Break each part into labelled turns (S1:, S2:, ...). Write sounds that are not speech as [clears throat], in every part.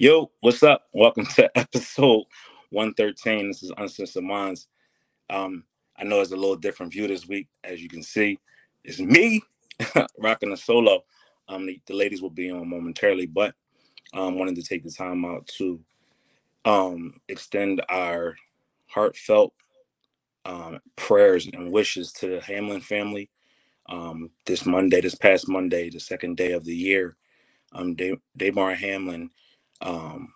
S1: Yo, what's up? Welcome to [laughs] episode 113. This is Uncensored Minds. Um, I know it's a little different view this week. As you can see, it's me [laughs] rocking a solo. Um, the, the, ladies will be on momentarily, but I um, wanted to take the time out to um, extend our heartfelt um, prayers and wishes to the Hamlin family. Um, this Monday, this past Monday, the second day of the year, um, Hamlin um,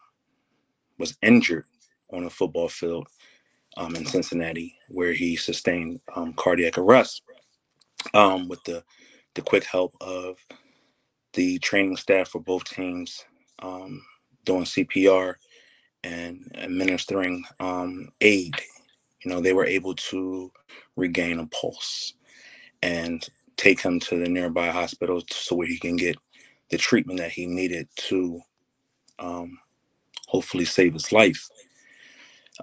S1: was injured on a football field um, in Cincinnati, where he sustained um, cardiac arrest. Um, with the the quick help of the training staff for both teams um, doing CPR and administering um, aid, you know, they were able to regain a pulse and take him to the nearby hospital so where he can get the treatment that he needed to um, hopefully save his life.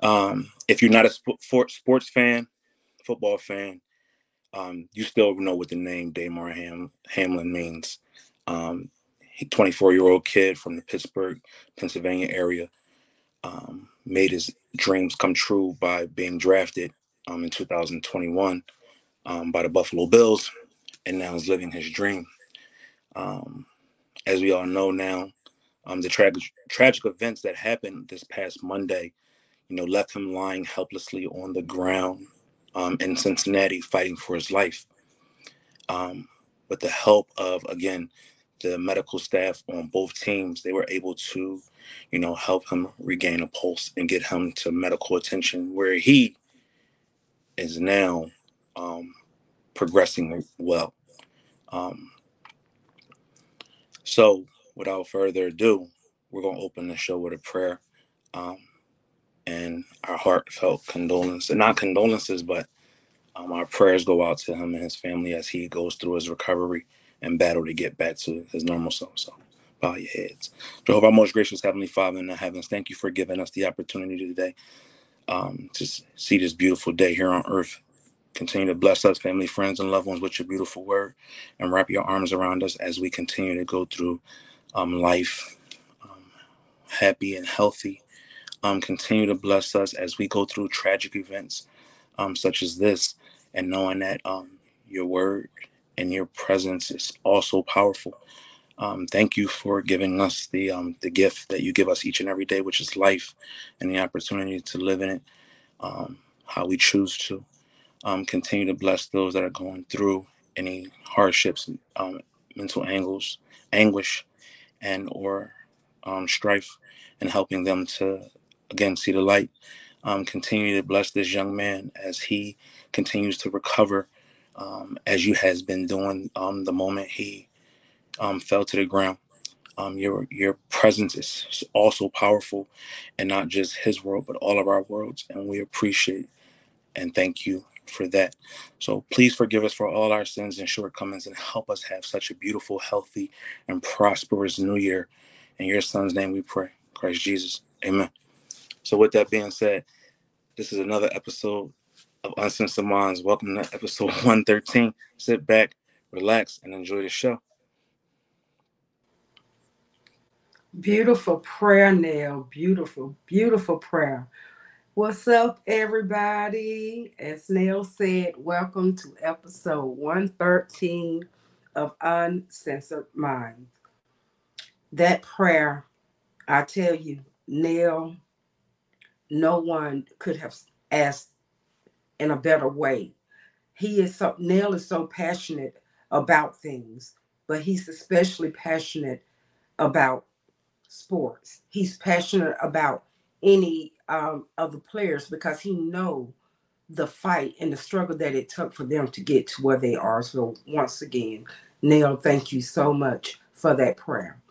S1: Um, if you're not a sp- sports fan, football fan, um, you still know what the name Damar Ham- Hamlin means. Um, 24 year old kid from the Pittsburgh, Pennsylvania area, um, made his dreams come true by being drafted um, in 2021 um, by the Buffalo Bills, and now is living his dream. As we all know now, um, the tragic tragic events that happened this past Monday, you know, left him lying helplessly on the ground um, in Cincinnati, fighting for his life. Um, with the help of again the medical staff on both teams, they were able to, you know, help him regain a pulse and get him to medical attention where he is now um, progressing well. Um, so without further ado, we're going to open the show with a prayer um, and our heartfelt condolences, not condolences, but um, our prayers go out to him and his family as he goes through his recovery and battle to get back to his normal self. So, bow your heads. Jehovah, our most gracious Heavenly Father in the heavens, thank you for giving us the opportunity today um, to see this beautiful day here on earth. Continue to bless us, family, friends, and loved ones with your beautiful word and wrap your arms around us as we continue to go through um, life um, happy and healthy. Um, continue to bless us as we go through tragic events um, such as this, and knowing that um, your word and your presence is also powerful. Um, thank you for giving us the um, the gift that you give us each and every day, which is life, and the opportunity to live in it um, how we choose to. Um, continue to bless those that are going through any hardships, um, mental angles, anguish, and or um, strife and helping them to again see the light. Um, continue to bless this young man as he continues to recover um, as you has been doing um, the moment he um, fell to the ground. Um, your your presence is also powerful and not just his world but all of our worlds and we appreciate and thank you for that. So please forgive us for all our sins and shortcomings and help us have such a beautiful, healthy, and prosperous new year. In your son's name we pray. Christ Jesus. Amen. So with that being said, this is another episode of Uncensored Minds. Welcome to episode [laughs] 113. Sit back, relax, and enjoy the show.
S2: Beautiful prayer, Nell. Beautiful, beautiful prayer. What's up, everybody? As Nell said, welcome to episode 113 of Uncensored Minds. That prayer, I tell you, Nell, no one could have asked in a better way. He is so, Nell is so passionate about things, but he's especially passionate about sports. He's passionate about any um, of the players because he know the fight and the struggle that it took for them to get to where they are. So once again, Nell, thank you so much for that prayer.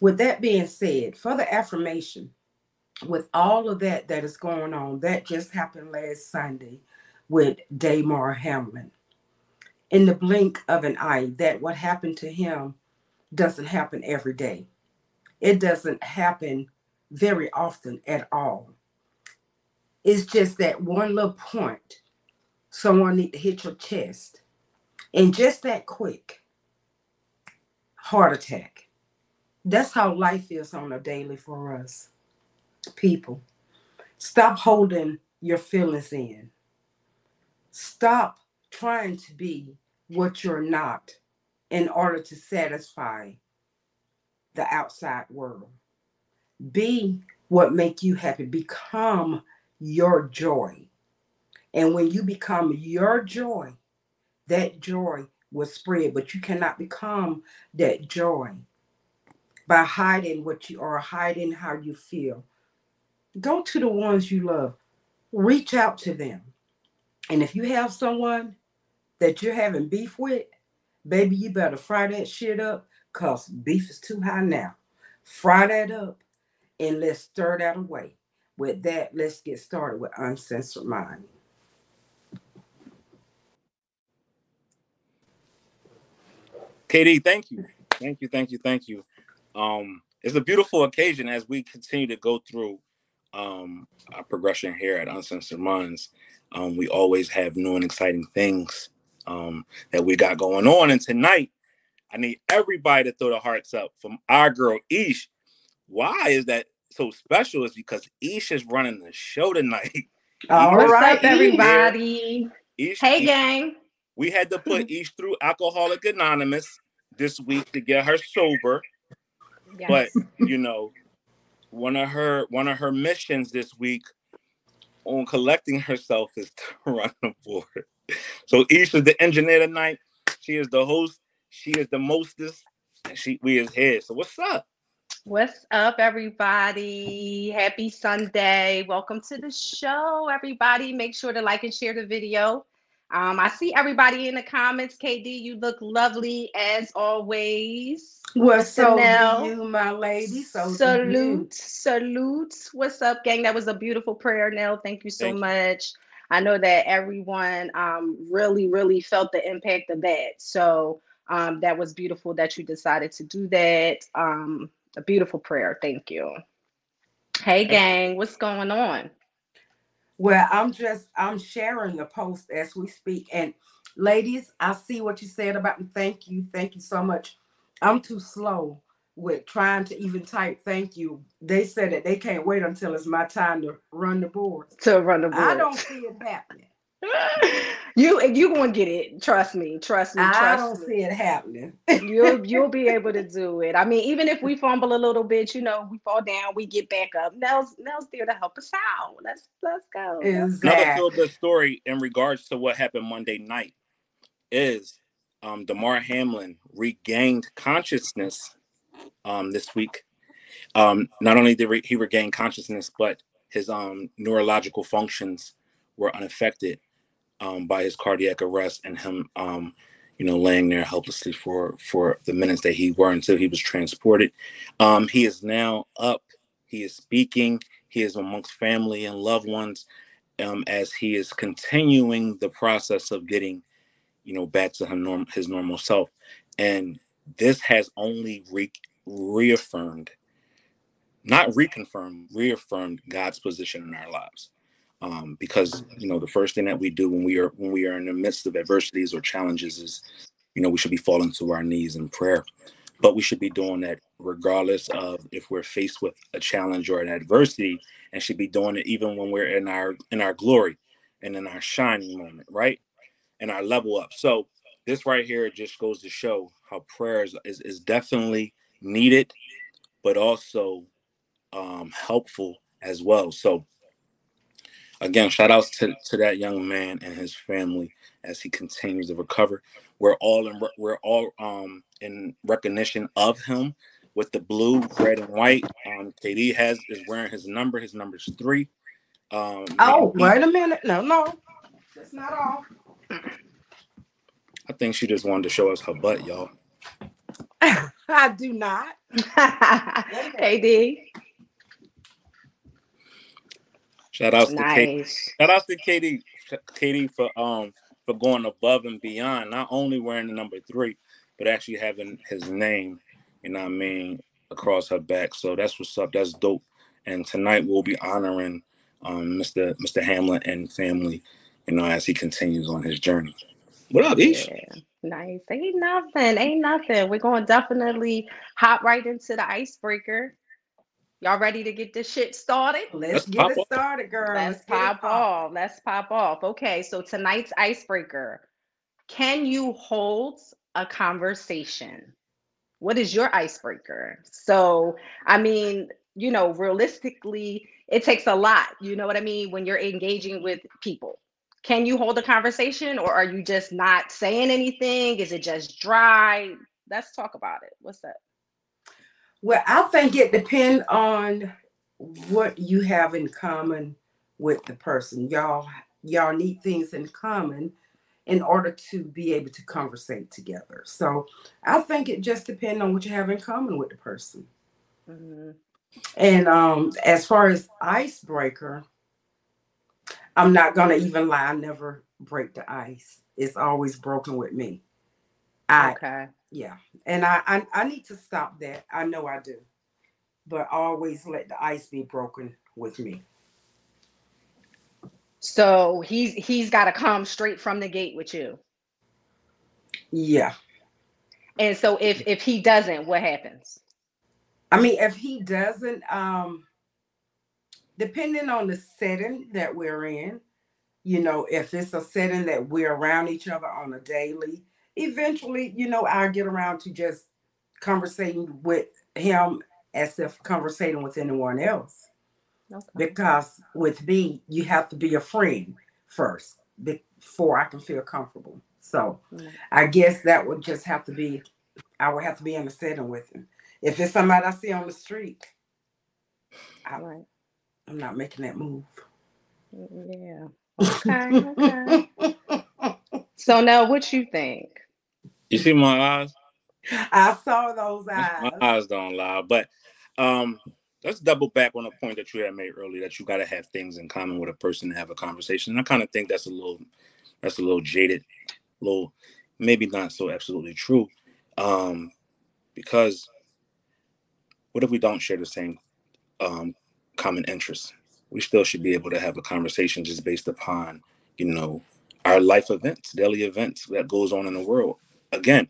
S2: With that being said, for the affirmation, with all of that that is going on, that just happened last Sunday with Damar Hamlin. In the blink of an eye, that what happened to him doesn't happen every day. It doesn't happen very often at all. It's just that one little point someone need to hit your chest. And just that quick, heart attack. That's how life is on a daily for us. People, stop holding your feelings in. Stop trying to be what you're not in order to satisfy the outside world. Be what make you happy. Become your joy. And when you become your joy, that joy will spread, but you cannot become that joy by hiding what you are, hiding how you feel. Go to the ones you love, reach out to them. And if you have someone that you're having beef with, baby, you better fry that shit up because beef is too high now. Fry that up and let's stir that away. With that, let's get started with Uncensored Mind.
S1: KD, thank you. Thank you, thank you, thank you. Um, it's a beautiful occasion as we continue to go through um, our progression here at Uncensored Minds. Um, we always have new and exciting things um, that we got going on. And tonight, I need everybody to throw the hearts up from our girl Ish. Why is that so special? Is because Ish is running the show tonight. [laughs]
S3: All What's right, up, everybody? Ish, hey, Ish, gang.
S1: We had to put [laughs] Ish through Alcoholic Anonymous this week to get her sober. Yes. But you know, one of her one of her missions this week on collecting herself is to [laughs] run the board. So Ish is the engineer tonight. She is the host. She is the mostest. And she we is here. So what's up?
S3: What's up, everybody? Happy Sunday. Welcome to the show, everybody. Make sure to like and share the video. Um, I see everybody in the comments. KD, you look lovely as always.
S2: Well, so do you, my lady. So
S3: salute, salute. What's up, gang? That was a beautiful prayer, Nell. Thank you so Thank much. You. I know that everyone um, really, really felt the impact of that. So um, that was beautiful that you decided to do that. Um, a beautiful prayer. Thank you. Hey, gang, what's going on?
S2: Well, I'm just I'm sharing the post as we speak. And ladies, I see what you said about me. Thank you. Thank you so much. I'm too slow with trying to even type thank you. They said that they can't wait until it's my time to run the board.
S3: To run the board. I
S2: don't see it happening.
S3: You you gonna get it. Trust me. Trust me. Trust I
S2: don't
S3: me.
S2: see it happening.
S3: you'll [laughs] you'll be able to do it. I mean, even if we fumble a little bit, you know, we fall down, we get back up. Nell's Nell's there to help us out. Let's let's go.
S1: Exactly. Another feel good story in regards to what happened Monday night is um Damar Hamlin regained consciousness um this week. Um, not only did he regain consciousness, but his um neurological functions were unaffected um, by his cardiac arrest and him, um, you know, laying there helplessly for for the minutes that he were until he was transported. Um, he is now up. He is speaking. He is amongst family and loved ones um, as he is continuing the process of getting, you know, back to his, norm, his normal self. And this has only re- reaffirmed, not reconfirmed, reaffirmed God's position in our lives um, because you know the first thing that we do when we are when we are in the midst of adversities or challenges is you know we should be falling to our knees in prayer. But we should be doing that regardless of if we're faced with a challenge or an adversity and should be doing it even when we're in our in our glory and in our shining moment right? And our level up. So this right here just goes to show how prayer is, is, is definitely needed but also um, helpful as well. So again, shout outs to, to that young man and his family as he continues to recover. We're all in we're all um in recognition of him with the blue, red, and white. Um, KD has is wearing his number. His number is three.
S2: Um, oh, wait a minute. No, no, that's not all.
S1: I think she just wanted to show us her butt, y'all. [laughs]
S2: I do not. [laughs]
S3: KD.
S1: Shout out nice. to KD. Shout out to KD, KD for um for going above and beyond, not only wearing the number three, but actually having his name, you know what I mean, across her back. So that's what's up. That's dope. And tonight we'll be honoring um Mr. Mr. Hamlin and family, you know, as he continues on his journey. What up, Ish?
S3: Yeah. Nice. Ain't nothing. Ain't nothing. We're going to definitely hop right into the icebreaker. Y'all ready to get this shit started?
S2: Let's, Let's get it off. started, girl.
S3: Let's, Let's pop off. Let's pop off. Okay, so tonight's icebreaker. Can you hold a conversation? What is your icebreaker? So, I mean, you know, realistically, it takes a lot. You know what I mean? When you're engaging with people can you hold a conversation or are you just not saying anything? Is it just dry? Let's talk about it. What's up?
S2: Well, I think it depends on what you have in common with the person. Y'all y'all need things in common in order to be able to conversate together. So I think it just depends on what you have in common with the person. Mm-hmm. And um, as far as icebreaker, I'm not gonna even lie. I never break the ice. It's always broken with me. I, okay. Yeah, and I, I I need to stop that. I know I do, but always let the ice be broken with me.
S3: So he's he's got to come straight from the gate with you.
S2: Yeah.
S3: And so if if he doesn't, what happens?
S2: I mean, if he doesn't, um, depending on the setting that we're in, you know, if it's a setting that we're around each other on a daily, eventually, you know, I'll get around to just conversating with him as if conversating with anyone else. Okay. Because with me, you have to be a friend first before I can feel comfortable. So mm-hmm. I guess that would just have to be, I would have to be in a setting with him. If it's somebody I see on the street, I, right. I'm not making that move.
S3: Yeah. Okay. okay. [laughs] so now, what you think?
S1: You see my eyes?
S2: I saw those eyes.
S1: My eyes don't lie, but um, let's double back on a point that you had made earlier that you got to have things in common with a person to have a conversation. And I kind of think that's a little, that's a little jaded, little, maybe not so absolutely true, um, because what if we don't share the same um, common interests. We still should be able to have a conversation just based upon, you know, our life events, daily events that goes on in the world. Again,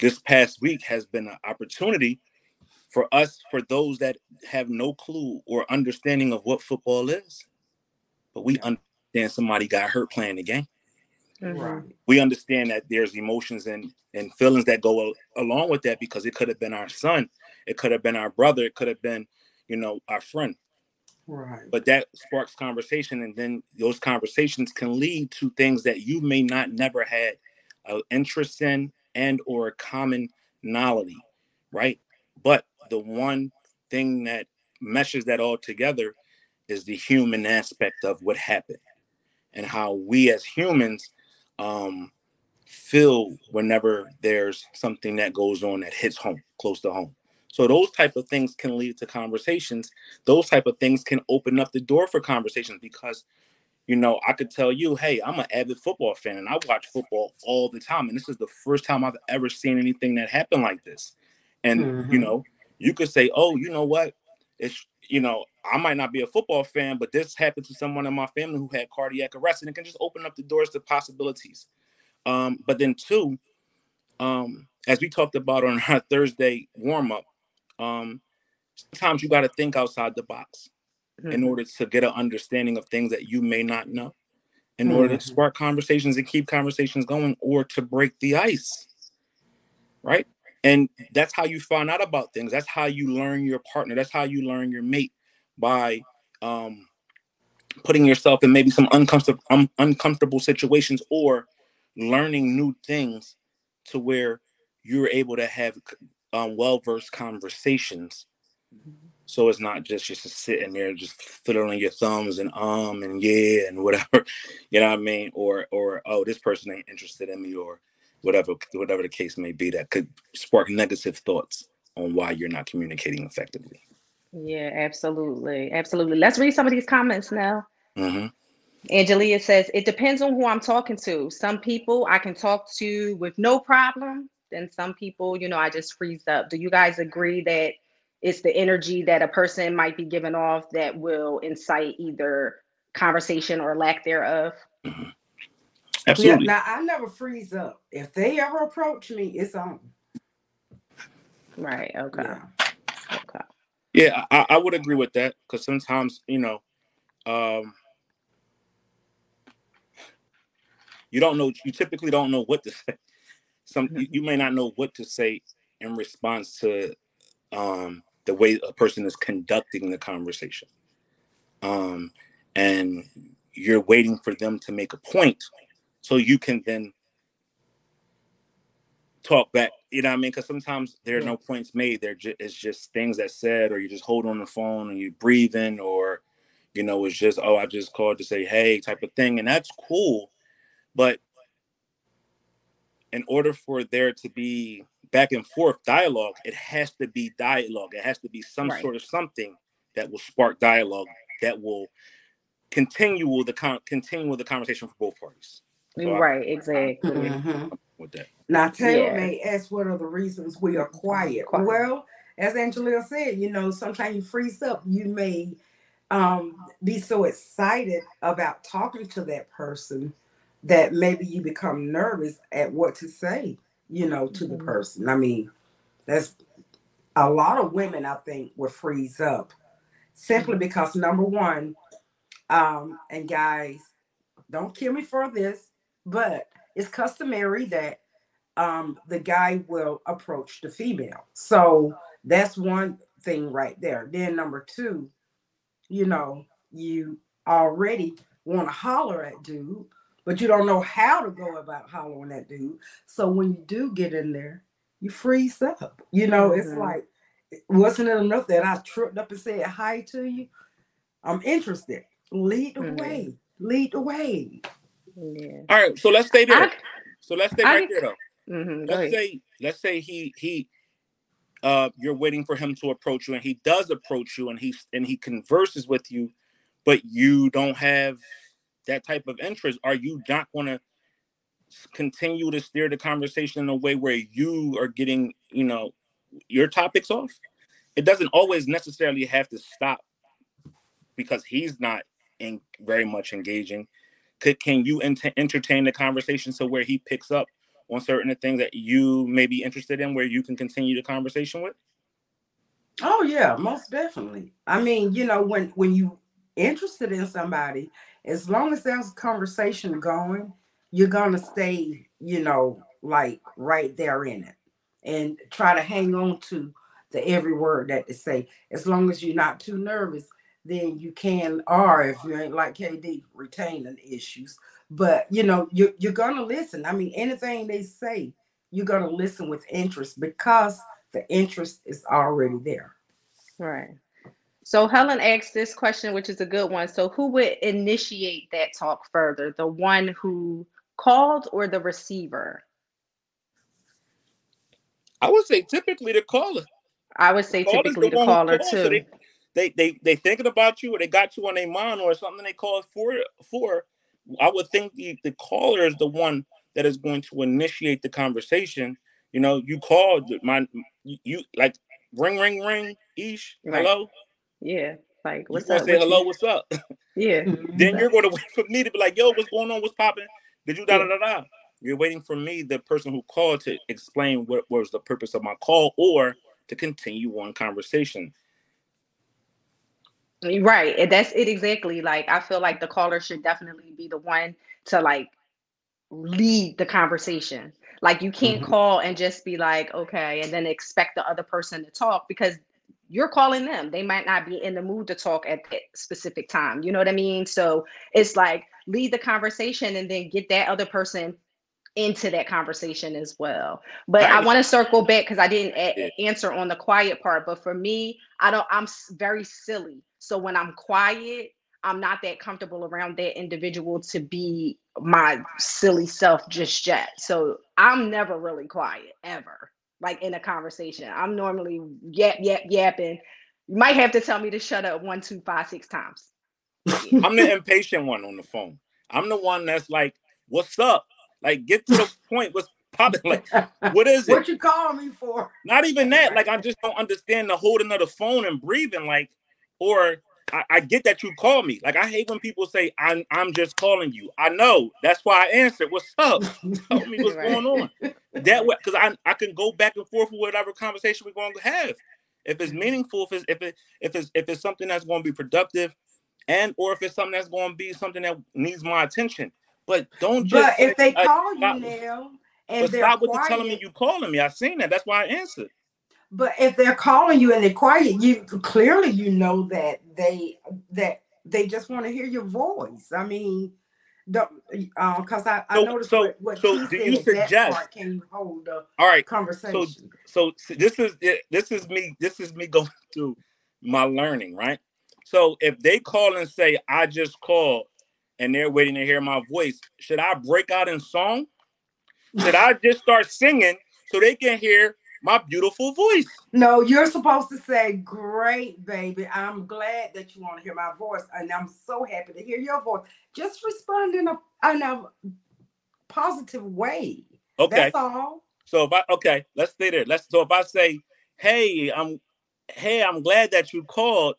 S1: this past week has been an opportunity for us, for those that have no clue or understanding of what football is, but we understand somebody got hurt playing the game. Mm-hmm. We understand that there's emotions and and feelings that go along with that because it could have been our son, it could have been our brother, it could have been, you know, our friend.
S2: Right.
S1: But that sparks conversation, and then those conversations can lead to things that you may not never had an interest in and or a commonality, right? But the one thing that meshes that all together is the human aspect of what happened and how we as humans um, feel whenever there's something that goes on that hits home, close to home. So those type of things can lead to conversations. Those type of things can open up the door for conversations because you know, I could tell you, hey, I'm an avid football fan and I watch football all the time. And this is the first time I've ever seen anything that happened like this. And, mm-hmm. you know, you could say, oh, you know what? It's, you know, I might not be a football fan, but this happened to someone in my family who had cardiac arrest and it can just open up the doors to possibilities. Um, but then, two, um, as we talked about on our [laughs] Thursday warm up, um, sometimes you got to think outside the box mm-hmm. in order to get an understanding of things that you may not know, in mm-hmm. order to spark conversations and keep conversations going, or to break the ice. Right. And that's how you find out about things. That's how you learn your partner. That's how you learn your mate by um, putting yourself in maybe some uncomfortable um, uncomfortable situations or learning new things to where you're able to have um, well versed conversations. So it's not just just sitting there just fiddling your thumbs and um and yeah and whatever, [laughs] you know what I mean? Or or oh this person ain't interested in me or whatever whatever the case may be that could spark negative thoughts on why you're not communicating effectively.
S3: Yeah, absolutely, absolutely. Let's read some of these comments now. Mm-hmm. Angelia says it depends on who I'm talking to. Some people I can talk to with no problem, and some people, you know, I just freeze up. Do you guys agree that it's the energy that a person might be giving off that will incite either conversation or lack thereof? [clears throat]
S1: Absolutely.
S2: Yeah, now I never freeze up. If they ever approach me, it's on.
S3: Right. Okay.
S2: Yeah.
S3: Okay.
S1: Yeah, I, I would agree with that because sometimes you know, um, you don't know. You typically don't know what to [laughs] say. Some you, you may not know what to say in response to um, the way a person is conducting the conversation, um, and you're waiting for them to make a point so you can then talk back. You know what I mean? Because sometimes there are no points made. There ju- it's just things that said, or you just hold on the phone and you're breathing, or you know, it's just oh, I just called to say hey type of thing, and that's cool. But in order for there to be back and forth dialogue, it has to be dialogue. It has to be some
S3: Right.
S1: sort of something that will spark dialogue that will continue the con- continue the conversation for both parties. So I-
S3: right. Exactly.
S2: Mhm.
S1: with that.
S2: Now, Taylor
S3: Yeah.
S2: may ask what are the reasons we are quiet.
S3: Quiet.
S2: Well, as Angelina said, you know, sometimes you freeze up. You may um, be so excited about talking to that person that maybe you become nervous at what to say, you know, to the
S3: Mhm.
S2: person. I mean, that's a lot of women, I think, will freeze up simply because number one, um, and guys, don't kill me for this, but it's customary that um, the guy will approach the female. So that's one thing right there. Then number two, you know, you already want to holler at dude, but you don't know how to go about hollering at dude. So when you do get in there, you freeze up. You know, it's
S3: Mhm.
S2: like, wasn't it enough that I tripped up and said hi to you? I'm interested. Lead the
S3: Mhm.
S2: way. Lead the way.
S3: Yeah.
S1: All right, so let's stay there.
S3: I,
S1: so let's stay
S3: I-
S1: right there though.
S3: mhm,
S1: Let's say let's say he he uh you're waiting for him to approach you and he does approach you and he and he converses with you, but you don't have that type of interest. Are you not going to continue to steer the conversation in a way where you are getting, you know, your topics off? It doesn't always necessarily have to stop because he's not in very much engaging. Could can you ent- entertain the conversation so where he picks up on certain things that you may be interested in, where you can continue the conversation with?
S2: Oh yeah, most definitely. I mean, you know, when when you interested in somebody, as long as there's a conversation going, you're gonna stay, you know, like right there in it, and try to hang on to the every word that they say. As long as you're not too nervous, then you can, or if you ain't like KD, retaining issues. But you know, you're you're gonna listen. I mean, anything they say, you're gonna listen with interest because the interest is already there.
S3: Right. So Helen asked this question, which is a good one. So who would initiate that talk further? The one who called or the receiver?
S1: I would say typically the caller.
S3: I would say
S1: Caller's
S3: typically the
S1: one who
S3: caller
S1: calls, so
S3: too.
S1: they, they they they thinking about you or they got you on their mind or something they called for for. I would think the, the caller is the one that is going to initiate the conversation. You know, you called my you, you like ring ring ring ish
S3: Right.
S1: hello.
S3: Yeah. Like what's
S1: you
S3: up?
S1: say
S3: What you-
S1: hello, what's up? [laughs]
S3: Yeah.
S1: then you're going [laughs] to wait for me to be like, yo, what's going on? What's popping? Did you da da da da? You're waiting for me, the person who called, to explain what was the purpose of my call or to continue on conversation.
S3: Right. And that's it exactly. Like I feel like the caller should definitely be the one to like lead the conversation. Like you can't
S2: Mhm.
S3: call and just be like, okay, and then expect the other person to talk because you're calling them. They might not be in the mood to talk at that specific time. You know what I mean? So it's like lead the conversation and then get that other person into that conversation as well. But I want to circle back because I didn't a-
S1: Yeah.
S3: answer on the quiet part. But for me, I don't. I'm very silly. So when I'm quiet, I'm not that comfortable around that individual to be my silly self just yet. So I'm never really quiet ever, like in a conversation. I'm normally yap yap yapping. You might have to tell me to shut up one, two, five, six times. [laughs]
S1: I'm the impatient one on the phone. I'm the one that's like, what's up? Like, get to the point. What's popping? Like, [laughs] what is it?
S2: what you calling me for?
S1: Not even that. Like, I [laughs] just don't understand the holding of the phone and breathing. Like, or I, I, get that you call me. Like I hate when people say I'm I'm just calling you. I know that's why I answered. What's up? [laughs] Tell me what's right. going on. That way, because I I can go back and forth with whatever conversation we're going to have. If it's meaningful, if it's if it if it's if it's something that's going to be productive, and or if it's something that's going to be something that needs my attention. But don't just.
S2: But if they call you now and
S1: but stop with the telling me you calling me. I seen that. That's why I answered.
S2: But if they're calling you and they're quiet, you clearly you know that they that they just want to hear your voice. I mean, don't because uh, I, I so, noticed
S1: so,
S2: what, what
S1: so do you suggest
S2: can hold a
S1: all right
S2: conversation?
S1: So, so this is this is me this is me [laughs] going through my learning, right? So if they call and say I just called and they're waiting to hear my voice, should I break out in song? Should I just start singing so they can hear my beautiful voice.
S2: No, you're supposed to say, Great, baby. I'm glad that you want to hear my voice. And I'm so happy to hear your voice. Just respond in a, in a positive way.
S1: Okay.
S2: That's all.
S1: So if I okay, let's stay there. Let's so if I say, Hey, I'm hey, I'm glad that you called.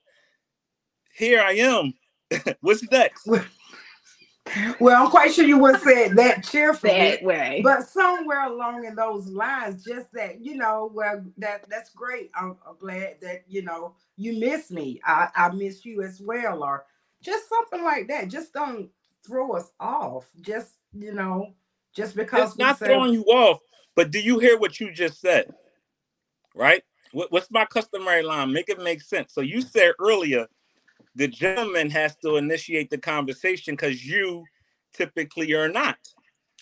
S1: Here I am. [laughs] What's next?
S2: Well, I'm quite sure you would say that [laughs] cheerfully,
S3: that way.
S2: but somewhere along in those lines, just that you know, well, that that's great. I'm, I'm glad that you know you miss me. I, I miss you as well, or just something like that. Just don't throw us off. Just you know, just because
S1: it's not say, throwing you off. But do you hear what you just said? Right? What, what's my customary line? Make it make sense. So you said earlier the gentleman has to initiate the conversation because you typically are not.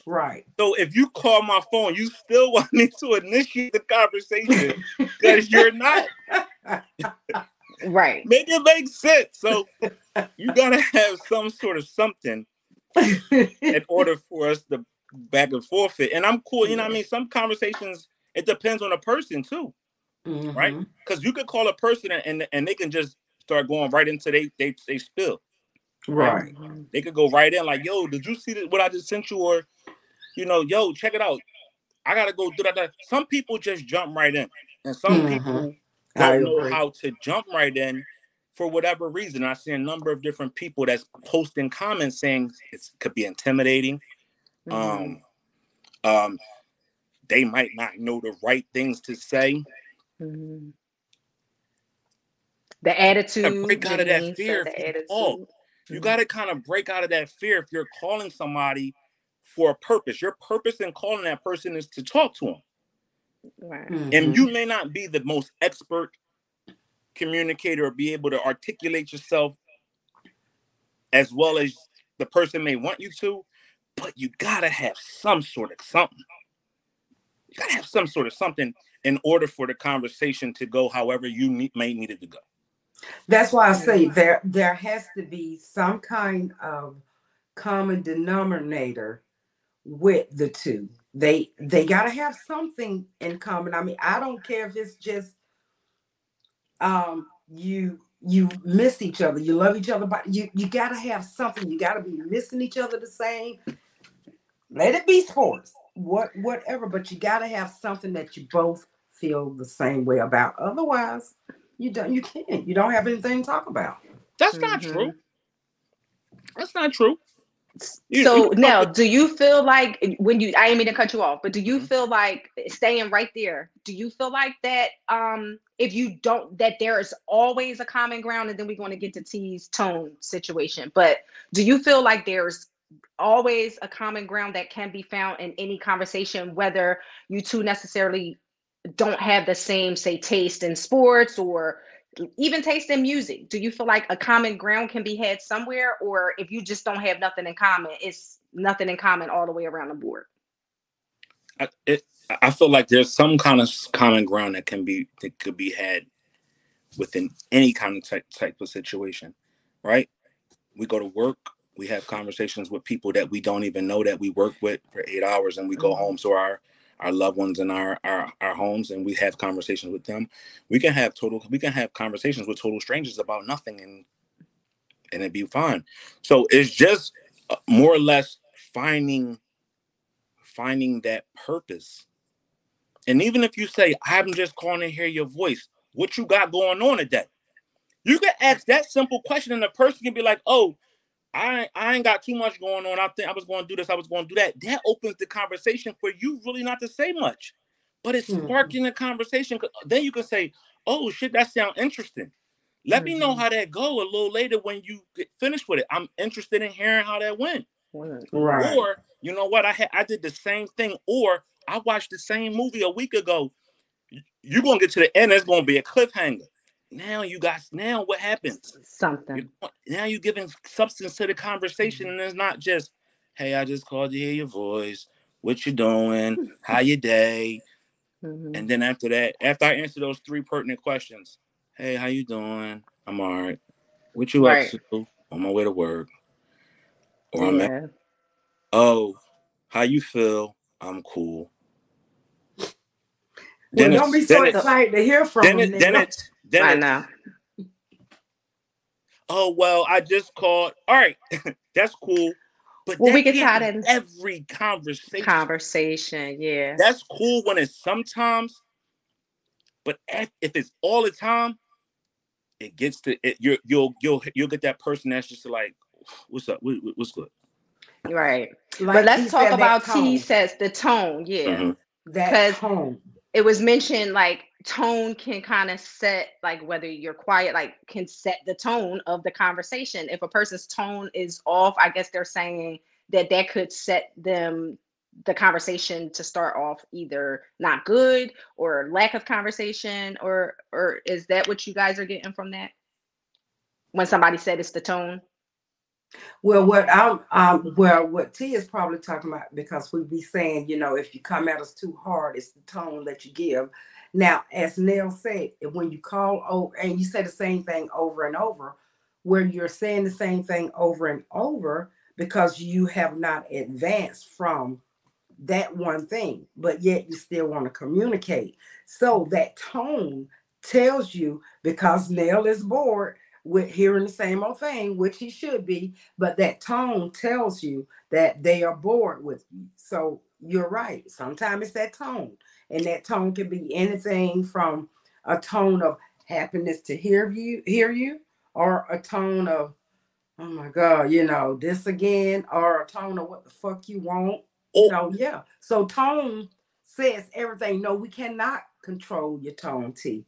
S2: Right.
S1: So if you call my phone, you still [laughs] want me to initiate the conversation because you're not. [laughs]
S3: right.
S1: Make it make sense. So you gotta have some sort of something [laughs] in order for us to back and forth it. And I'm cool. You know, what I mean, some conversations it depends on a person too, mm-hmm. right? Because you could call a person and and they can just start going right into they they they spill.
S2: Right.
S1: They could go right in like, yo, did you see what I just sent you? Or, you know, yo, check it out. I gotta go do that. Some people just jump right in, and some mm-hmm. people don't know how to jump right in for whatever reason. I see a number of different people that's posting comments saying it could be intimidating. Mm-hmm. Um, um, they might not know the right things to say. Mm-hmm
S3: the attitude.
S1: break out of that fear. Oh, you got to kind of break out of that fear if you're calling somebody for a purpose. Your purpose in calling that person is to talk to them. Right. Mm-hmm. And you may not be the most expert communicator or be able to articulate yourself as well as the person may want you to, but you gotta have some sort of something. You gotta have some sort of something in order for the conversation to go however you need, may need it to go.
S2: That's why I say there there has to be some kind of common denominator with the two. They they got to have something in common. I mean, I don't care if it's just um you you miss each other, you love each other, but you you got to have something. You got to be missing each other the same. Let it be sports, what whatever, but you got to have something that you both feel the same way about. Otherwise, you don't. You can't. You don't have anything to talk about.
S1: That's mm-hmm. not true. That's not true.
S3: You, so you now, do you feel like when you? I didn't mean to cut you off, but do you mm-hmm. feel like staying right there? Do you feel like that? Um, if you don't, that there is always a common ground, and then we're going to get to T's tone situation. But do you feel like there's always a common ground that can be found in any conversation, whether you two necessarily don't have the same say taste in sports or even taste in music. Do you feel like a common ground can be had somewhere or if you just don't have nothing in common it's nothing in common all the way around the board?
S1: I, it, I feel like there's some kind of common ground that can be that could be had within any kind of type, type of situation right? We go to work we have conversations with people that we don't even know that we work with for eight hours and we go mm-hmm. home. So our our loved ones in our, our our homes and we have conversations with them. We can have total we can have conversations with total strangers about nothing and and it'd be fine. So it's just uh, more or less finding finding that purpose. And even if you say i'm just calling to hear your voice what you got going on today? You can ask that simple question, and the person can be like, "Oh, I I ain't got too much going on. I think I was going to do this. I was going to do that." That opens the conversation for you really not to say much, but it's mm-hmm. sparking the conversation. Then you can say, "Oh shit, that sounds interesting." Let mm-hmm. me know mm-hmm. how that go a little later when you get finished with it. I'm interested in hearing how that went. Right. Or you know what? I had I did the same thing. Or I watched the same movie a week ago. You're gonna get to the end. It's gonna be a cliffhanger. Now you got Now what happens?
S3: Something.
S1: you now you're giving substance to the conversation, mm-hmm. and it's not just, "Hey, I just called to hear your voice. What you doing? [laughs] how your day?" Mm-hmm. And then after that, after I answer those three pertinent questions, "Hey, how you doing? I'm all right. What you right. up to? On my way to work. Or I'm at, oh, how you feel? I'm cool.
S2: Then don't be so excited to hear from
S1: then
S2: them.
S1: It, then then
S3: I know.
S1: Oh well, I just called. All right, [laughs] that's cool. But
S3: well, we get tired in
S1: every conversation.
S3: Conversation, yeah.
S1: That's cool when it's sometimes, but if it's all the time, it gets to it. You're, you'll you'll you'll get that person that's just like, what's up? What, what's good?
S3: Right. Like but let's talk about T says the tone. Yeah. Mm-hmm.
S2: That tone.
S3: It was mentioned like tone can kind of set like whether you're quiet, like can set the tone of the conversation. If a person's tone is off, I guess they're saying that that could set them the conversation to start off either not good or lack of conversation or or is that what you guys are getting from that when somebody said it's the tone
S2: well, what I'm, um, well, what T is probably talking about because we be saying, you know, if you come at us too hard, it's the tone that you give. Now, as Nell said, when you call over and you say the same thing over and over, where you're saying the same thing over and over because you have not advanced from that one thing, but yet you still want to communicate. So that tone tells you because Nell is bored with hearing the same old thing, which he should be, but that tone tells you that they are bored with you. So you're right. Sometimes it's that tone, and that tone can be anything from a tone of happiness to hear you, hear you, or a tone of, oh my God, you know, this again, or a tone of what the fuck you want. Oh. You know, yeah. So tone says everything. No, we cannot control your tone, T.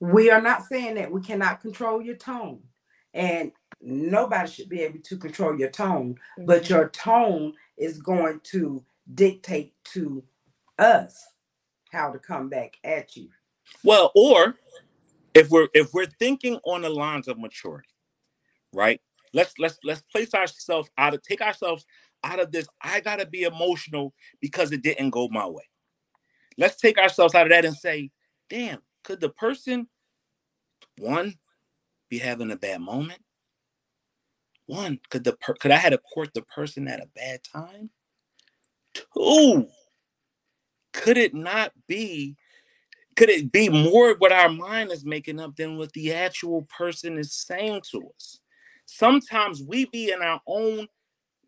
S2: We are not saying that we cannot control your tone. And nobody should be able to control your tone, mm-hmm. but your tone is going to dictate to us how to come back at you.
S1: Well, or if we're if we're thinking on the lines of maturity, right? Let's let's let's place ourselves out of take ourselves out of this. I gotta be emotional because it didn't go my way. Let's take ourselves out of that and say, damn, could the person one be having a bad moment? One, could the per- could I had to court the person at a bad time? Two, could it not be? Could it be more what our mind is making up than what the actual person is saying to us? Sometimes we be in our own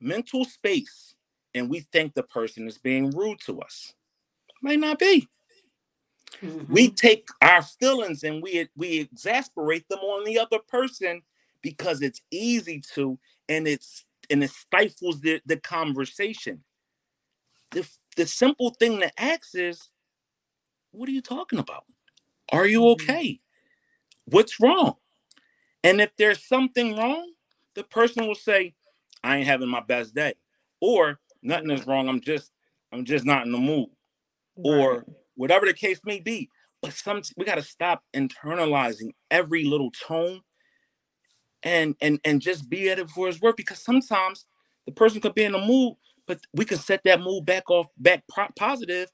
S1: mental space and we think the person is being rude to us. Might not be. Mm-hmm. We take our feelings and we we exasperate them on the other person because it's easy to and it's and it stifles the, the conversation. The, the simple thing to ask is, what are you talking about? Are you mm-hmm. okay? What's wrong? And if there's something wrong, the person will say, I ain't having my best day. Or nothing is wrong. I'm just, I'm just not in the mood. Right. Or whatever the case may be. But some we got to stop internalizing every little tone and and and just be at it for his work because sometimes the person could be in a mood, but we can set that mood back off back pro- positive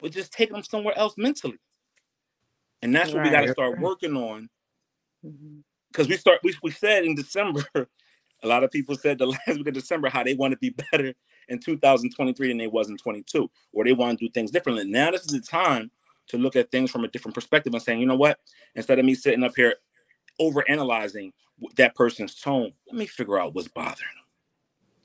S1: with just taking them somewhere else mentally. And that's right. what we got to start working on. Because mm-hmm. we start we, we said in December, [laughs] a lot of people said the last week of December how they want to be [laughs] better in 2023 than they was in 22, or they want to do things differently. Now this is the time to look at things from a different perspective and saying, you know what, instead of me sitting up here over analyzing that person's tone, let me figure out what's bothering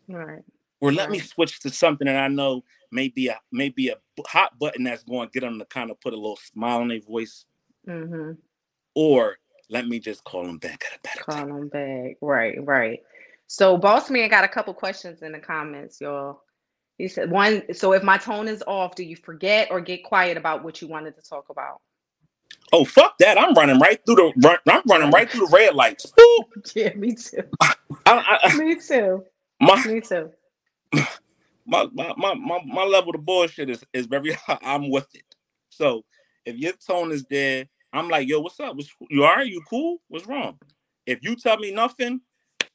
S3: them. Right.
S1: Or let right. me switch to something that I know may be a maybe a hot button that's going to get them to kind of put a little smile on their voice.
S3: Mm-hmm.
S1: Or let me just call them back at a better
S3: call
S1: time.
S3: him back. Right, right. So Boss Man got a couple questions in the comments, y'all. He said one, so if my tone is off, do you forget or get quiet about what you wanted to talk about?
S1: Oh fuck that! I'm running right through the run, I'm running right through the red lights. [laughs] Boop.
S3: Yeah, me too. [laughs]
S1: I, I, [laughs]
S3: me too.
S1: my,
S3: Me too.
S1: my, my, my, my, my level of bullshit is, is very high. I'm with it. So if your tone is there, I'm like, yo, what's up? What's, you right? You cool? What's wrong? If you tell me nothing,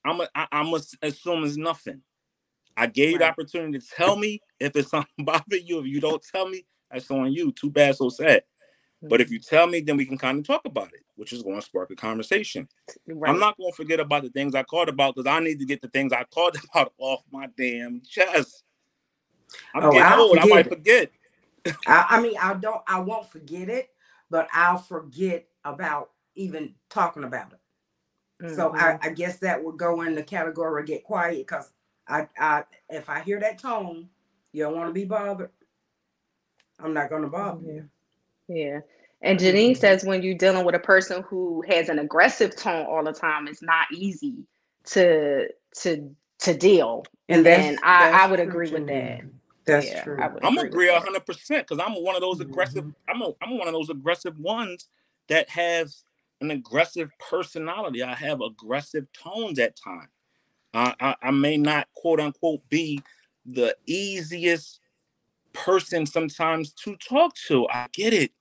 S1: I'm a, I, I'm gonna assume it's nothing. I gave you the opportunity to tell me if it's [laughs] something [laughs] bothering you. If you don't tell me, that's on you. Too bad, so sad. But if mm-hmm. you tell me, then we can kind of talk about it, which is going to spark a conversation.
S3: right.
S1: I'm not going to forget about the things I called about because I need to get the things I called [laughs] about off my damn chest. I'm
S2: Oh,
S1: getting
S2: I'll
S1: old. I might
S2: it.
S1: forget.
S2: I, I mean, I don't, I won't forget it, but I'll forget about even talking about it. So I,
S3: Mhm.
S2: I guess that would go in the category of get quiet because I, I, if I hear that tone, you don't want to be bothered. I'm not going to bother you.
S3: Yeah. And Janine says when you're dealing with a person who has an aggressive tone all the time, it's not easy to to to deal.
S2: And that's,
S3: And I- I
S2: that's
S3: would
S2: true,
S3: agree with that.
S2: That's
S3: Yeah,
S2: true.
S3: I would
S1: I'm
S3: agree
S1: agree hundred percent because I'm one of those aggressive. I'm a, I'm one of those aggressive ones that has an aggressive personality. I have aggressive tones at times. I, I I may not quote unquote be the easiest person sometimes to talk to. I get it.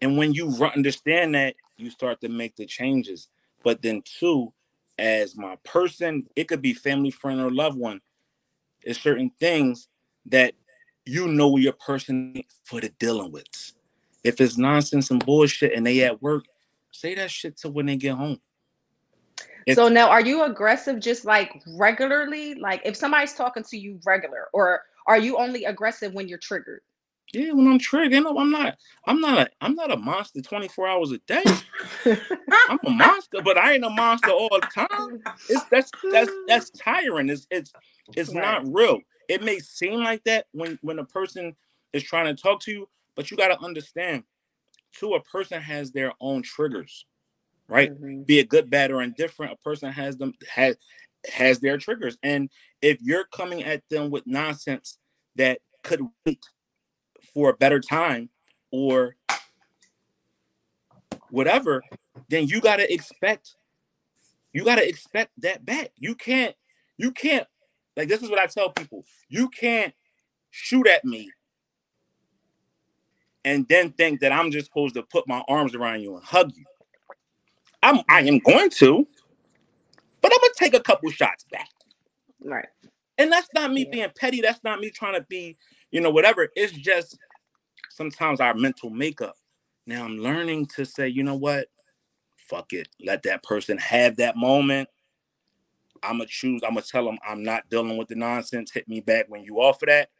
S1: And when you understand that, you start to make the changes. But then, too, as my person, it could be family, friend, or loved one. There's certain things that you know your person for the dealing with. If it's nonsense and bullshit and they at work, say that shit to when they get home. If-
S3: So now are you aggressive just like regularly? Like if somebody's talking to you regular, or are you only aggressive when you're triggered?
S1: Yeah, when I'm triggered, no, I'm not. I'm not. A, I'm not a monster 24 hours a day. [laughs] I'm a monster, but I ain't a monster all the time. It's that's that's that's tiring. It's it's it's not real. It may seem like that when when a person is trying to talk to you, but you got to understand, too. A person has their own triggers, right?
S3: Mhm.
S1: Be it good, bad, or indifferent. A person has them has has their triggers, and if you're coming at them with nonsense that could wait for a better time or whatever, then you got to expect you got to expect that back. You can't you can't like this is what I tell people. You can't shoot at me and then think that I'm just supposed to put my arms around you and hug you. I'm I am going to, but I'm gonna take a couple shots back.
S3: Right.
S1: And that's not me
S3: Yeah.
S1: being petty. That's not me trying to be, you know, whatever. It's just sometimes our mental makeup. Now I'm learning to say, you know what? Fuck it. Let that person have that moment. I'm gonna choose. I'm gonna tell them I'm not dealing with the nonsense. Hit me back when you offer that.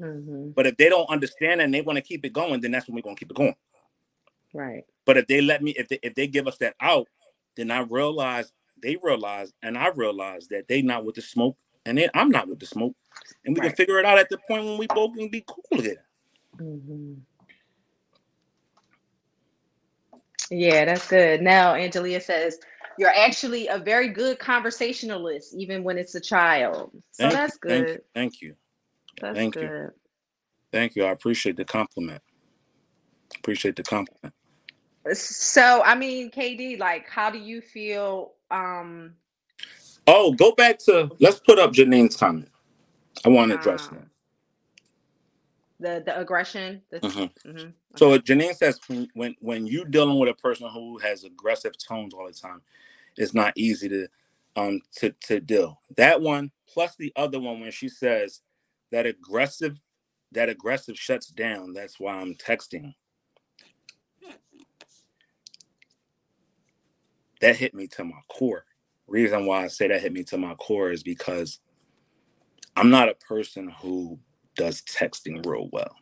S3: Mhm.
S1: But if they don't understand and they want to keep it going, then that's when we're gonna keep it going.
S3: Right.
S1: But if they let me, if they if they give us that out, then I realize they realize and I realize that they not with the smoke and then I'm not with the smoke, and we
S3: Right.
S1: can figure it out at the point when we both can be cool here.
S3: Mhm. Yeah, that's good. Now, Angelia says you're actually a very good conversationalist, even when it's a child. So
S1: Thank
S3: that's
S1: you, thank
S3: good.
S1: you, thank you,
S3: That's
S1: thank you. thank you. I appreciate the compliment. Appreciate the compliment.
S3: So, I mean, KD, like, how do you feel? Um,
S1: Oh, go back to let's put up Janine's comment. I want to address
S3: that. the the aggression. The,
S1: that. Mhm.
S3: mhm.
S1: So Janine says when, when when you dealing with a person who has aggressive tones all the time, it's not easy to um to to deal. That one plus the other one when she says that aggressive that aggressive shuts down. That's why I'm texting. That hit me to my core. Reason why I say that hit me to my core is because I'm not a person who does texting real well.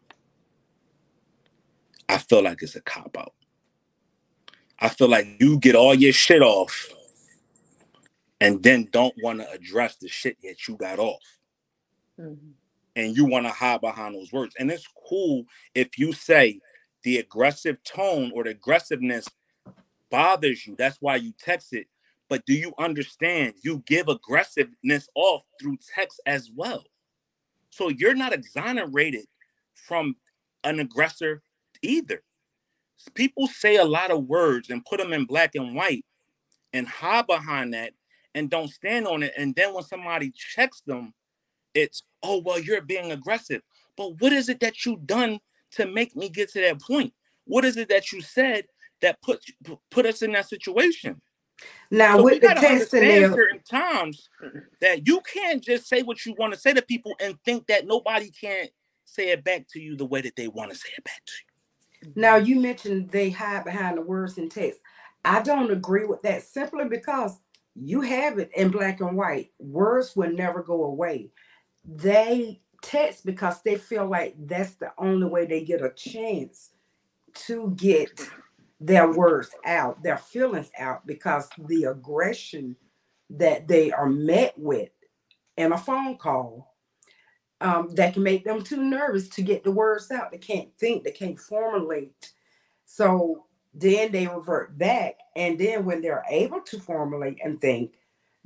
S1: I feel like it's a cop out. I feel like you get all your shit off and then don't want to address the shit that you got off.
S3: Mhm.
S1: And you want to hide behind those words. And it's cool if you say the aggressive tone or the aggressiveness bothers you. That's why you text it. But do you understand? You give aggressiveness off through text as well. So you're not exonerated from an aggressor either. People say a lot of words and put them in black and white and hide behind that and don't stand on it. And then when somebody checks them, it's, oh, well, you're being aggressive. But what is it that you done to make me get to that point? What is it that you said that put put us in that situation?
S2: Now, so with the testing,
S1: certain times that you can't just say what you want to say to people and think that nobody can't say it back to you the way that they want to say it back to you.
S2: Now, you mentioned they hide behind the words in text. I don't agree with that simply because you have it in black and white. Words will never go away. They text because they feel like that's the only way they get a chance to get their words out, their feelings out, because the aggression that they are met with in a phone call um, that can make them too nervous to get the words out. They can't think, they can't formulate. So then they revert back. And then when they're able to formulate and think,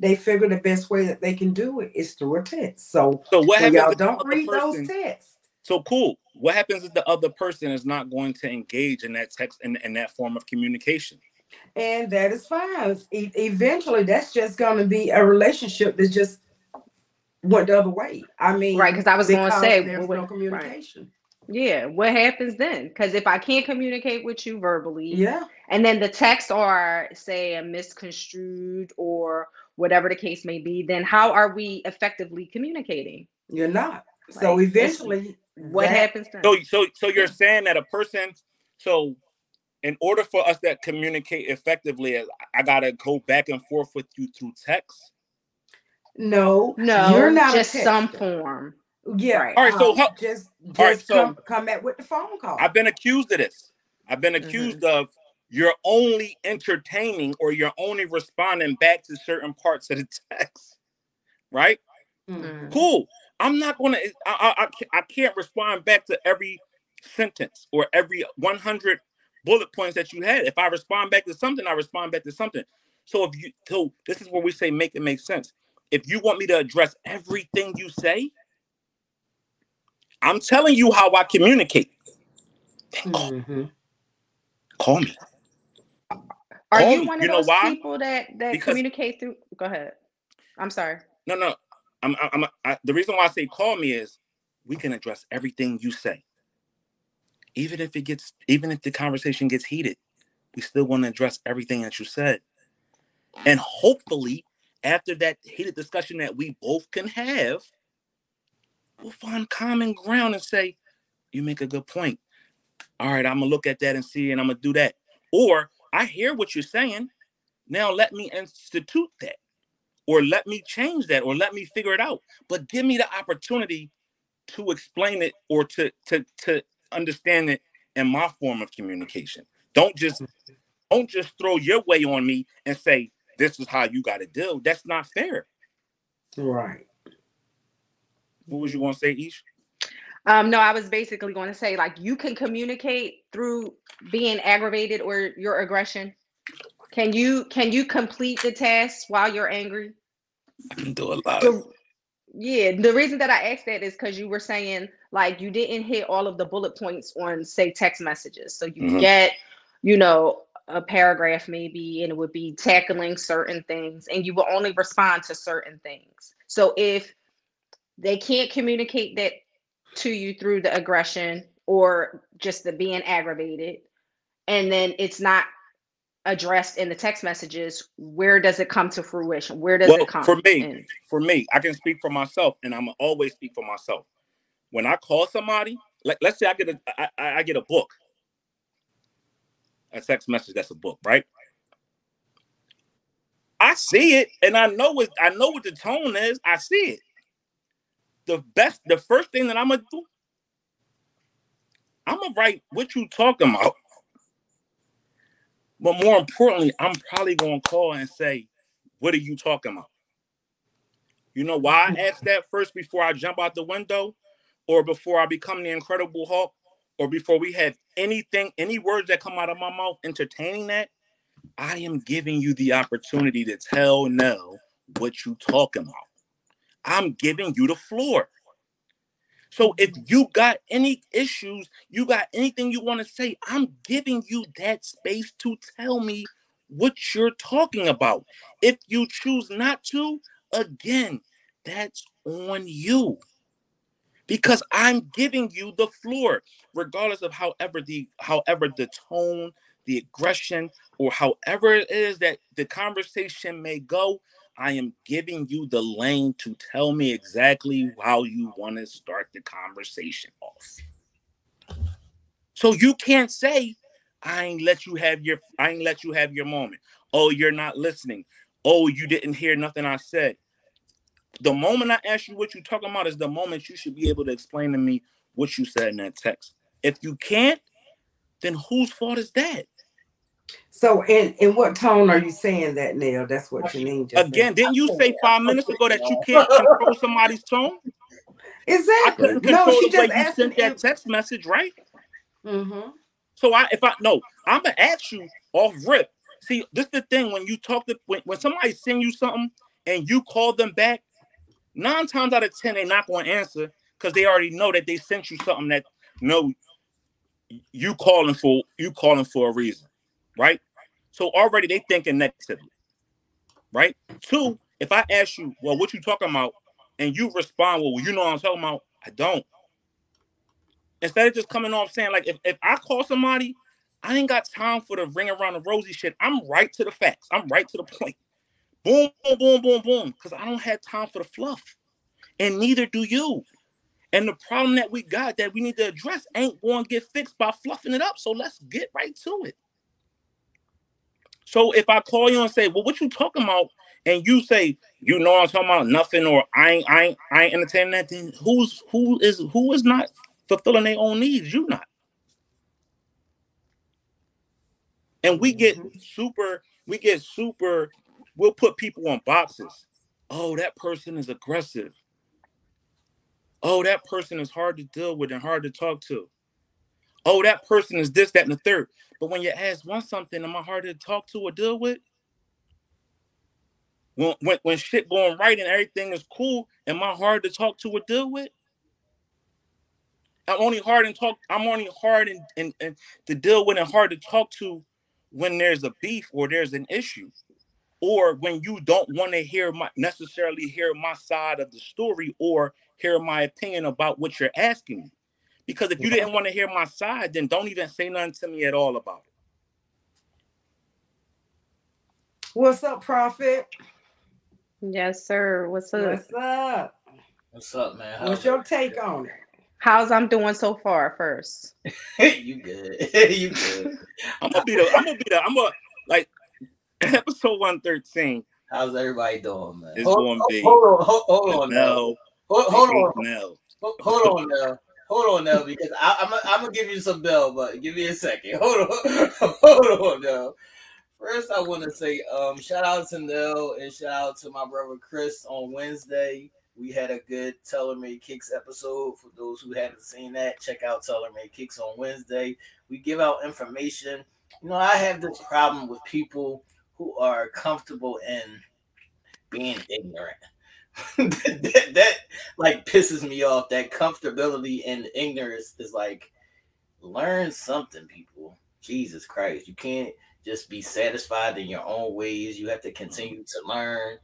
S2: they figure the best way that they can do it is through a text. So,
S1: so what happens
S2: y'all don't read person, those texts.
S1: So cool. What happens if the other person is not going to engage in that text and in, in that form of communication?
S2: And that is fine. E- eventually, that's just going to be a relationship that just went the other way. I mean,
S3: right? Because I was going to say
S2: there's no communication. Right.
S3: Yeah, what happens then? Because if I can't communicate with you verbally,
S2: yeah,
S3: and then the texts are say a misconstrued or whatever the case may be, then how are we effectively communicating?
S2: You're not. Like, so eventually,
S3: what that, happens then?
S1: So, so, so you're saying that a person, so in order for us to communicate effectively, I gotta go back and forth with you through text.
S2: No,
S3: no, you're not just some form.
S2: Yeah. Right.
S1: All right. So
S2: um, just just right, so come, come back with the phone call.
S1: I've been accused of this. I've been accused mm-hmm. of you're only entertaining or you're only responding back to certain parts of the [laughs] text. Right? Mm-hmm. Cool. I'm not gonna. I, I I can't respond back to every sentence or every 100 bullet points that you had. If I respond back to something, I respond back to something. So if you so this is where we say make it make sense. If you want me to address everything you say, I'm telling you how I communicate. Call, mm-hmm. call me.
S3: Are you one of you those people that that because, communicate through? Go ahead. I'm sorry.
S1: No, no. I'm. I'm. I, the reason why I say call me is we can address everything you say, even if it gets, even if the conversation gets heated. We still want to address everything that you said, and hopefully, after that heated discussion that we both can have, we'll find common ground and say, you make a good point. All right, I'm gonna look at that and see, and I'm gonna do that. Or I hear what you're saying. Now let me institute that, or let me change that, or let me figure it out. But give me the opportunity to explain it or to to to understand it in my form of communication. Don't just don't just throw your way on me and say this is how you got to deal. That's not fair.
S2: Right.
S1: What was you going to say, Ish?
S3: Um, no, I was basically going to say like you can communicate through being aggravated or your aggression. Can you can you complete the task while you're angry?
S1: I can do a lot. The,
S3: yeah, the reason that I asked that is because you were saying like you didn't hit all of the bullet points on say text messages. So you mm-hmm. get, you know, a paragraph maybe, and it would be tackling certain things, and you will only respond to certain things. So if they can't communicate that to you through the aggression or just the being aggravated. And then it's not addressed in the text messages where does it come to fruition? Where does well, it come
S1: for me in? for me i can speak for myself and i'm always speak for myself. When i call somebody like let's say i get a I, I get a book. A text message that's a book right? I see it and i know what i know what the tone is. I see it the best, the first thing that I'm gonna do, I'm gonna write what you talking about. But more importantly, I'm probably gonna call and say, "What are you talking about?" You know why I ask that first before I jump out the window, or before I become the Incredible Hulk, or before we have anything, any words that come out of my mouth entertaining that, I am giving you the opportunity to tell Nell what you talking about. I'm giving you the floor. So if you got any issues, you got anything you want to say, I'm giving you that space to tell me what you're talking about. If you choose not to, again, that's on you. Because I'm giving you the floor, regardless of however the however the tone, the aggression, or however it is that the conversation may go. I am giving you the lane to tell me exactly how you want to start the conversation off. So you can't say, I ain't let you have your I ain't let you have your moment. Oh, you're not listening. Oh, you didn't hear nothing I said. The moment I ask you what you're talking about is the moment you should be able to explain to me what you said in that text. If you can't, then whose fault is that?
S2: So, in in what tone are you saying that, Nell? That's what you mean.
S1: Again, didn't you say five minutes ago that you can't control somebody's tone?
S2: Exactly. I
S1: couldn't control no, the way you sent that text message, right?
S2: Mm-hmm.
S1: So I, if I no, I'm gonna ask you off rip. See, this is the thing when you talk to when, when somebody send you something and you call them back, nine times out of ten they're not going to answer because they already know that they sent you something that no, you calling for you calling for a reason right? So already they thinking negatively, right? Two, if I ask you, well, what you talking about, and you respond, well, you know what I'm talking about, I don't. Instead of just coming off saying, like, if, if I call somebody, I ain't got time for the ring around the rosy shit. I'm right to the facts. I'm right to the point. Boom, boom, boom, boom, boom. Because I don't have time for the fluff. And neither do you. And the problem that we got that we need to address ain't going to get fixed by fluffing it up. So let's get right to it. So if I call you and say, "Well, what you talking about?" and you say, "You know I'm talking about nothing," or "I ain't, I ain't, I ain't entertaining that," then who's who is who is not fulfilling their own needs? You not. And we get mm-hmm. super, we get super. We'll put people on boxes. Oh, that person is aggressive. Oh, that person is hard to deal with and hard to talk to. Oh, that person is this, that, and the third. But when you ask one something, am I hard to talk to or deal with? When, when, when shit going right and everything is cool, am I hard to talk to or deal with? I'm only hard and talk. I'm only hard and, and, and to deal with and hard to talk to when there's a beef or there's an issue, or when you don't want to hear my necessarily hear my side of the story or hear my opinion about what you're asking me. Because if you didn't want to hear my side, then don't even say nothing to me at all about it.
S2: What's up, Prophet?
S3: Yes, sir. What's up?
S2: What's up?
S4: What's up, man?
S2: How's What's your take on it?
S3: How's I'm doing so far first? [laughs]
S4: you good. [laughs] you good.
S1: I'm gonna be the I'm gonna be the I'm gonna like [laughs] episode 113.
S4: How's everybody doing, man?
S1: It's hold, gonna be
S4: hold on, hold, hold on now.
S1: Hold,
S4: hold on. Now. Hold on now hold on now because I, am I'm gonna give you some bell, but give me a second. [laughs] Hold on, hold on now. First, I want to say um, shout out to Nell and shout out to my brother Chris on Wednesday. We had a good Taylor Made Kicks episode. For those who haven't seen that, check out Taylor Made Kicks on Wednesday. We give out information. You know, I have this problem with people who are comfortable in being ignorant. [laughs] [laughs] that, that like pisses me off. That comfortability and ignorance is like learn something, people. Jesus Christ, you can't just be satisfied in your own ways. You have to continue to learn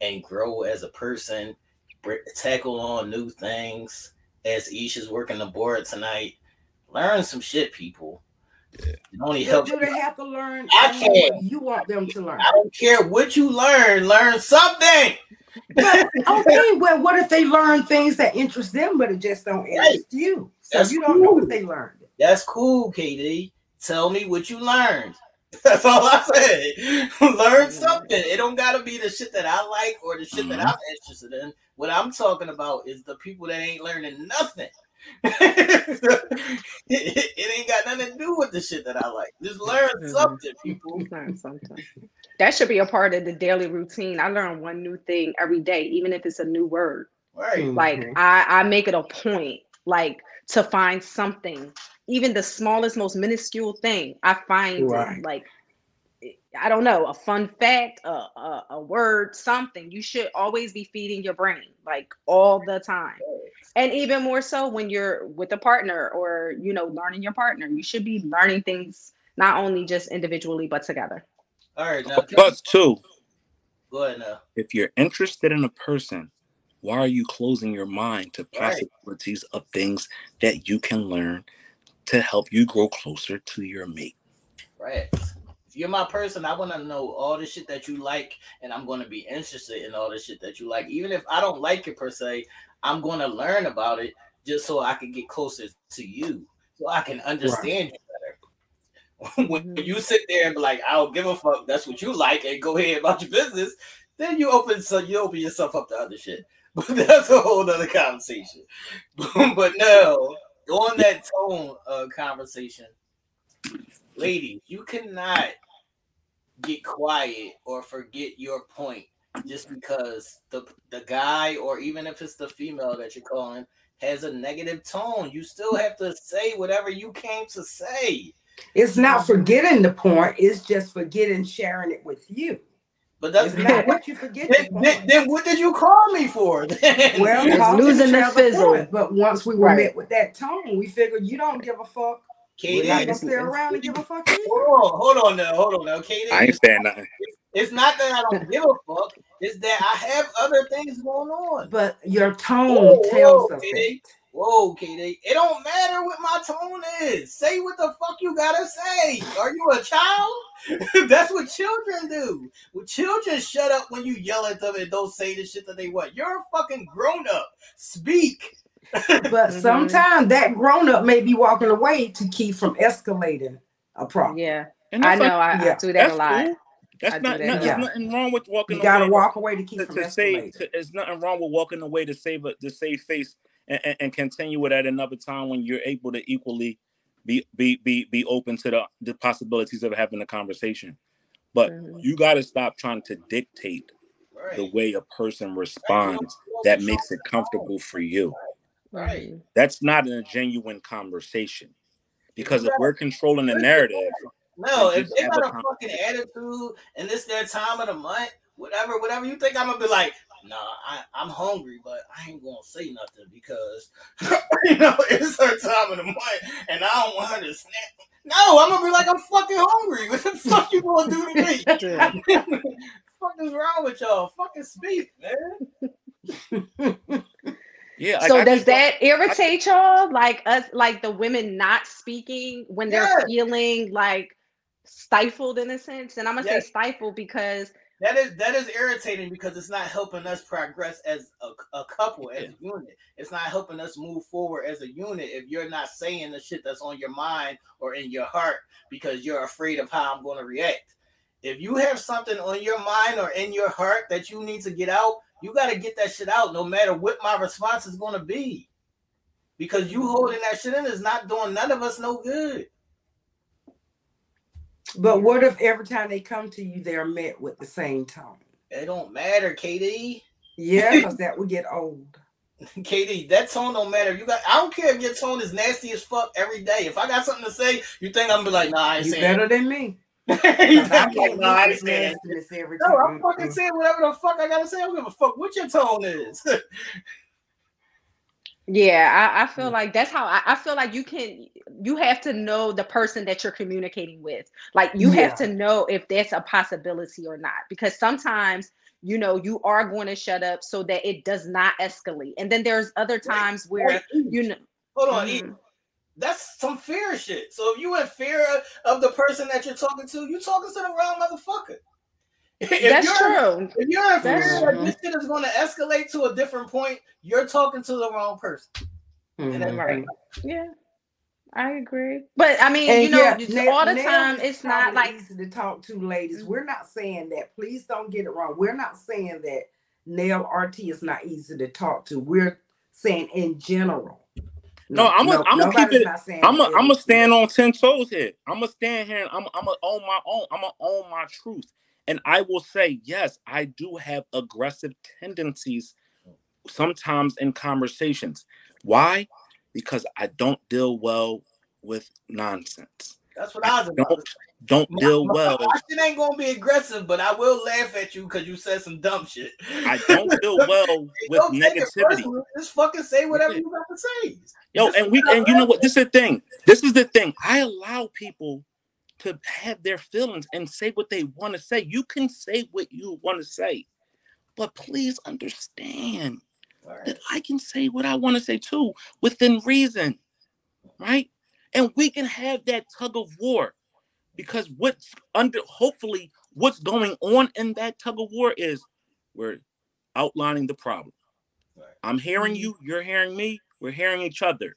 S4: and grow as a person, tackle on new things. As Aisha's working the board tonight, learn some shit, people.
S2: Yeah. It only helps. Do they have to learn?
S4: I can't.
S2: You want them to learn.
S4: I don't care what you learn. Learn something.
S2: But [laughs] okay, well, what if they learn things that interest them, but it just don't interest right. you? So That's you don't cool. know what they learned.
S4: That's cool, KD. Tell me what you learned. [laughs] That's all I said. [laughs] Learn something. It don't gotta be the shit that I like or the shit mm-hmm. that I'm interested in. What I'm talking about is the people that ain't learning nothing. it, it, ain't got nothing to do with the shit that I like. Just learn mm-hmm. something, people. Learn something.
S3: That should be a part of the daily routine. I learn one new thing every day, even if it's a new word.
S4: Right.
S3: Like mm-hmm. I, I make it a point, like to find something, even the smallest, most minuscule thing. I find right. like I don't know, a fun fact, a, a, a, word, something. You should always be feeding your brain like all the time. And even more so when you're with a partner or, you know, learning your partner. You should be learning things not only just individually, but together.
S4: All right. Now,
S1: plus, two.
S4: Go ahead now.
S1: If you're interested in a person, why are you closing your mind to possibilities right. of things that you can learn to help you grow closer to your mate?
S4: Right If you're my person, I want to know all the shit that you like, and I'm going to be interested in all the shit that you like. Even if I don't like it per se, I'm going to learn about it just so I can get closer to you, so I can understand right. you better. [laughs] when mm-hmm. you sit there and be like, I don't give a fuck, that's what you like, and go [laughs] ahead about your business, then you open so you open yourself up to other shit. [laughs] But that's a whole other conversation. but no, on that tone of conversation, ladies, you cannot get quiet or forget your point just because the the guy or even if it's the female that you're calling has a negative tone. You still have to say whatever you came to say.
S2: It's not forgetting the point, it's just forgetting sharing it with you.
S4: But that's
S2: not what you forget.
S4: Then, then, then, what did you call me for? [laughs]
S2: well, losing the fizzle. But once we were right. met with that tone, we figured you don't give a fuck
S4: KD,
S2: not gonna stay around and give a fuck. Either.
S4: Hold on, hold on now, hold on now, KD.
S1: I ain't saying nothing.
S4: It's not that I don't give a fuck. It's that I have other things going on.
S2: But your tone whoa, tells whoa, us
S4: KD. that. Whoa, KD. It don't matter what my tone is. Say what the fuck you gotta say. Are you a child? [laughs] That's what children do. Well, children shut up when you yell at them and don't say the shit that they want. You're a fucking grown up. Speak [laughs]
S2: but mm-hmm. sometimes that grown up may be walking away to keep from escalating a problem.
S3: Yeah, I know. Like, I, yeah. I, do that a lot. Cool.
S1: That's not,
S3: that
S1: not there's nothing wrong with walking.
S2: You gotta walk away to keep to, from
S1: to save. To, there's nothing wrong with walking away to save a to save face and, and, and continue with at another time when you're able to equally be be be be open to the the possibilities of having a conversation. But mm-hmm. you got to stop trying to dictate right. the way a person responds that makes it comfortable for you.
S4: Right.
S1: That's not a genuine conversation. Because if we're controlling the narrative.
S4: No, if they got a, a fucking attitude and this their time of the month, whatever, whatever you think I'm gonna be like, nah, I, I'm hungry, but I ain't gonna say nothing because [laughs] you know [laughs] it's her time of the month and I don't want her to snap. No, I'm gonna be like, I'm fucking hungry. [laughs] What the fuck you gonna do to me? fuck is wrong with y'all? Fucking speak, man.
S1: Yeah.
S3: So does that irritate I, y'all? Like us, like the women not speaking when they're yeah. feeling like stifled in a sense. And I'm gonna yes. say stifled because
S4: that is that is irritating because it's not helping us progress as a, a couple, as yeah. a unit. It's not helping us move forward as a unit if you're not saying the shit that's on your mind or in your heart because you're afraid of how I'm going to react. If you have something on your mind or in your heart that you need to get out, you got to get that shit out no matter what my response is going to be. Because you holding that shit in is not doing none of us no good.
S2: But what if every time they come to you, they're met with the same tone?
S4: It don't matter, KD.
S2: Yeah, because [laughs] that would get old.
S4: KD, that tone don't matter. You got I don't care if your tone is nasty as fuck every day. If I got something to say, you think I'm gonna be like, nah, I ain't
S2: you
S4: saying
S2: better than me. [laughs]
S4: I can't no, I understand. No, I'm fucking saying whatever the fuck I gotta say. I don't give a fuck what your tone is. [laughs]
S3: yeah, I, I, feel mm. like that's how I, I, feel like you can you have to know the person that you're communicating with. Like you yeah. have to know if that's a possibility or not. Because sometimes you know you are going to shut up so that it does not escalate. And then there's other times where you know
S4: hold on, mm-hmm that's some fear shit. So if you in fear of the person that you're talking to, you talking to the wrong motherfucker. [laughs]
S3: If that's true.
S4: If you're in fear that this shit is going to escalate to a different point, you're talking to the wrong person.
S3: Mm-hmm. Right. Yeah. I agree. But I mean, and you know, yeah, all the time it's not like
S2: easy to talk to ladies. Mm-hmm. We're not saying that. Please don't get it wrong. We're not saying that Nail RT is not easy to talk to. We're saying in general
S1: no, I'm gonna no, I'm gonna keep it. I'm gonna I'm gonna stand on ten toes here. I'm gonna stand here and I'm I'm gonna own my own. I'm gonna own my truth, and I will say yes, I do have aggressive tendencies sometimes in conversations. Why? Because I don't deal well with nonsense.
S4: That's what I,
S1: I don't don't deal
S4: my,
S1: well.
S4: My shit ain't gonna be aggressive, but I will laugh at you because you said some dumb shit.
S1: I don't [laughs] deal well with negativity.
S4: Just fucking say whatever you got to say.
S1: Yo, and we and you know what? This is the thing. This is the thing. I allow people to have their feelings and say what they want to say. You can say what you want to say, but please understand right. that I can say what I want to say too within reason, right? And we can have that tug of war because what's under hopefully what's going on in that tug of war is we're outlining the problem. Right. I'm hearing you, you're hearing me, we're hearing each other.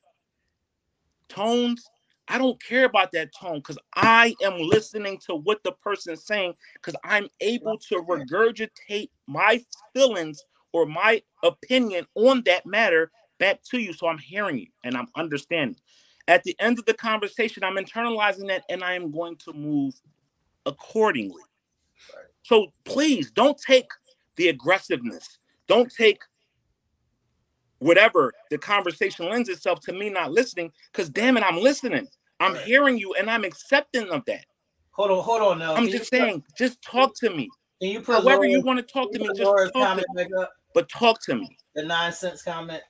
S1: Tones, I don't care about that tone because I am listening to what the person's saying because I'm able to regurgitate my feelings or my opinion on that matter back to you. So I'm hearing you and I'm understanding. At the end of the conversation, I'm internalizing that and I am going to move accordingly. So please don't take the aggressiveness. Don't take whatever the conversation lends itself to me not listening because damn it, I'm listening. I'm right. hearing you and I'm accepting of that.
S4: Hold on, hold on now.
S1: I'm Can just saying, just talk to me.
S4: Can you
S1: put however Laura, you want to talk to me, just talk to me. But talk to me.
S4: The nonsense comment.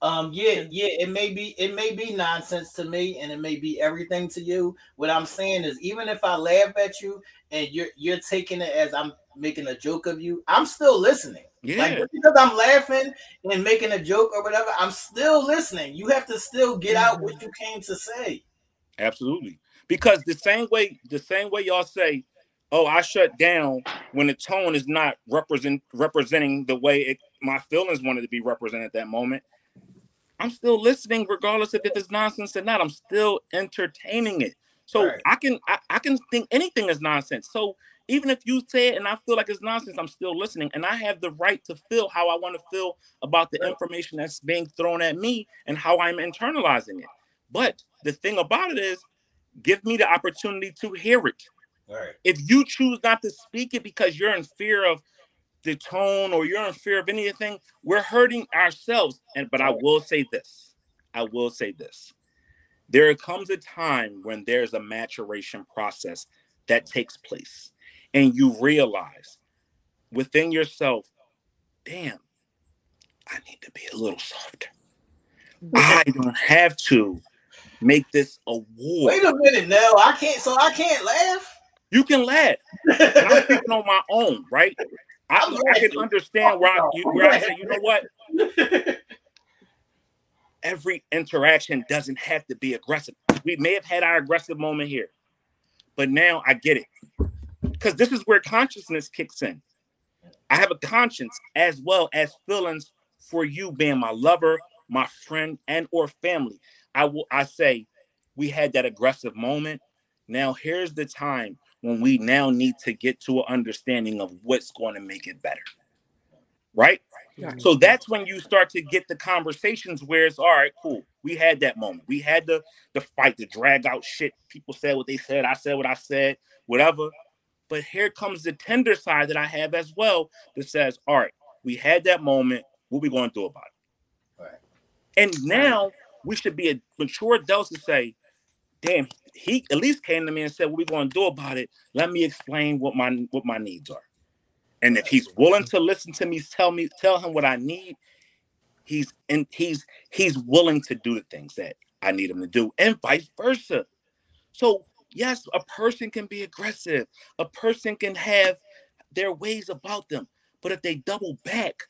S4: Um, yeah, yeah, it may be it may be nonsense to me and it may be everything to you. What I'm saying is even if I laugh at you and you're you're taking it as I'm making a joke of you, I'm still listening. Yeah. Like because I'm laughing and making a joke or whatever, I'm still listening. You have to still get out what you came to say.
S1: Absolutely. Because the same way, the same way y'all say, "Oh, I shut down" when the tone is not represent representing the way it, my feelings wanted to be represented at that moment. I'm still listening, regardless if it's nonsense or not. I'm still entertaining it. So right. I can I, I can think anything is nonsense. So even if you say it and I feel like it's nonsense, I'm still listening. And I have the right to feel how I want to feel about the information that's being thrown at me and how I'm internalizing it. But the thing about it is, give me the opportunity to hear it. Right. If you choose not to speak it because you're in fear of the tone or you're in fear of anything, we're hurting ourselves. And but I will say this. I will say this. There comes a time when there's a maturation process that takes place and you realize within yourself, damn, I need to be a little softer. I don't have to make this a war.
S4: Wait a minute now. I can't so I can't laugh.
S1: You can laugh. I'm speaking on my own, right? I, I can understand where I, where I say, you know what? [laughs] Every interaction doesn't have to be aggressive. We may have had our aggressive moment here, but now I get it because this is where consciousness kicks in. I have a conscience as well as feelings for you being my lover, my friend, and or family. I will I say we had that aggressive moment. Now here's the time when we now need to get to an understanding of what's going to make it better. Right? right? So that's when you start to get the conversations where it's all right, cool. We had that moment. We had the the fight, the drag out shit. People said what they said. I said what I said, whatever. But here comes the tender side that I have as well that says, all right, we had that moment. What we going to do about it? Right. And now we should be a mature adults to say, damn, he at least came to me and said, what we going to do about it? Let me explain what my what my needs are. And if he's willing to listen to me, tell me, tell him what I need, he's and he's he's willing to do the things that I need him to do, and vice versa. So yes, a person can be aggressive, a person can have their ways about them, but if they double back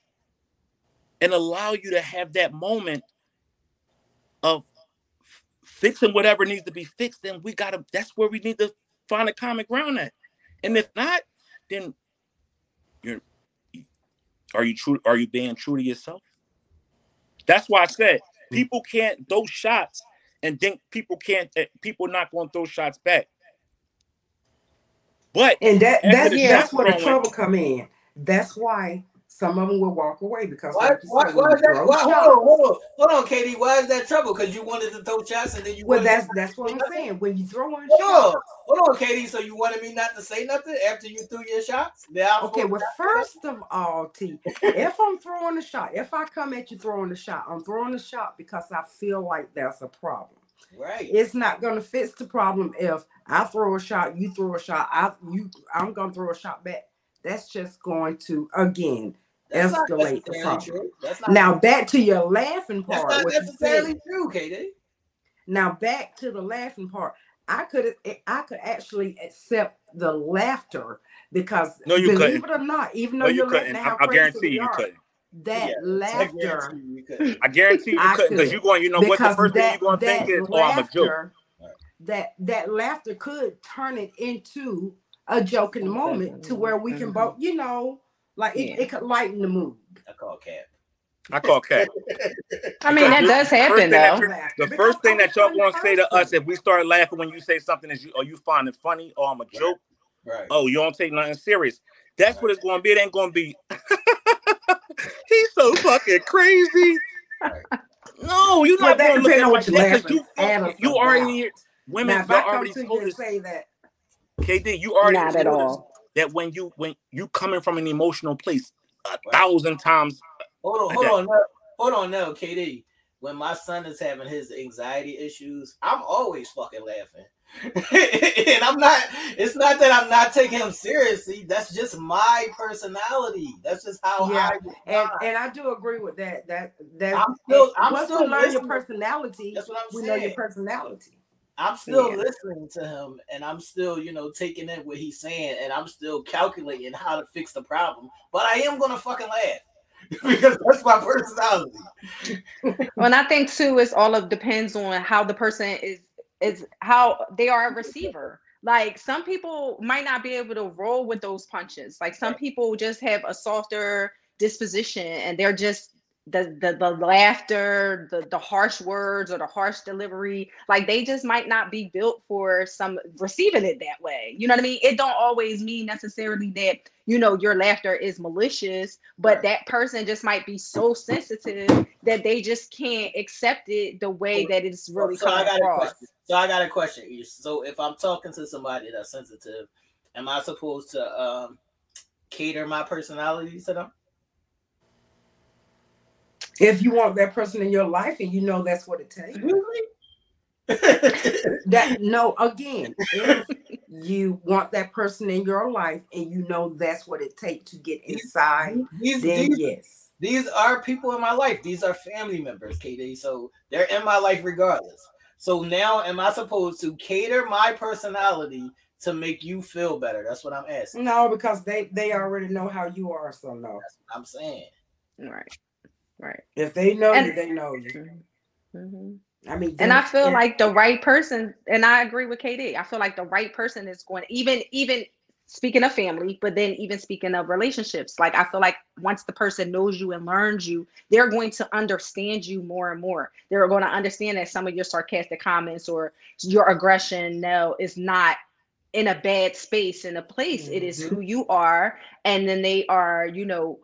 S1: and allow you to have that moment of fixing whatever needs to be fixed, then we gotta that's where we need to find a common ground at. And if not, then you're are you true are you being true to yourself? That's why I said hmm. people can't those shots and think people can't eh, people not going to throw shots back. But
S2: and that that's that's where the trouble come in. That's why some of them will walk away because
S4: why,
S2: like
S4: why, why is that, why, hold on, hold on, hold on, KD. Why is that trouble? Because you wanted to throw shots and then you.
S2: Well, that's that's what I'm saying. When you throw on
S4: hold shots. On, hold on, KD. So you wanted me not to say nothing after you threw your shots?
S2: Okay. Well, first of all, T, if I'm throwing a shot, if I come at you throwing a shot, I'm throwing a shot because I feel like that's a problem.
S4: Right.
S2: It's not gonna fix the problem if I throw a shot, you throw a shot, I you I'm gonna throw a shot back. That's just going to again
S4: That's not
S2: escalate the
S4: necessarily
S2: problem.
S4: true. That's not,
S2: Now back to your laughing
S4: that's
S2: part.
S4: not
S2: what you
S4: necessarily true, KD.
S2: Now back to the laughing part. I could eh, I could actually accept the laughter because
S1: No, you
S2: believe
S1: couldn't.
S2: it or not, even though
S1: No, you
S2: you're
S1: couldn't.
S2: letting
S1: I, I
S2: crazy
S1: guarantee you, you
S2: are,
S1: couldn't.
S2: that
S4: Yeah,
S2: laughter
S4: guarantee you couldn't.
S1: I guarantee you couldn't because you're going. You know what? The
S2: because
S1: first thing
S2: that,
S1: you're going to think is, "Oh, I'm a joke."
S2: laughter, that that laughter could turn it into a joke in the moment to where we can both, you know, like it,
S3: Yeah.
S2: it could lighten the mood.
S4: I call cap.
S1: I call cat. [laughs]
S3: I mean, that
S1: Because
S3: does
S1: the first
S3: happen
S1: thing
S3: though.
S1: you're- The first thing that y'all
S2: funny
S1: going to say to us if we start laughing when you say something is, you, "Oh, you find it funny?" or "I'm a joke."
S4: Right.
S1: Oh, you don't take nothing serious. That's what it's going to be. It ain't going to be. [laughs] He's so fucking crazy.
S4: Right.
S1: No, you're not
S2: that
S1: going to look at
S2: on what you're
S1: that 'cause
S2: laughing
S1: you,
S2: at us
S1: you already
S2: about.
S1: women.
S2: Now, if I come
S1: already
S2: to you
S1: told
S2: and
S1: us,
S2: say that,
S1: KD. You already
S3: Not at
S1: us
S3: all.
S1: That when you when you coming from an emotional place a thousand times.
S4: Hold on,
S1: uh,
S4: hold on, no, hold on, no, KD. When my son is having his anxiety issues, I'm always fucking laughing. [laughs] and I'm not, it's not that I'm not taking him seriously. That's just my personality. That's just how
S2: Yeah,
S4: I
S2: and
S4: respond.
S2: and I do agree with that. That that
S4: I'm still- I'm
S2: once
S4: still
S2: we learn your personality,
S4: That's what I'm
S2: we know your personality.
S4: I'm still
S2: Yeah.
S4: listening to him and I'm still, you know, taking in what he's saying and I'm still calculating how to fix the problem. But I am gonna fucking laugh [laughs] because that's my personality. [laughs]
S3: Well, and I think too, it's all of depends on how the person is is how they are a receiver. Like some people might not be able to roll with those punches. Like some people just have a softer disposition and they're just the the, the laughter, the, the harsh words or the harsh delivery, like they just might not be built for some receiving it that way. You know what I mean? It don't always mean necessarily that you know your laughter is malicious, but that person just might be so sensitive that they just can't accept it the way that it's really
S4: so I
S3: coming
S4: got a
S3: across.
S4: question. So I got a question. So if I'm talking to somebody that's sensitive, am I supposed to um, cater my personality to them?
S2: If you want that person in your life and you know that's what it takes.
S4: these, [laughs]
S2: That no, again, if you want that person in your life and you know that's what it takes to get inside,
S4: these,
S2: then
S4: these,
S2: yes.
S4: these are people in my life. These are family members, KD. So they're in my life regardless. So now, am I supposed to cater my personality to make you feel better? That's what I'm asking.
S2: No, because they they already know how you are, so no.
S4: That's what I'm saying.
S3: Right. Right.
S2: If they know
S3: And-
S2: you, they know you.
S3: Mhm.
S2: I mean,
S3: And I feel like the right person, and I agree with KD. I feel like the right person is going even even speaking of family, but then even speaking of relationships. Like I feel like once the person knows you and learns you, they're going to understand you more and more. They're going to understand that some of your sarcastic comments or your aggression no is not in a bad space in a place. It is
S2: Mhm.
S3: who you are, and then they are, you know,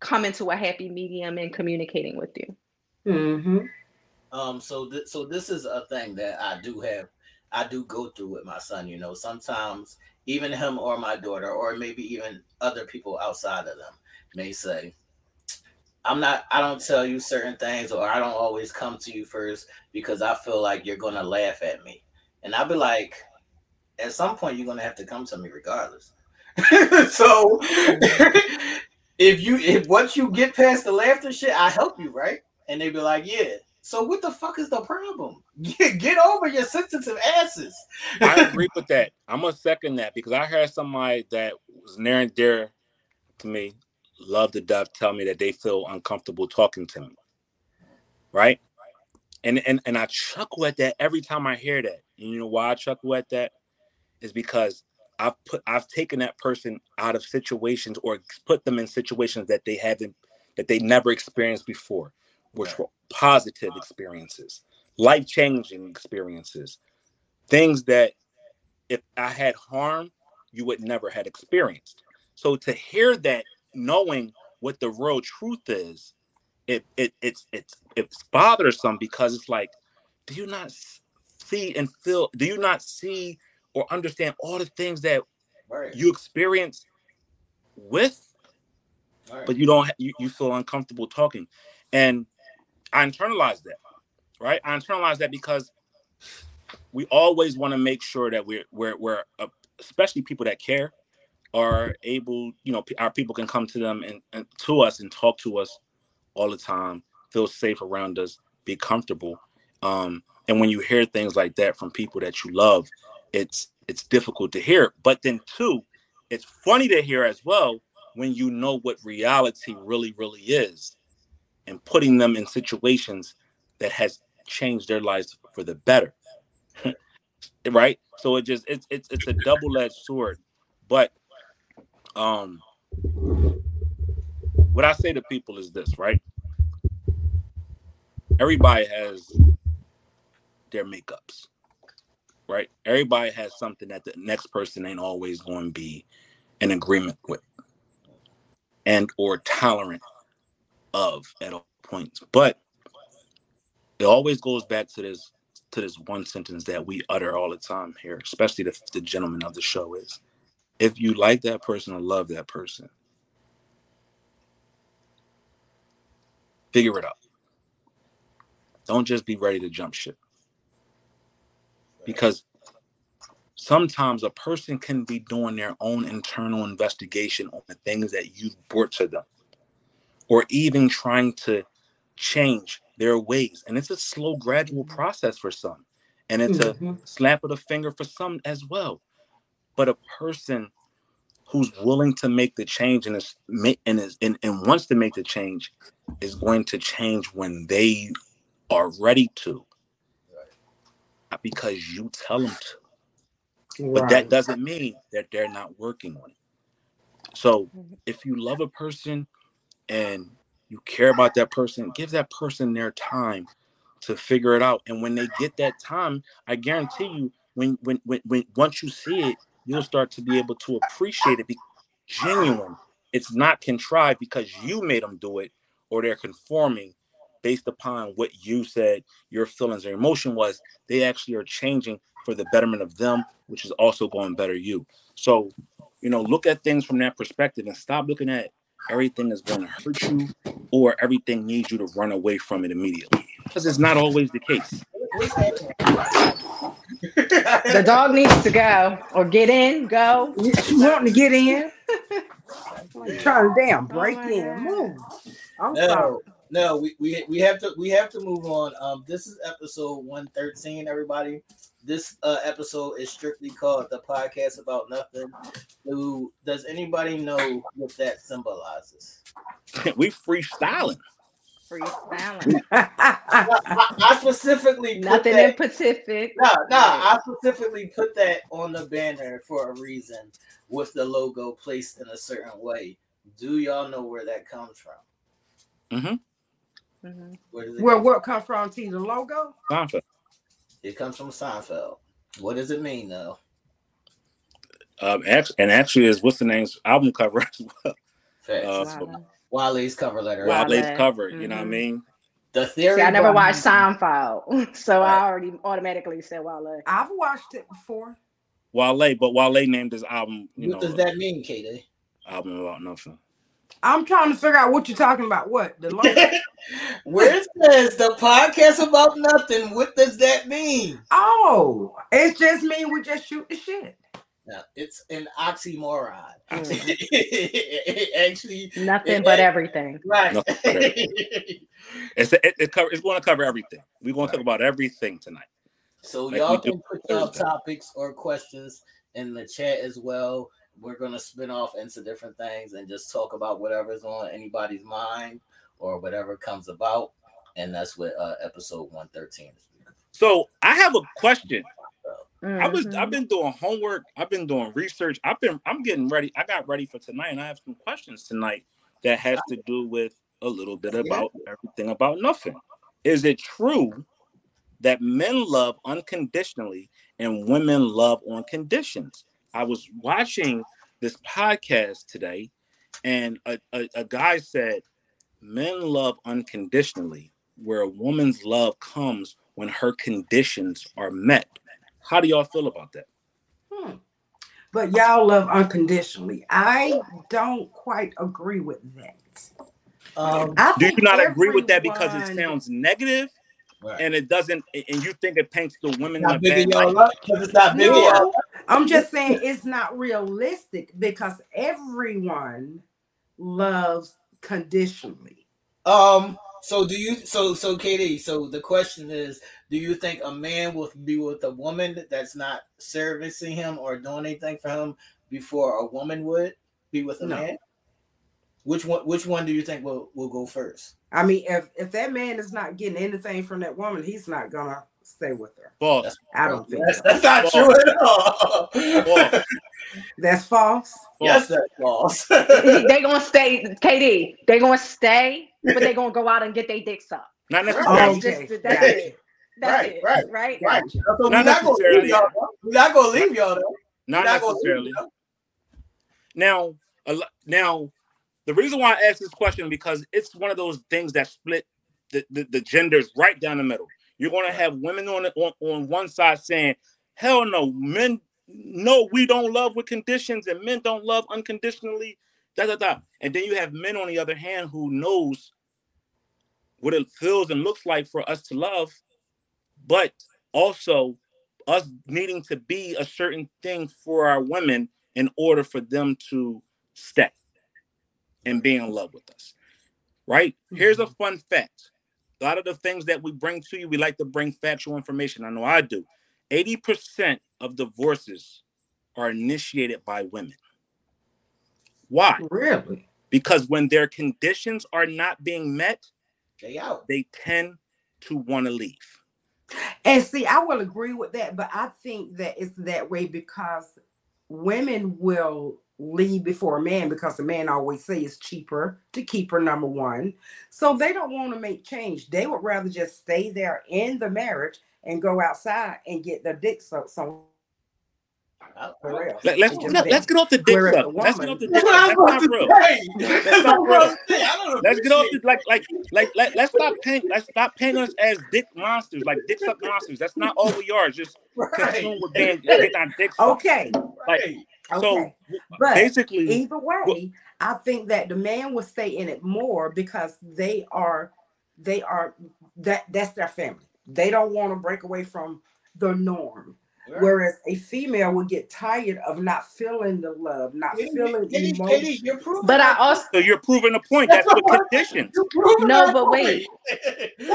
S3: coming to a happy medium and communicating with you.
S2: Mhm.
S4: Um, so th- so this is a thing that I do have, I do go through with my son. You know, sometimes even him or my daughter, or maybe even other people outside of them, may say, "I'm not. I don't tell you certain things, or I don't always come to you first because I feel like you're gonna laugh at me." And I'll be like, "At some point, you're gonna have to come to me regardless." [laughs] so [laughs] if you if once you get past the laughter shit, I help you, right? And they be like, "Yeah." So what the fuck is the problem? [laughs] Get, get over your sensitive asses.
S1: I [laughs] agree with that. I'm gonna second that because I heard somebody that was near and dear to me, love to death, tell me that they feel uncomfortable talking to me. Right? And and and I chuckle at that every time I hear that. And you know why I chuckle at that? Is because I've put I've taken that person out of situations or put them in situations that they haven't that they never experienced before, which were positive experiences, life-changing experiences, things that if I had harm, you would never had experienced. So to hear that, knowing what the real truth is, it it it's it's it's bothersome because it's like, do you not see and feel? Do you not see or understand all the things that
S4: Right.
S1: you experience with,
S4: right.
S1: but you don't you, you feel uncomfortable talking, and I internalized that, right? I internalized that because we always want to make sure that we're we're we're uh, especially people that care are able, you know, our people can come to them and, and to us and talk to us all the time, feel safe around us, be comfortable. Um, and when you hear things like that from people that you love, it's it's difficult to hear. But then too, it's funny to hear as well when you know what reality really, really is, and putting them in situations that has changed their lives for the better. [laughs] right? So it just it's it's it's a double-edged sword. But um what I say to people is this, right? Everybody has their makeups, right? Everybody has something that the next person ain't always going to be in agreement with and or tolerant of at all points. But it always goes back to this to this one sentence that we utter all the time here, especially the, the gentleman of the show is if you like that person or love that person, figure it out. Don't just be ready to jump ship. Because sometimes a person can be doing their own internal investigation on the things that you've brought to them, or even trying to change their ways. And it's a slow, gradual process for some. And it's mm-hmm. a slap of the finger for some as well. But a person who's willing to make the change and is and is and, and wants to make the change is going to change when they are ready to. Not because you tell them to. Right. But that doesn't mean that they're not working on it. So mm-hmm. if you love a person and you care about that person, give that person their time to figure it out. And when they get that time, I guarantee you, when when when, when once you see it, you'll start to be able to appreciate it because genuine. It's not contrived because you made them do it or they're conforming based upon what you said your feelings or emotion was. They actually are changing for the betterment of them, which is also going better you. So, you know, look at things from that perspective and stop looking at everything is going to hurt you or everything needs you to run away from it immediately because it's not always the case. [laughs]
S3: the dog needs to go or get in, go.
S2: You wanting to get in. [laughs] trying to damn break oh in. Move.
S4: I'm no, sorry. No, we, we we have to we have to move on. Um, this is episode 113, everybody. This uh, episode is strictly called the podcast about nothing. Do does anybody know what that symbolizes? [laughs]
S1: we freestyling.
S3: Freestyling.
S4: I, [laughs] [laughs] I, specifically
S3: nothing that, in Pacific.
S4: No, no, I specifically put that on the banner for a reason, with the logo placed in a certain way. Do y'all know where that comes from?
S1: Mm-hmm. Mm-hmm.
S2: Where does it where what comes from? T the logo?
S1: Seinfeld.
S4: It comes from Seinfeld. What does it mean though?
S1: Um, and actually, is what's the name's album cover [laughs] as well.
S4: Uh, so, Wale's cover letter.
S1: Wale's Wale. cover. Mm-hmm. You know what I mm-hmm. mean?
S4: The theory.
S3: See, I never watched Seinfeld, [laughs] so right. I already automatically said Wale.
S2: I've watched it before.
S1: Wale, but Wale named his album. what know,
S4: does that mean, KD?
S1: Album about nothing.
S2: I'm trying to figure out what you're talking about. What the logo? [laughs]
S4: Where it says the podcast about nothing. What does that mean?
S2: Oh, it just mean we just shoot the shit.
S4: Now, it's an oxymoron. Mm. [laughs] Actually,
S3: nothing it, but it, everything.
S4: Right.
S1: it's it, it cover, it's going to cover everything. We're going to talk about everything tonight.
S4: So like y'all can put your topics or questions in the chat as well we're going to spin off into different things and just talk about whatever's on anybody's mind or whatever comes about. And that's what uh, episode 113 is.
S1: So I have a question. Mm-hmm. I was I've mm-hmm. been doing homework, I've been doing research, I've been I'm getting ready. I got ready for tonight, and I have some questions tonight that has to do with a little bit about everything about nothing. Is it true that men love unconditionally and women love on conditions? I was watching this podcast today, and a, a, a guy said, Men love unconditionally, where a woman's love comes when her conditions are met. How do y'all feel about that?
S2: Hmm. But y'all love unconditionally. I don't quite agree with that.
S1: Um, do you not agree with that because it sounds negative, right. and it doesn't, and you think it paints the women
S4: not big in your life because it's not big no,
S2: I'm just saying it's not realistic because everyone loves conditionally.
S4: Um. So do you? So so KD. So the question is, do you think a man will be with a woman that's not servicing him or doing anything for him before a woman would be with a no. man? Which one? Which one do you think will will go first?
S2: I mean, if if that man is not getting anything from that woman, he's not gonna stay with her.
S1: False.
S2: I don't think
S4: that's, so. that's not false. true at all.
S2: False. That's false.
S4: Yes, that's false.
S3: they gonna stay, KD. They gonna stay, but they gonna go out and get their dicks up.
S1: Not necessarily.
S3: okay. Just, that's it. That's right, it. Right. Right.
S4: Right. So not we're not gonna leave y'all. We're not gonna leave y'all though.
S1: Not, not necessarily. Now, now, the reason why I ask this question because it's one of those things that split the, the, the genders right down the middle. You're going to have women on, on on one side saying, "Hell no, men, no, we don't love with conditions, and men don't love unconditionally." Da da da. And then you have men on the other hand who knows what it feels and looks like for us to love, but also us needing to be a certain thing for our women in order for them to stay and be in love with us. Right? Here's a mm-hmm. fun fact. A lot of the things that we bring to you, we like to bring factual information. I know I do. 80% of divorces are initiated by women. Why?
S2: Really?
S1: Because when their conditions are not being met,
S4: they out.
S1: They tend to want to leave.
S2: And see, I will agree with that, but I think that it's that way because women will leave before a man because the man always say it's cheaper to keep her number one. So they don't want to make change. They would rather just stay there in the marriage and go outside and get their dick sucked so
S1: let, us let's, let's get off the dick suck. Let's get off the dick suck. That's not real. That's not real. Let's get off the like like like let, let's stop paint let's stop painting us as dick monsters, like dick suck monsters. That's not all we are. Just right. consumed with being getting our dick
S2: sucked. Okay.
S1: Like
S2: okay. so but basically either way, well, I think that the man will stay in it more because they are they are that that's their family. They don't want to break away from the norm. Whereas a female would get tired of not feeling the love, not KD, feeling KD, emotion. KD,
S3: but I also
S1: so you're proving a point. That's, That's the condition.
S3: No, but wait.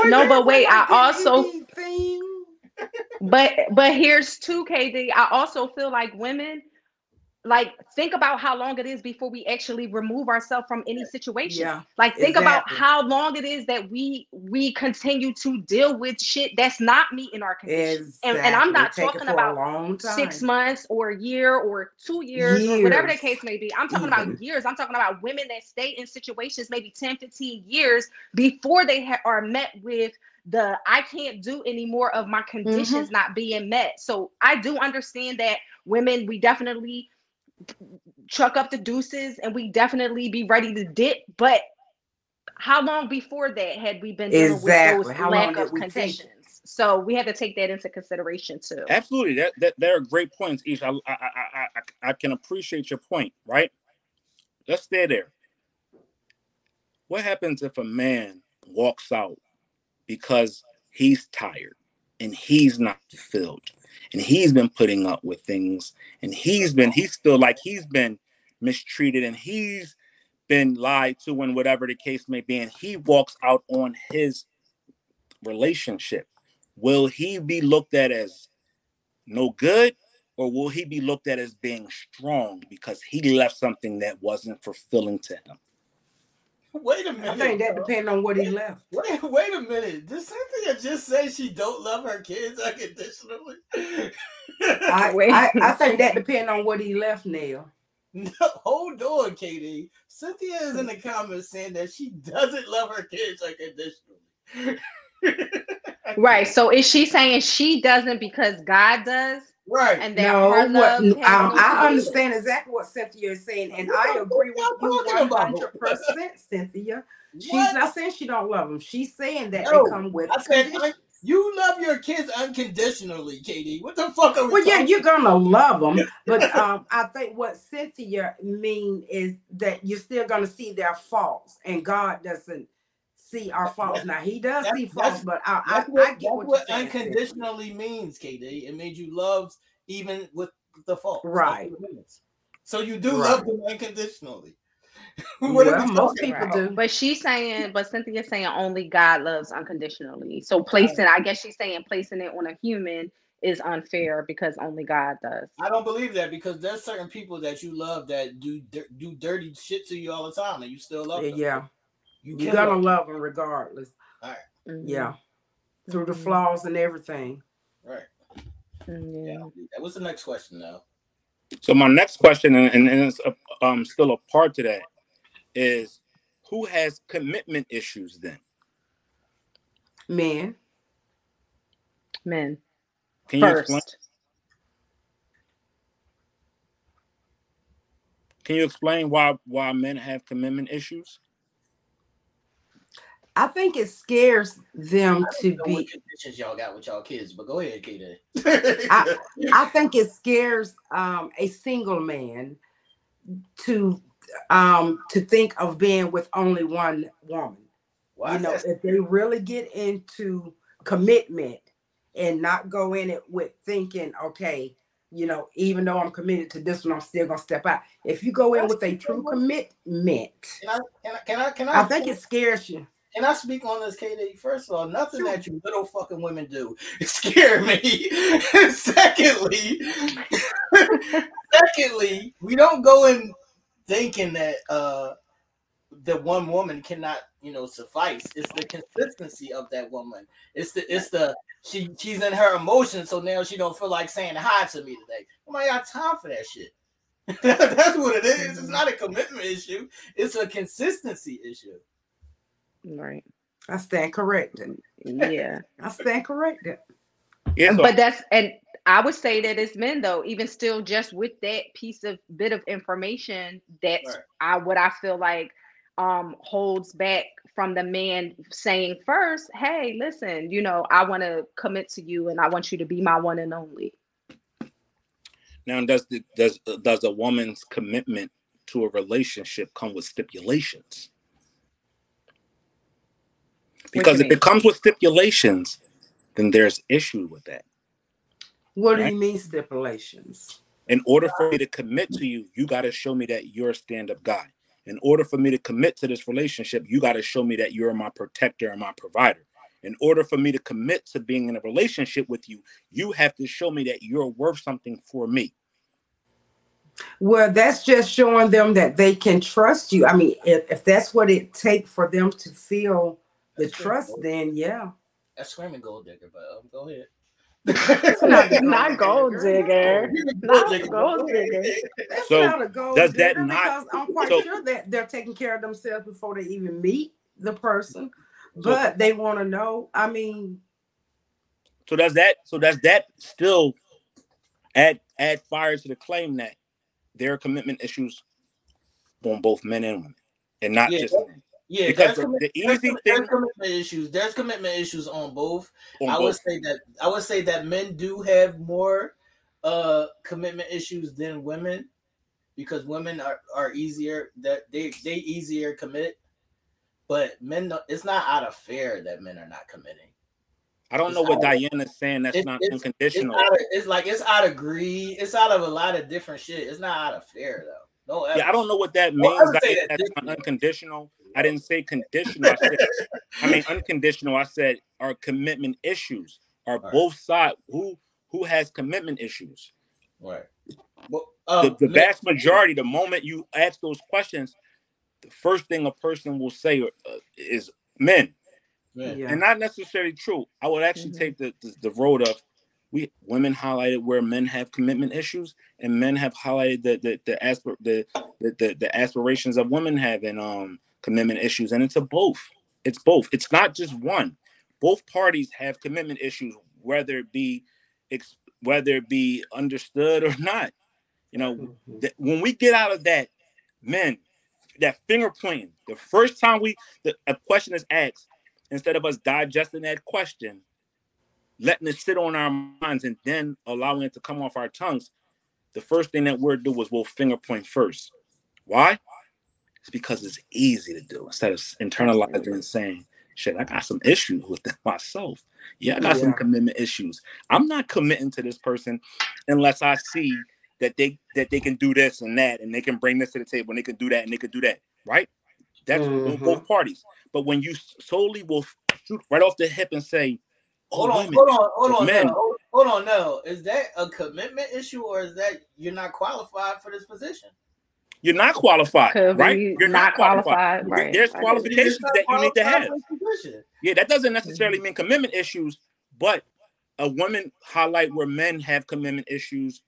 S3: no, but wait. I also. But but here's two, KD. I also feel like women like think about how long it is before we actually remove ourselves from any situation yeah, like think exactly. about how long it is that we we continue to deal with shit that's not meeting our conditions exactly. and, and, i'm not talking about six months or a year or two years, years. or whatever the case may be i'm talking Even. about years i'm talking about women that stay in situations maybe 10 15 years before they ha- are met with the I can't do any more of my conditions mm-hmm. not being met. So I do understand that women, we definitely chuck up the deuces and we definitely be ready to dip. But how long before that had we been dealing exactly. with those how lack of conditions? So we had to take that into consideration too.
S1: Absolutely, that that there are great points. Each I I I I, I can appreciate your point. Right, let's stay there. What happens if a man walks out because he's tired and he's not fulfilled? And he's been putting up with things. And he's been he's still like he's been mistreated and he's been lied to and whatever the case may be. And he walks out on his relationship. Will he be looked at as no good or will he be looked at as being strong because he left something that wasn't fulfilling to him
S4: Wait a minute. I
S2: think that depends on what he left.
S4: Wait, wait a minute. Did Cynthia just say she don't love her kids unconditionally?
S2: I, [laughs] I, I, think that depends on what he left, Nell.
S4: No, hold on, KD. Cynthia is in the comments saying that she doesn't love her kids unconditionally. [laughs]
S3: right. So is she saying she doesn't because God does?
S4: Right.
S2: And no, what, um, I understand exactly what Cynthia is saying, and what I agree with you one hundred percent, Cynthia. She's what? not saying she don't love them. She's saying that no, they come with. I said,
S4: you love your kids unconditionally, KD. What the fuck are we?
S2: Well, yeah, you're gonna love them, but [laughs] um, I think what Cynthia mean is that you're still gonna see their faults, and God doesn't see our faults. Now he does
S4: That's-
S2: see faults, but I, I,
S4: That's what,
S2: I get
S4: that's
S2: what,
S4: what
S2: you're saying,
S4: unconditionally means, KD. It made you love even with the fault.
S2: Right.
S4: So you do
S2: Right.
S4: love them unconditionally.
S2: Stephanie. [laughs]
S4: what
S2: Well, most people
S4: about?
S2: do.
S3: But she's saying, but Cynthia's saying only God loves unconditionally. So placing, I guess she's saying placing it on a human is unfair because only God does.
S4: I don't believe that because there's certain people that you love that do do dirty shit to you all the time, and you still love them.
S2: Yeah,
S4: you
S2: you're
S4: can
S2: gonna
S4: love
S2: love them regardless.
S3: Mhm.
S2: Yeah, through the
S3: Mhm.
S2: flaws and everything.
S4: right.
S3: Mm,
S4: Yeah. What's the next question now?
S1: So my next question, and, and it's a, um still a part to that, is who has commitment issues then?
S2: Men,
S3: Men
S1: Can you explain? Can you explain why why men have commitment issues?
S2: I think it scares them to
S4: don't what
S2: be.
S4: conditions y'all got with y'all kids, but go ahead, KD.
S2: I- [laughs] I think it scares um, a single man to um, to think of being with only one woman. You know, if they really get into commitment and not go in it with thinking, okay, you know, even though I'm committed to this one, I'm still gonna step out. If you go in with a true commitment,
S4: Can I, can I, can I, can I,
S2: I think it scares you.
S4: Can I speak on this, KD? First of all, nothing
S2: Sure.
S4: that you little fucking women do [laughs] scare me. [laughs] secondly, secondly, we don't go in thinking that uh that one woman cannot, you know, suffice. It's the consistency of that woman. It's the it's the she she's in her emotions, so now she don't feel like saying hi to me today. I Nobody got time for that shit. [laughs] That's what it is. It's not a commitment issue. It's a consistency issue.
S3: Right.
S2: I stand corrected.
S3: Yeah. [laughs]
S2: I stand corrected.
S1: Yeah, so
S3: but that's and I would say that it's men though, even still just with that piece of bit of information that's
S4: Right.
S3: I what I feel like um holds back from the man saying first, hey, listen, you know, I want to commit to you and I want you to be my one and only.
S1: now does the, does does a woman's commitment to a relationship come with stipulations? Because if
S3: mean?
S1: it comes with stipulations, then there's issue with that.
S2: What do you mean stipulations?
S1: In order for me to commit to you, you got to show me that you're a stand-up guy. In order for me to commit to this relationship, you got to show me that you're my protector and my provider. In order for me to commit to being in a relationship with you, you have to show me that you're worth something for me.
S2: Well, that's just showing them that they can trust you. I mean, if, if that's what it takes for them to feel the
S4: That's good.
S2: trust, then yeah.
S4: That's screaming gold digger, but um, go ahead. [laughs]
S2: not the
S3: Not gold digger. Not gold digger.
S2: That's
S1: So,
S2: not a gold
S1: does that
S2: digger
S1: not-
S2: because I'm quite
S1: so-
S2: sure that they're taking care of themselves before they even meet the person. But they want to know. I mean,
S1: So does that so does that still add add fire to the claim that there are commitment issues on both men and women, and not
S4: Yeah.
S1: just men?
S4: Yeah,
S1: Because
S4: there's,
S1: the,
S4: there's,
S1: easy
S4: there's
S1: thing
S4: commitment issues. There's commitment issues on both.
S1: on
S4: I would say that I would say that men do have more uh commitment issues than women because women are, are easier that they they easier commit, but men it's not out of fear that men are not committing.
S1: I don't know what
S4: out
S1: Diana's saying. That's
S4: it's-
S1: not
S4: it's- It's
S1: unconditional.
S4: of, it's like it's out of greed. It's out of a lot of different shit. It's not out of fear though. No,
S1: yeah, I don't know what that
S4: Don't
S1: means.
S4: say that
S1: that's unconditional. I didn't say conditional. I said, I mean unconditional. I said our commitment issues. Are
S4: Right.
S1: both sides who who has commitment issues?
S4: Right. Well,
S1: the,
S4: um,
S1: the
S4: men-
S1: vast majority, the moment you ask those questions, the first thing a person will say uh, is men,
S4: men.
S2: yeah.
S1: and not necessarily true. I would actually
S3: Mhm.
S1: take the, the the road of we women highlighted where men have commitment issues, and men have highlighted the the the, aspir- the, the, the, the aspirations of women having um commitment issues, and it's a both. It's both. It's not just one. Both parties have commitment issues, whether it be ex- whether it be understood or not. You know,
S2: Mhm.
S1: that when we get out of that, men, that finger pointing, the first time we the, a question is asked, instead of us digesting that question, letting it sit on our minds and then allowing it to come off our tongues, the first thing that we'll do is we'll finger point first. Why? It's because it's easy to do instead of internalizing and saying, shit, I got some issues with [laughs] myself. Yeah, I got yeah. some commitment issues. I'm not committing to this person unless I see that they that they can do this and that and they can bring this to the table and they can do that and they can do that, right? That's mm-hmm. both parties. But when you solely will shoot right off the hip and say,
S4: oh, hold on, women, hold on, hold on, men. hold, hold on, no. Is that a commitment issue or is that you're not qualified for this position?
S1: You're not qualified, right? You're
S3: not, not qualified. qualified. Right.
S1: There's qualifications that you need to have. Yeah, that doesn't necessarily mm-hmm. mean commitment issues, but a woman highlight where men have commitment issues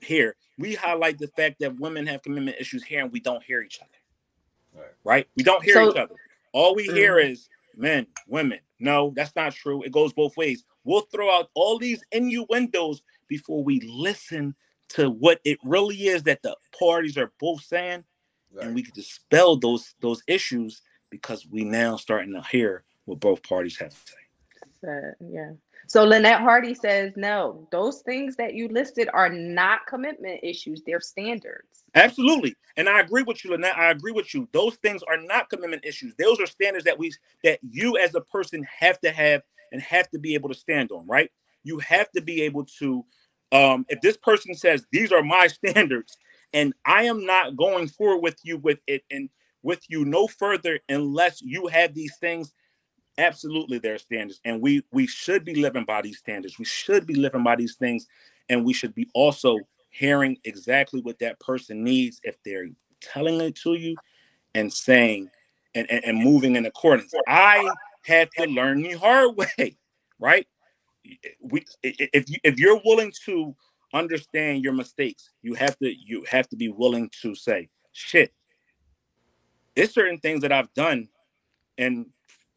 S1: here. We highlight the fact that women have commitment issues here and we don't hear each other. Right. right? We don't hear so, each other. All we mm-hmm. hear is men, women. No, that's not true. It goes both ways. We'll throw out all these innuendos before we listen to what it really is that the parties are both saying, right. and we can dispel those those issues because we now starting to hear what both parties have to say.
S3: Uh, yeah. So Lynette Hardy says, no, those things that you listed are not commitment issues, they're standards.
S1: Absolutely. And I agree with you, Lynette. I agree with you. Those things are not commitment issues. Those are standards that we that you as a person have to have and have to be able to stand on, right? You have to be able to um, if this person says these are my [laughs] standards and I am not going forward with you with it and with you no further unless you have these things, absolutely there are standards. And we we should be living by these standards. We should be living by these things, and we should be also hearing exactly what that person needs if they're telling it to you and saying and, and, and moving in accordance. I had to learn the hard [laughs] way, right? We if you if you're willing to understand your mistakes, you have to you have to be willing to say, shit. There's certain things that I've done in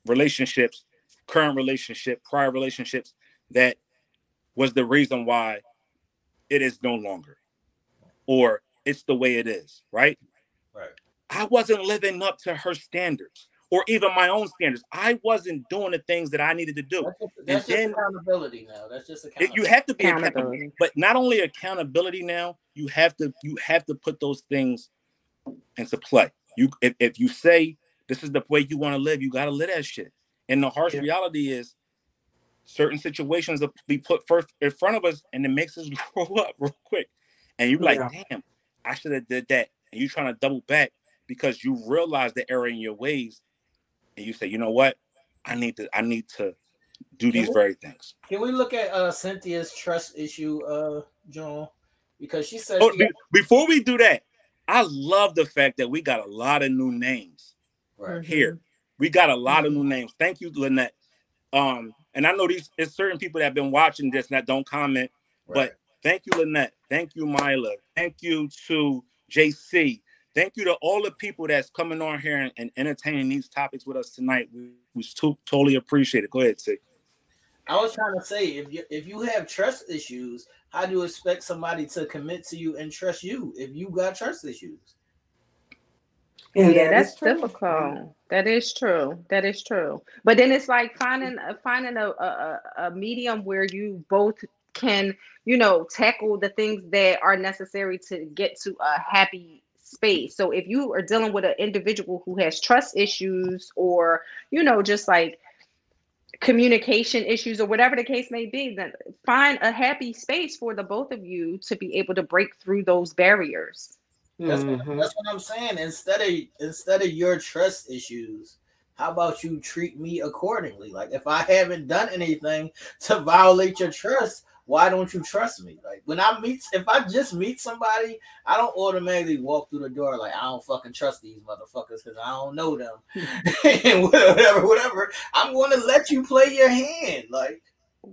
S1: relationships, current relationship, prior relationships, that was the reason why it is no longer, or it's the way it is, right?
S4: Right.
S1: I wasn't living up to her standards or even my own standards. I wasn't doing the things that I needed to do.
S4: That's just, that's just then, accountability now. That's just accountability.
S1: You have to be accountability. but not only accountability now. You have to you have to put those things into play. You if, if you say this is the way you want to live, you got to live that shit. And the harsh yeah. reality is, certain situations will be put first in front of us, and it makes us [laughs] grow up real quick. And you're like, yeah. damn, I should have did that. And you're trying to double back because you realize the error in your ways and you say, you know what, I need to I need to do these we, very things.
S4: Can we look at uh Cynthia's trust issue, uh, John? Because she said
S1: oh,
S4: she
S1: before we do that, I love the fact that we got a lot of new names right. here. We got a lot of new names. Thank you, Lynette. Um, and I know these there's certain people that have been watching this that don't comment, right. but thank you, Lynette. Thank you, Mila. Thank you to JC. Thank you to all the people that's coming on here and, and entertaining these topics with us tonight. We, we to, totally appreciate it. Go ahead,
S4: i was trying to say, if you if you have trust issues, how do you expect somebody to commit to you and trust you if you got trust issues?
S3: Yeah, yeah that's difficult. That is true. That is true. But then it's like finding finding a, a, a medium where you both can, you know, tackle the things that are necessary to get to a happy space. So if you are dealing with an individual who has trust issues or, you know, just like communication issues or whatever the case may be, then find a happy space for the both of you to be able to break through those barriers.
S4: That's, mm-hmm. what, that's what I'm saying. Instead of instead of your trust issues, how about you treat me accordingly? Like if I haven't done anything to violate your trust, why don't you trust me? Like when I meet, if I just meet somebody, I don't automatically walk through the door like I don't fucking trust these motherfuckers because I don't know them [laughs] and whatever, whatever. I'm going to let you play your hand, like.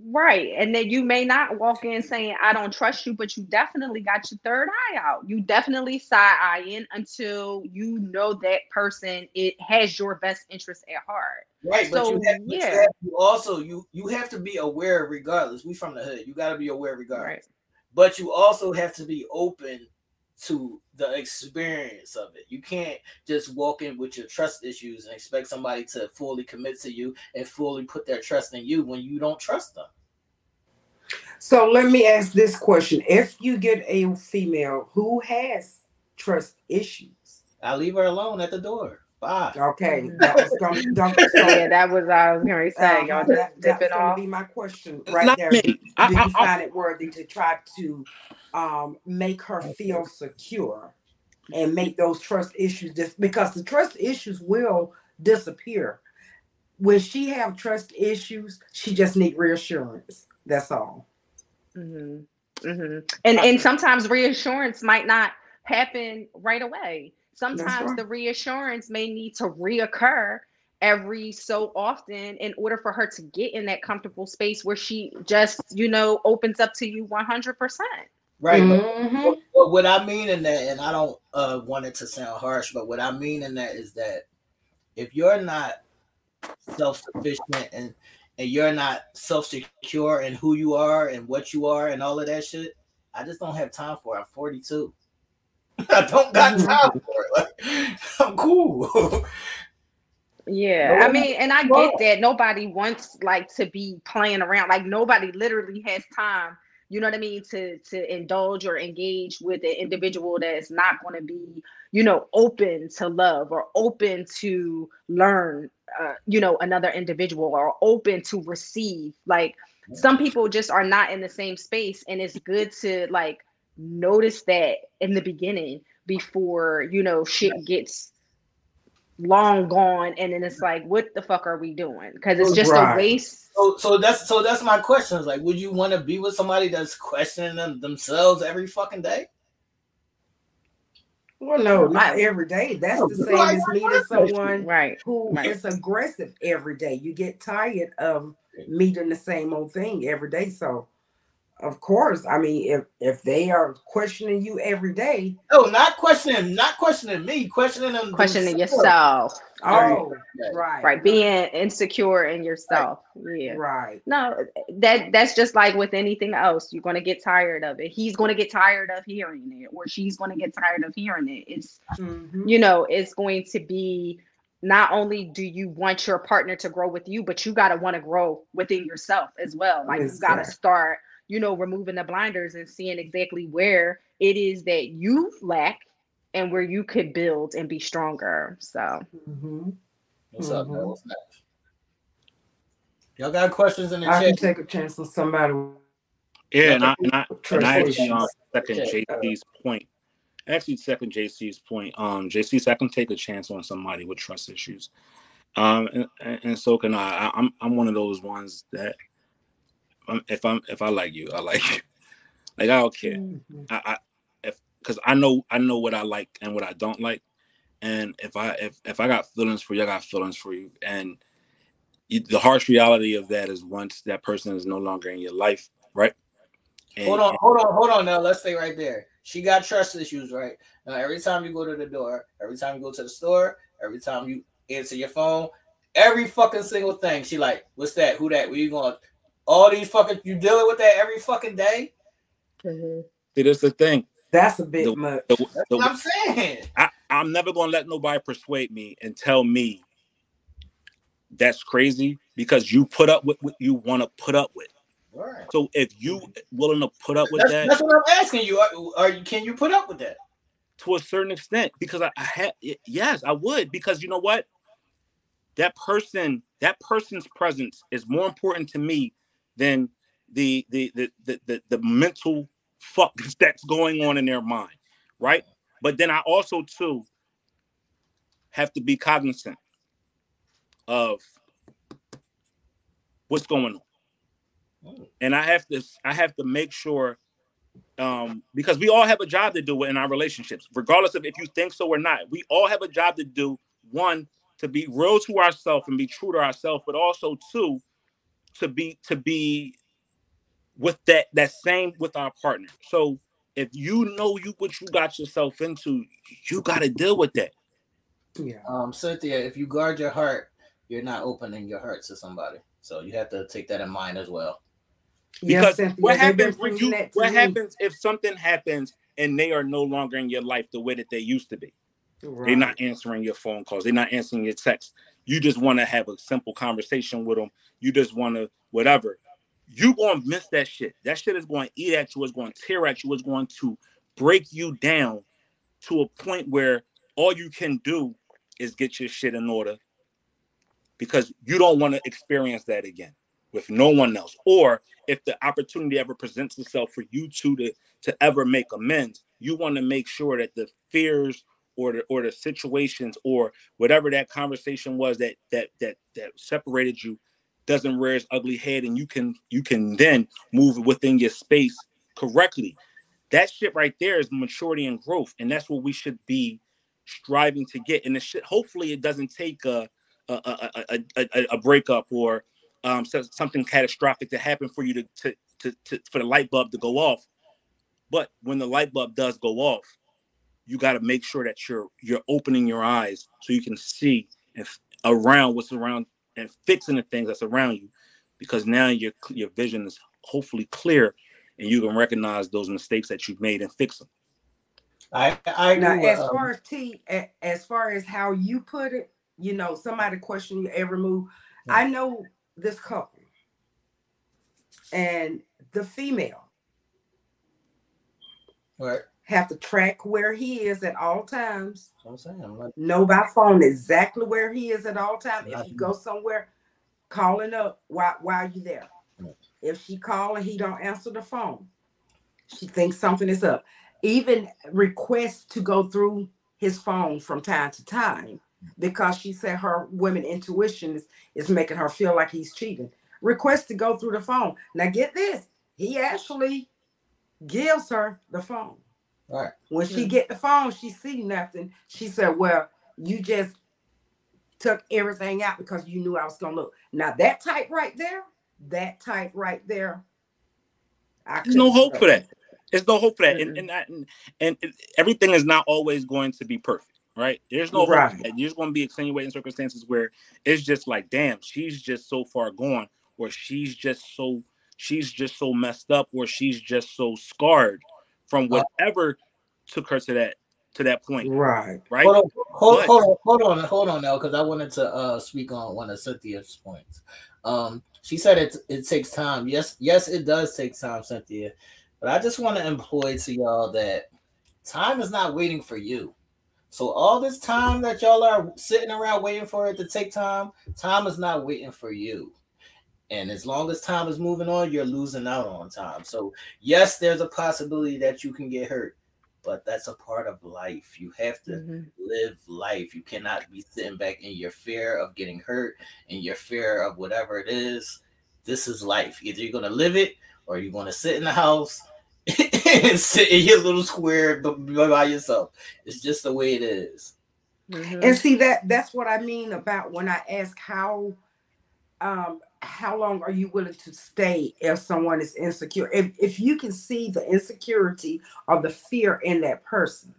S3: Right. And then you may not walk in saying, I don't trust you, but you definitely got your third eye out. You definitely side eyeing until you know that person it has your best interest at heart.
S4: Right. So, but you have, yeah. You, have to also you you have to be aware regardless. We from the hood. You gotta be aware regardless. Right. But you also have to be open to the experience of it. You can't just walk in with your trust issues and expect somebody to fully commit to you and fully put their trust in you when you don't trust them.
S2: So let me ask this question. If you get a female who has trust issues,
S4: I leave her alone at the door. Bye.
S2: Okay, that was gonna, don't, so, [laughs]
S3: yeah, that was I was going to say.
S2: uh,
S3: Y'all
S2: that,
S3: just
S2: that's
S3: dipping
S2: gonna
S3: off.
S2: be my question
S1: It's
S2: right
S1: not
S2: there.
S1: me.
S2: Do
S1: I-
S2: you
S1: I- I-
S2: find it worthy to try to um, make her feel secure and make those trust issues dis- because the trust issues will disappear when she have trust issues she just need reassurance that's all
S3: hmm hmm And and sometimes reassurance might not happen right away. Sometimes
S2: right.
S3: the reassurance may need to reoccur every so often in order for her to get in that comfortable space where she just, you know, opens up to you 100%.
S4: Right. but-
S2: Mhm.
S4: But what I mean in that, and I don't uh, want it to sound harsh, but what I mean in that is that if you're not self sufficient and and you're not self secure in who you are and what you are and all of that shit, I just don't have time for it. I'm 42. [laughs] I don't got
S2: Mhm.
S4: time for it. Like, [laughs] I'm cool.
S3: Yeah,
S4: No,
S3: I mean, and I get that nobody wants like to be playing around. Like nobody literally has time, you know what I mean, to to indulge or engage with an individual that's not going to be, you know, open to love or open to learn, uh, you know, another individual or open to receive. Like some people just are not in the same space, and it's good to like notice that in the beginning before you know shit gets long gone and then it's like what the fuck are we doing? Because it's oh, just
S2: Right.
S3: a waste.
S4: So, so that's so that's my question. Is like, would you want to be with somebody that's questioning them themselves every fucking day?
S2: well no not every day. That's the same as meeting someone
S3: right.
S2: who
S3: Right.
S2: is aggressive every day. You get tired of meeting the same old thing every day. So of course i mean if if they are questioning you every day
S4: No, not questioning, not questioning me, questioning them.
S3: questioning
S4: themselves.
S3: yourself
S2: oh right
S3: right being insecure in yourself yeah
S2: right
S3: no that that's just like with anything else you're going to get tired of it he's going to get tired of hearing it or she's going to get tired of hearing it it's
S2: Mhm.
S3: you know it's going to be not only do you want your partner to grow with you but you got to want to grow within yourself as well like you got to
S2: Exactly.
S3: start you know removing the blinders and seeing exactly where it is that you lack and where you could build and be stronger so
S2: Mhm.
S4: What's up, man?
S2: Mhm.
S4: What's next? Y'all got questions in the chat?
S2: I can
S4: chat?
S2: take a chance on somebody. with
S1: Yeah, and I and I, and
S2: trust
S1: I actually
S2: issues.
S1: um, second
S4: Okay.
S1: JC's point. Actually, second JC's point. Um, JC, so I can take a chance on somebody with trust issues. Um, and, and, and so can I. I. I'm I'm one of those ones that if I'm if I like you, I like you. [laughs] Like I don't care.
S2: Mhm.
S1: I, I if because I know I know what I like and what I don't like, and if I if if I got feelings for you, I got feelings for you, and you, the harsh reality of that is once that person is no longer in your life, right? And,
S4: Hold on, hold on, hold on. Now let's stay right there. She got trust issues, right? Now every time you go to the door, every time you go to the store, every time you answer your phone, every fucking single thing, she like, what's that? Who that? Where you going? All these fucking you dealing with that every fucking day?
S3: Mhm.
S1: see, that's the thing.
S2: That's a bit
S1: The-
S2: much.
S1: The,
S4: That's
S1: the-
S4: what I'm saying.
S1: I, I'm never gonna let nobody persuade me and tell me that's crazy because you put up with what you want to put up with.
S4: All right.
S1: So if you willing to put up with
S4: That's,
S1: that
S4: that's what I'm asking you. Are, are you can you put up with that?
S1: to a certain extent, because I, I had yes, I would because you know what, that person, that person's presence is more important to me than the the the the the, the mental fuck [laughs] that's going on in their mind, right? But then I also too have to be cognizant of what's going on. And I have to I have to make sure um because we all have a job to do in our relationships, regardless of if you think so or not. We all have a job to do. One, to be real to ourselves and be true to ourselves, but also two, to be to be with that that same with our partner. So if you know you what you got yourself into, you got to deal with that.
S2: Yeah.
S4: Um, Cynthia, if you guard your heart, you're not opening your heart to somebody. So you have to take that in mind as well.
S1: Because
S2: Yes, Cynthia,
S1: what happens when you what
S2: me.
S1: happens if something happens and they are no longer in your life the way that they used to be? They're not answering your phone calls. They're not answering your texts. You just want to have a simple conversation with them. You just want to whatever. You gonna miss that shit. That shit is going to eat at you. It's going to tear at you. It's going to break you down to a point where all you can do is get your shit in order because you don't want to experience that again with no one else. Or if the opportunity ever presents itself for you two to to ever make amends, you want to make sure that the fears or the or the situations or whatever that conversation was that that that that separated you doesn't rear its ugly head and you can you can then move within your space correctly. That shit right there is maturity and growth and that's what we should be striving to get. And the shit hopefully it doesn't take a a, a, a, a, a breakup or um, something catastrophic to happen for you to, to, to, to for the light bulb to go off. But when the light bulb does go off you got to make sure that you're you're opening your eyes so you can see and around what's around and fixing the things that's around you. Because now your your vision is hopefully clear and you can recognize those mistakes that you've made and fix them
S4: i i
S2: now as um, far as t as far as how you put it you know somebody question you every move yeah. i know this couple and the female.
S4: Right
S2: have to track where he is at all times.
S4: I'm saying. I'm like,
S2: know by phone exactly where he is at all times. If he goes somewhere, calling up while while you there. If she call and he don't answer the phone, she thinks something is up. Even requests to go through his phone from time to time because she said her women intuition is, is making her feel like he's cheating. Request to go through the phone. Now get this, he actually gives her the phone.
S4: Right.
S2: When she get the phone, she see nothing. She said, "Well, you just took everything out because you knew I was gonna look." Now that type right there, that type right there,
S1: there's no hope for that. There's no hope for that, mm-hmm. and and, and and everything is not always going to be perfect, right? There's no right. hope. There's going to be extenuating circumstances where it's just like, damn, she's just so far gone, or she's just so she's just so messed up, or she's just so scarred from uh, whatever took her to that to that point.
S2: Right.
S1: Right.
S4: Hold on, hold, but, hold on, hold on, hold on now, because I wanted to uh speak on one of Cynthia's points. Um, she said it it takes time. Yes, yes, it does take time, Cynthia. But I just want to employ to y'all that time is not waiting for you. So all this time that y'all are sitting around waiting for it to take time, time is not waiting for you. And as long as time is moving on, you're losing out on time. So, yes, there's a possibility that you can get hurt, but that's a part of life. You have to mm-hmm. live life. You cannot be sitting back in your fear of getting hurt and your fear of whatever it is. This is life. Either you're going to live it or you're going to sit in the house [laughs] and sit in your little square by yourself. It's just the way it is.
S2: Mm-hmm. And see that that's what I mean about when I ask how um how long are you willing to stay if someone is insecure? If, if you can see the insecurity or the fear in that person,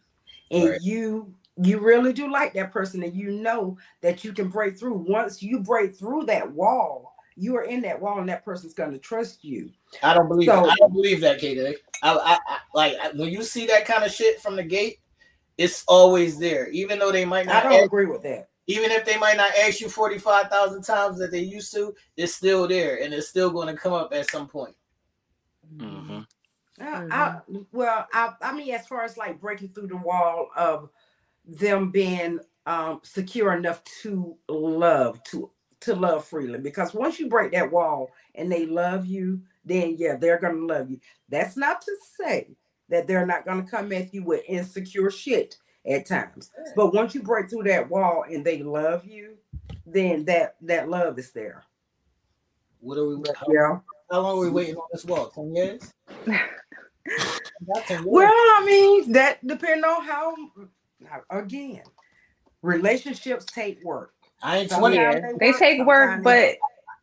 S2: and right. you you really do like that person, and you know that you can break through. Once you break through that wall, you are in that wall, and that person's going to trust you.
S4: I don't believe. So, I don't believe that, KD. I, I, I like when you see that kind of shit from the gate, it's always there, even though they might not.
S2: I don't agree with that
S4: even if they might not ask you 45,000 times that they used to, it's still there and it's still going to come up at some point.
S1: Mm-hmm.
S2: Uh, I, well, I, I mean, as far as like breaking through the wall of them being um, secure enough to love, to to love freely, because once you break that wall and they love you, then yeah, they're gonna love you. That's not to say that they're not gonna come at you with insecure shit at times. But once you break through that wall and they love you, then that that love is there.
S4: What are we? How,
S2: yeah.
S4: How long are we waiting on this wall? Ten years. [laughs]
S2: well, I mean that depends on how. Again, relationships take work.
S4: I ain't twenty.
S3: Yeah, they, they take work, but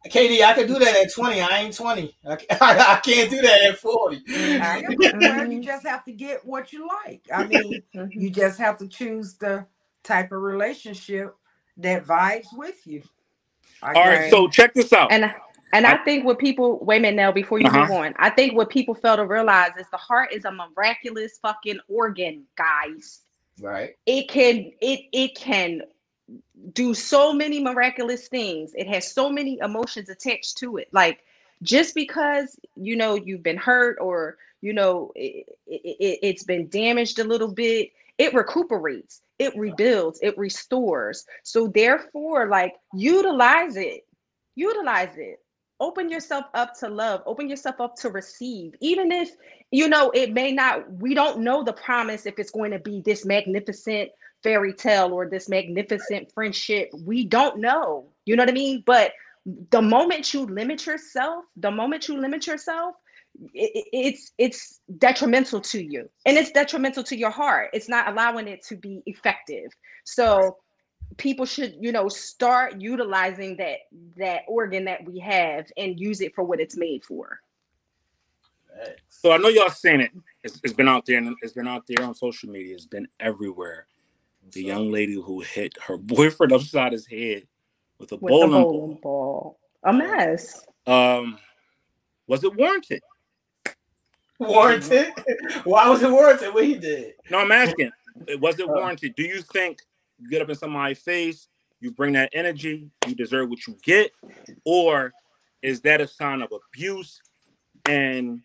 S4: KD, I can do that at 20. I ain't 20. I, [laughs] I can't do that at 40. [laughs]
S2: you just have to get what you like. I [laughs] mean, you just have to choose the type of relationship that vibes with you.
S1: Okay? All right, so check this out.
S3: And and I, I think what people wait a minute now before you uh-huh. move on, I think what people fail to realize is the heart is a miraculous fucking organ, guys.
S4: Right.
S3: It can it it can do so many miraculous things. It has so many emotions attached to it. Like just because you know you've been hurt or you know it, it, it's been damaged a little bit, it recuperates, it rebuilds, it restores. So therefore, like utilize it, utilize it. Open yourself up to love, open yourself up to receive, even if you know it may not, we don't know the promise if it's going to be this magnificent fairy tale or this magnificent friendship. We don't know, you know what I mean? But the moment you limit yourself, the moment you limit yourself, it, it's it's detrimental to you. And it's detrimental to your heart. It's not allowing it to be effective. So people should you know start utilizing that that organ that we have and use it for what it's made for.
S1: So i know y'all seen it. It's, it's been out there and it's been out there on social media. It's been everywhere the young lady who hit her [laughs] boyfriend upside his head with a with bowling, bowling ball. ball.
S3: a mess
S1: um was it warranted
S4: warranted? Why was it warranted? What he did?
S1: No, I'm asking. Was it uh. warranted? Do you think you get up in somebody's face, you bring that energy, you deserve what you get, or is that a sign of abuse? And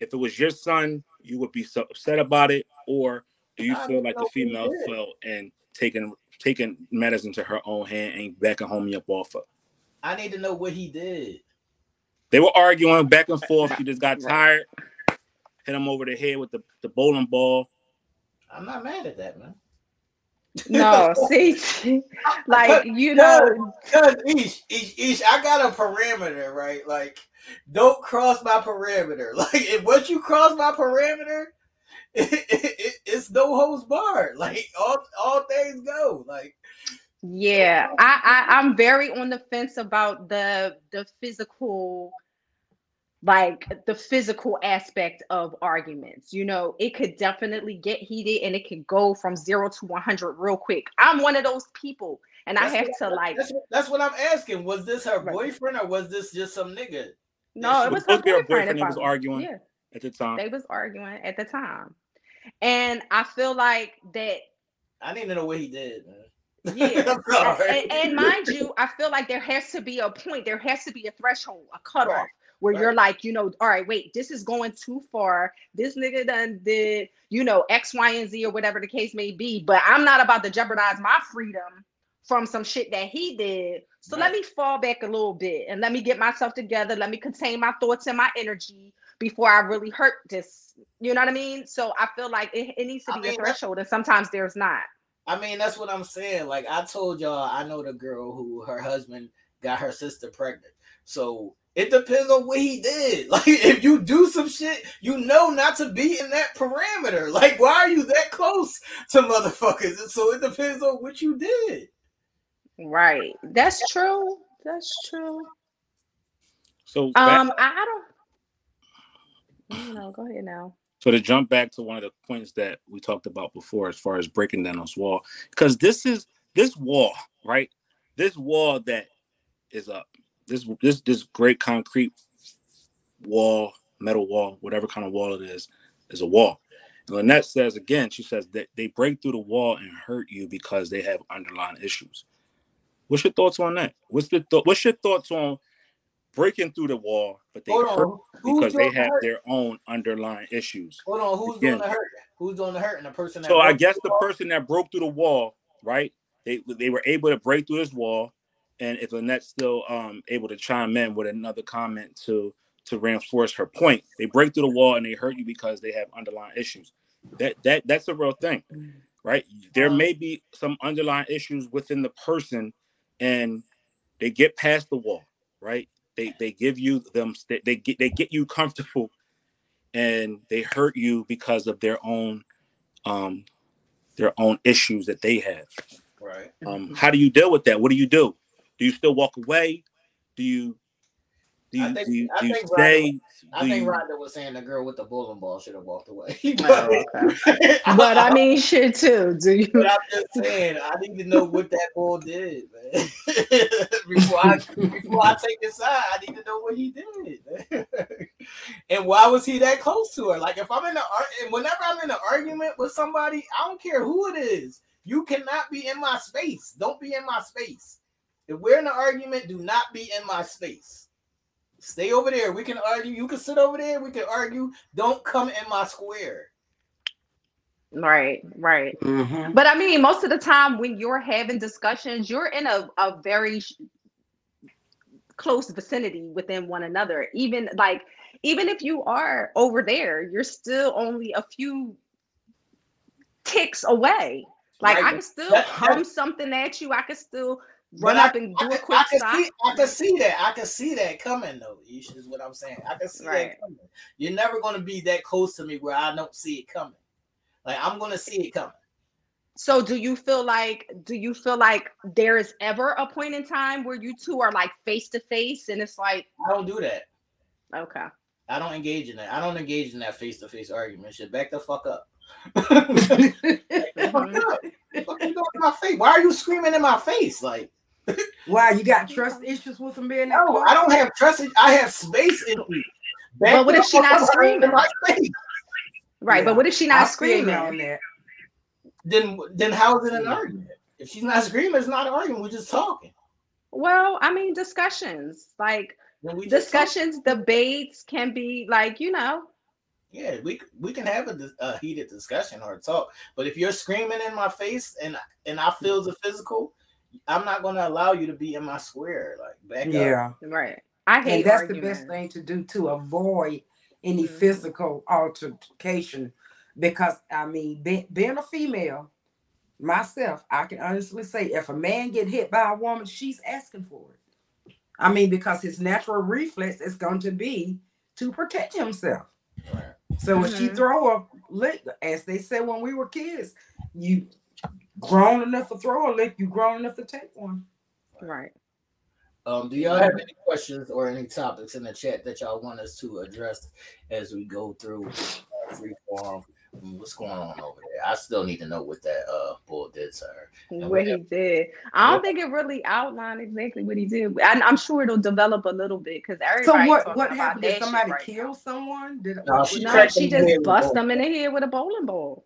S1: if it was your son, you would be so upset about it, or do you feel like the female felt and taking taking matters into her own hand and backing homie up off her?
S4: I need to know what he did.
S1: They were arguing back and forth. She just got tired hit him over the head with the, the bowling ball.
S4: I'm not mad at that, man.
S3: No, [laughs] see, [laughs] like you know,
S4: cause each, each, each, I got a parameter, right? Like, don't cross my parameter. [laughs] Like, if once you cross my parameter, it, it, it, it's no holds barred. Like, all all things go. Like,
S3: yeah, I, I I'm very on the fence about the the physical like the physical aspect of arguments. You know, it could definitely get heated and it can go from zero to 100 real quick. I'm one of those people, and that's I have
S4: what,
S3: to like.
S4: That's, that's, what I'm asking. Was this her boyfriend or was this just some nigga?
S3: No, it was her boyfriend. boyfriend
S1: was arguing yeah. At the time.
S3: They was arguing at the time, and I feel like that.
S4: I need to know what he did. Man.
S3: Yeah, [laughs] and, and, mind you, I feel like there has to be a point. There has to be a threshold, a cutoff. Right where right. you're like, you know, all right, wait, this is going too far. This nigga done did, you know, X, Y, and Z or whatever the case may be. But I'm not about to jeopardize my freedom from some shit that he did. So right. let me fall back a little bit and let me get myself together. Let me contain my thoughts and my energy before I really hurt this. You know what I mean? So I feel like it, it needs to be I mean, a threshold, and sometimes there's not.
S4: I mean, that's what I'm saying. Like I told y'all, I know the girl who her husband got her sister pregnant. So it depends on what he did. [laughs] Like if you do some shit, you know not to be in that parameter. Like why are you that close to motherfuckers? And so it depends on what you did.
S3: Right. That's true. That's true.
S1: So
S3: um I don't know, go ahead now.
S1: So to jump back to one of the points that we talked about before as far as breaking down this wall, because this is this wall, right? This wall that is up this this this great concrete wall, metal wall, whatever kind of wall it is, is a wall. And Lynette says again, she says that they break through the wall and hurt you because they have underlying issues. What's your thoughts on that? What's the th- what's your thoughts on breaking through the wall, but they Hold hurt on. because they have hurt? their own underlying issues?
S4: Hold on, who's again, doing the hurt? Who's doing the hurt? And the person.
S1: so I guess the, the person that broke through the wall, right? They they were able to break through this wall and if Lynette's still um, able to chime in with another comment to to reinforce her point, they break through the wall and they hurt you because they have underlying issues. That that that's a real thing, right? There may be some underlying issues within the person, and they get past the wall, right? They they give you them they get they get you comfortable, and they hurt you because of their own um their own issues that they have.
S4: Right.
S1: Um, how do you deal with that? What do you do? Do you still walk away? Do you do you, think, do you, do you stay?
S4: I think Rhonda was saying the girl with the bowling ball should have walked away. [laughs]
S3: oh, okay. [laughs] but I mean, shit too. Do you?
S4: But I'm just saying, I need to know what that ball did, man. [laughs] before I before I take his side, I need to know what he did. and why was he that close to her? Like, if I'm in the whenever I'm in an argument with somebody, I don't care who it is. You cannot be in my space. Don't be in my space. If we're in an argument, do not be in my space. Stay over there. We can argue. You can sit over there. We can argue. Don't come in my square.
S3: Right, right.
S2: Mhm.
S3: But I mean, most of the time when you're having discussions, you're in a, a very sh- close vicinity within one another. Even like, even if you are over there, you're still only a few ticks away. Like
S4: Right,
S3: I can still
S4: that-
S3: hum something at you. I can still
S4: But
S3: run
S4: I-
S3: and do
S4: I,
S3: a
S4: can-
S3: quick
S4: I can
S3: stop.
S4: see, I can see that. I can see that coming though. Ish, is what I'm saying. I can see
S3: Right.
S4: that coming. You're never going to be that close to me where I don't see it coming. Like I'm going to see it coming.
S3: So do you feel like do you feel like there is ever a point in time where you two are like face to face and it's like
S4: I don't do that.
S3: okay.
S4: I don't engage in that. I don't engage in that face to face argument. Shit, back the fuck up. [laughs] [laughs] Fuck up. Fuck you in my face? Why are you screaming in my face? Like,
S2: Why you got trust issues with them being that
S4: no. I don't have trust. I have space in me. Back
S3: But what if she not
S4: up, scream in
S3: screaming? Right,
S2: Yeah.
S3: but what if she not
S2: feel you
S3: screaming?
S2: on that.
S4: Then, then how is it an argument? If she's not screaming, it's not an argument. We're just talking.
S3: Well, I mean discussions. Like
S4: Then we just talk.
S3: discussions, debates can be like, you know,
S4: Yeah, we we can have a, a heated discussion or a talk, but if you're screaming in my face and and I feel the physical, I'm not going to allow you to be in my square. Like back up.
S2: Yeah.
S3: right. I hate
S2: And that's
S3: arguments.
S2: the best thing to do to avoid any
S3: Mhm.
S2: physical altercation. Because I mean, be, being a female, myself, I can honestly say if a man get hit by a woman, she's asking for it. I mean, because his natural reflex is going to be to protect himself.
S4: Right.
S2: So if she
S3: Mhm.
S2: throw a lick, as they said when we were kids, you grown enough to throw a lick, you grown enough to take one.
S3: Right.
S4: Um, do y'all have any questions or any topics in the chat that y'all want us to address as we go through uh, free form? Mm, What's going on over there? I still need to know what that uh bull did to her. And
S3: What he did. I don't think it really outlined exactly what he did. I, I'm sure it'll develop a little bit because
S2: So what
S3: talking
S2: what
S3: about
S2: happened?
S3: that
S2: Did
S3: shit
S2: somebody
S3: right
S2: kill
S3: now.
S2: someone? Did
S4: No, she
S3: No, she
S4: him in the head
S3: just bust them in the head with a bowling ball.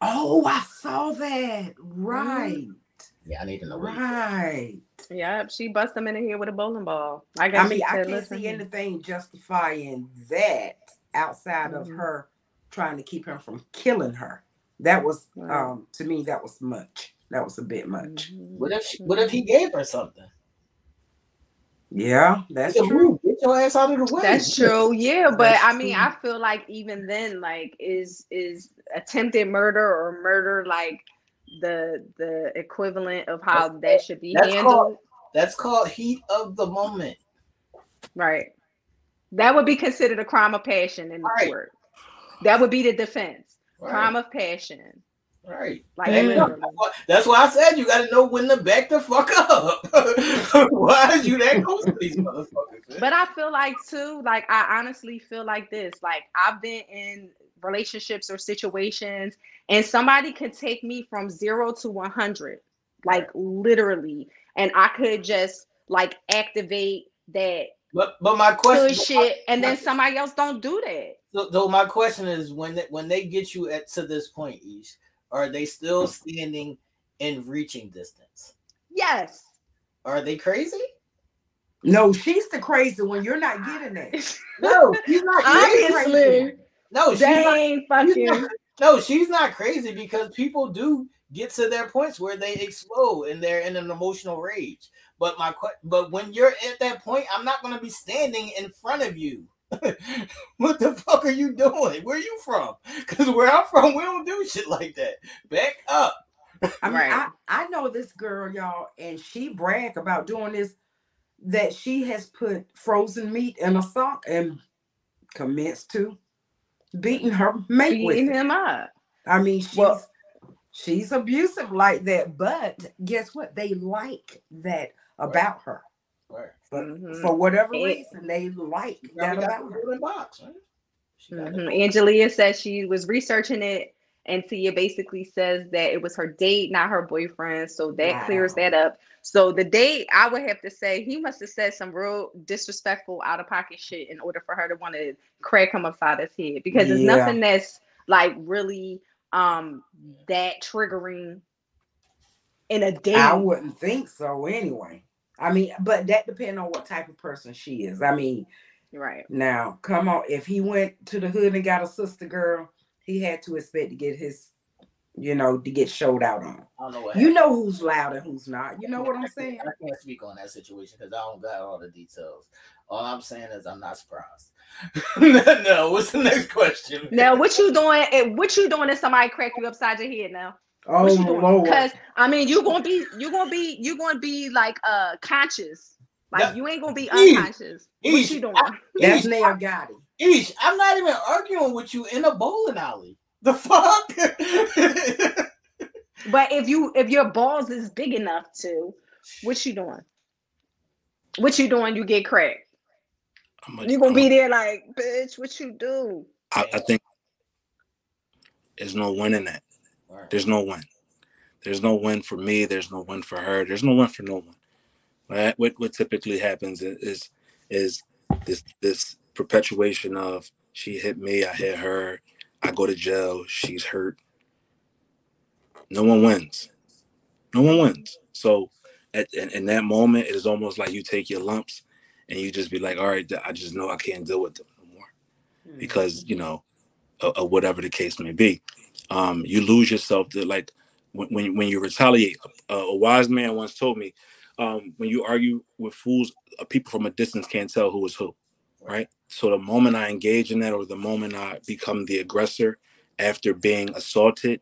S2: Oh, I saw that.
S3: Mm-hmm.
S2: Right.
S4: Yeah, I need to know what.
S2: Right.
S3: Yep, she bust him in here with a bowling ball. I
S2: I mean,
S3: she
S2: I can't
S3: "Listen,
S2: see anything justifying that outside of
S3: Mhm.
S2: her trying to keep him from killing her. That was
S3: Right.
S2: um to me that was much. That was a bit much.
S3: mhm,
S4: What if she, what if he gave her something?
S2: Yeah, that's true.
S4: Get your ass out of the way.
S3: That's true. Yeah, but
S2: That's
S3: I mean,
S2: true.
S3: I feel like even then, like, is is attempted murder or murder like the the equivalent of how
S4: That's
S3: that should be
S4: that's
S3: handled?
S4: called- That's called heat of the moment.
S3: Right. That would be considered a crime of passion in the
S4: Right.
S3: court. That would be the defense.
S4: Right.
S3: Crime of passion.
S4: Right.
S3: Like.
S4: That's why- That's why I said you got to know when to back the fuck up. [laughs] why is you that close to these motherfuckers? man?
S3: But I feel like too, like I honestly feel like this. Like I've been in relationships or situations, and somebody could take me from zero to one hundred, like literally, and I could just like activate that
S4: But but my question,
S3: good shit, and then somebody else don't do that.
S4: So, so my question is, when they, when they get you at to this point, Ish, are they still standing in reaching distance?
S3: Yes.
S4: Are they crazy?
S2: No, she's the crazy one. You're not getting that. [laughs]
S4: No, she's not crazy.
S3: Obviously,
S4: No, she's
S3: they
S4: not,
S3: ain't
S4: she's
S3: fucking.
S4: not- no, she's not crazy because people do get to their points where they explode and they're in an emotional rage. But my but when you're at that point, I'm not going to be standing in front of you. [laughs] what the fuck are you doing? Where you from? [laughs] Because where I'm from, we don't do shit like that. Back up.
S2: I mean,
S3: Right.
S2: I, I know this girl, y'all, and she brag about doing this that she has put frozen meat in a sock and commenced to beating her mate with
S3: Beating
S2: it.
S3: him up.
S2: I mean, she's
S3: Well-
S2: she's abusive like that, but guess what? They like that about her.
S4: Right.
S2: But
S3: Mhm.
S2: for whatever
S3: It-
S2: reason, they like that about her.
S4: box, right? She got
S3: Mhm. Angelia said she was researching it, and Tia basically says that it was her date, not her boyfriend. So that clears that up. So the date, I would have to say, he must have said some real disrespectful, out of pocket shit in order for her to want to crack him upside his head because there's
S2: Yeah.
S3: nothing that's like really um that triggering in a date.
S2: I wouldn't think so anyway. I mean, but that depends on what type of person she is. I mean,
S3: Right.
S2: now come on, if he went to the hood and got a sister girl, he had to expect to get his you know, to get showed out on.
S4: I don't know what
S2: You
S4: happened.
S2: know who's loud and who's not. You know what I'm saying?
S4: I can't speak on that situation because I don't got all the details. All I'm saying is I'm not surprised. [laughs] no, what's the next question?
S3: Now, what you doing? eh, What you doing if somebody crack you upside your head now?
S2: Oh
S3: What you doing?
S2: Lord.
S3: Because I mean, you're gonna be, you're gonna be, you're gonna be like uh conscious. Like
S4: Yeah.
S3: you ain't gonna be
S4: Eesh.
S3: unconscious. What you doing? [laughs]
S2: That's
S4: Eesh,
S2: Nell Gotti.
S4: Eesh, I'm not even arguing with you in a bowling alley. The fuck? [laughs]
S3: But if you if your balls is big enough to, what you doing? What you doing? You get cracked.
S1: I'm
S3: You gonna be there like, bitch, what you do?
S1: I, I think there's no winning in that. There's no win. There's no win for me. There's no win for her. There's no win for no one. Right? What what typically happens is is, is this this perpetuation of she hit me, I hit her, I go to jail, she's hurt. No one wins. No one wins. So at, in, in that moment, it is almost like you take your lumps and you just be like, all right, I just know I can't deal with them no more because you know, uh, uh, whatever the case may be, um, you lose yourself. To like when when, when you retaliate. Uh, a wise man once told me, um, when you argue with fools, uh, people from a distance can't tell who is who, right? So the moment I engage in that, or the moment I become the aggressor after being assaulted,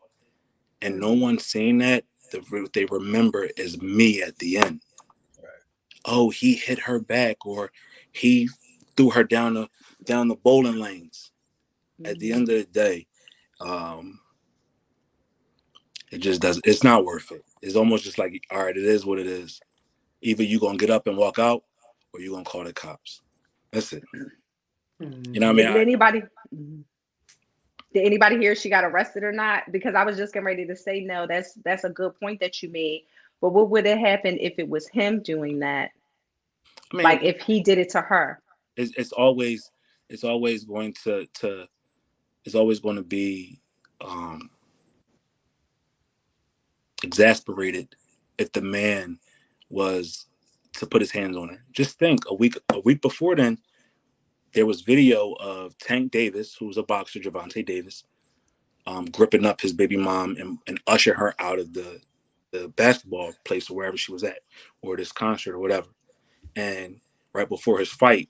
S1: and no one's seeing that, the, what they remember is me at the end. Oh, he hit her back, or he threw her down the down the bowling lanes at the end of the day, um, it just doesn't. It's not worth it. It's almost just like, all right, it is what it is. Either you gonna get up and walk out, or you gonna call the cops. That's it.
S2: Mhm.
S1: You know what I mean?
S3: Did
S1: I,
S3: anybody? Did anybody hear she got arrested or not? Because I was just getting ready to say no. That's that's a good point that you made. But what would have happened if it was him doing that?
S1: I mean,
S3: Like if he did it to her?
S1: it's, it's always it's always going to to it's always going to be um exasperated if the man was to put his hands on her just think a week a week before then there was video of tank davis who was a boxer Gervonta davis um gripping up his baby mom and, and usher her out of the the basketball place or wherever she was at or this concert or whatever and right before his fight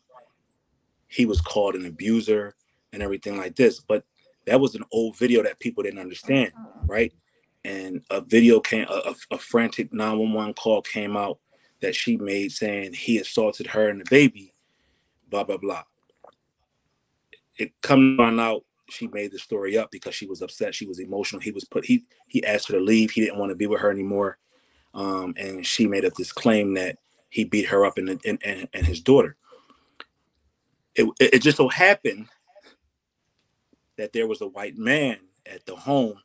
S1: he was called an abuser and everything like this. But that was an old video that people didn't understand, right? And a video came, a, a, a frantic 911 call came out that she made saying he assaulted her and the baby, blah, blah, blah. It come on out, she made the story up because she was upset. She was emotional. He was put, he, he asked her to leave. He didn't want to be with her anymore. Um, and she made up this claim that he beat her up and, and, and, and his daughter it, it just so happened that there was a white man at the home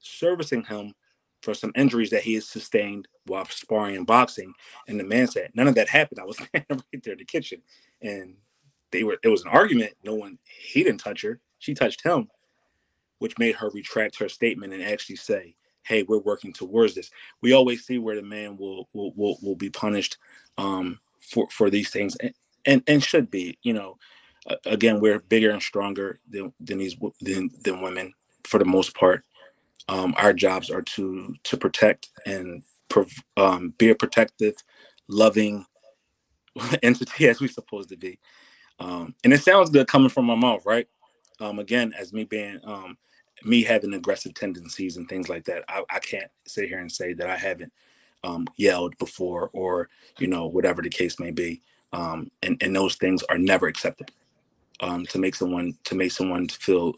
S1: servicing him for some injuries that he had sustained while sparring and boxing. And the man said, none of that happened. I was [laughs] right there in the kitchen. And they were it was an argument. No one he didn't touch her. She touched him, which made her retract her statement and actually say, Hey, we're working towards this. We always see where the man will will will, will be punished um for, for these things. And, and and should be you know again we're bigger and stronger than than these than, than women for the most part um our jobs are to to protect and um be a protective loving [laughs] entity as we're supposed to be. Um and it sounds good coming from my mouth right? Um again as me being um me having aggressive tendencies and things like that i, I can't sit here and say that i haven't um yelled before or you know whatever the case may be. And and those things are never acceptable to make someone to make someone feel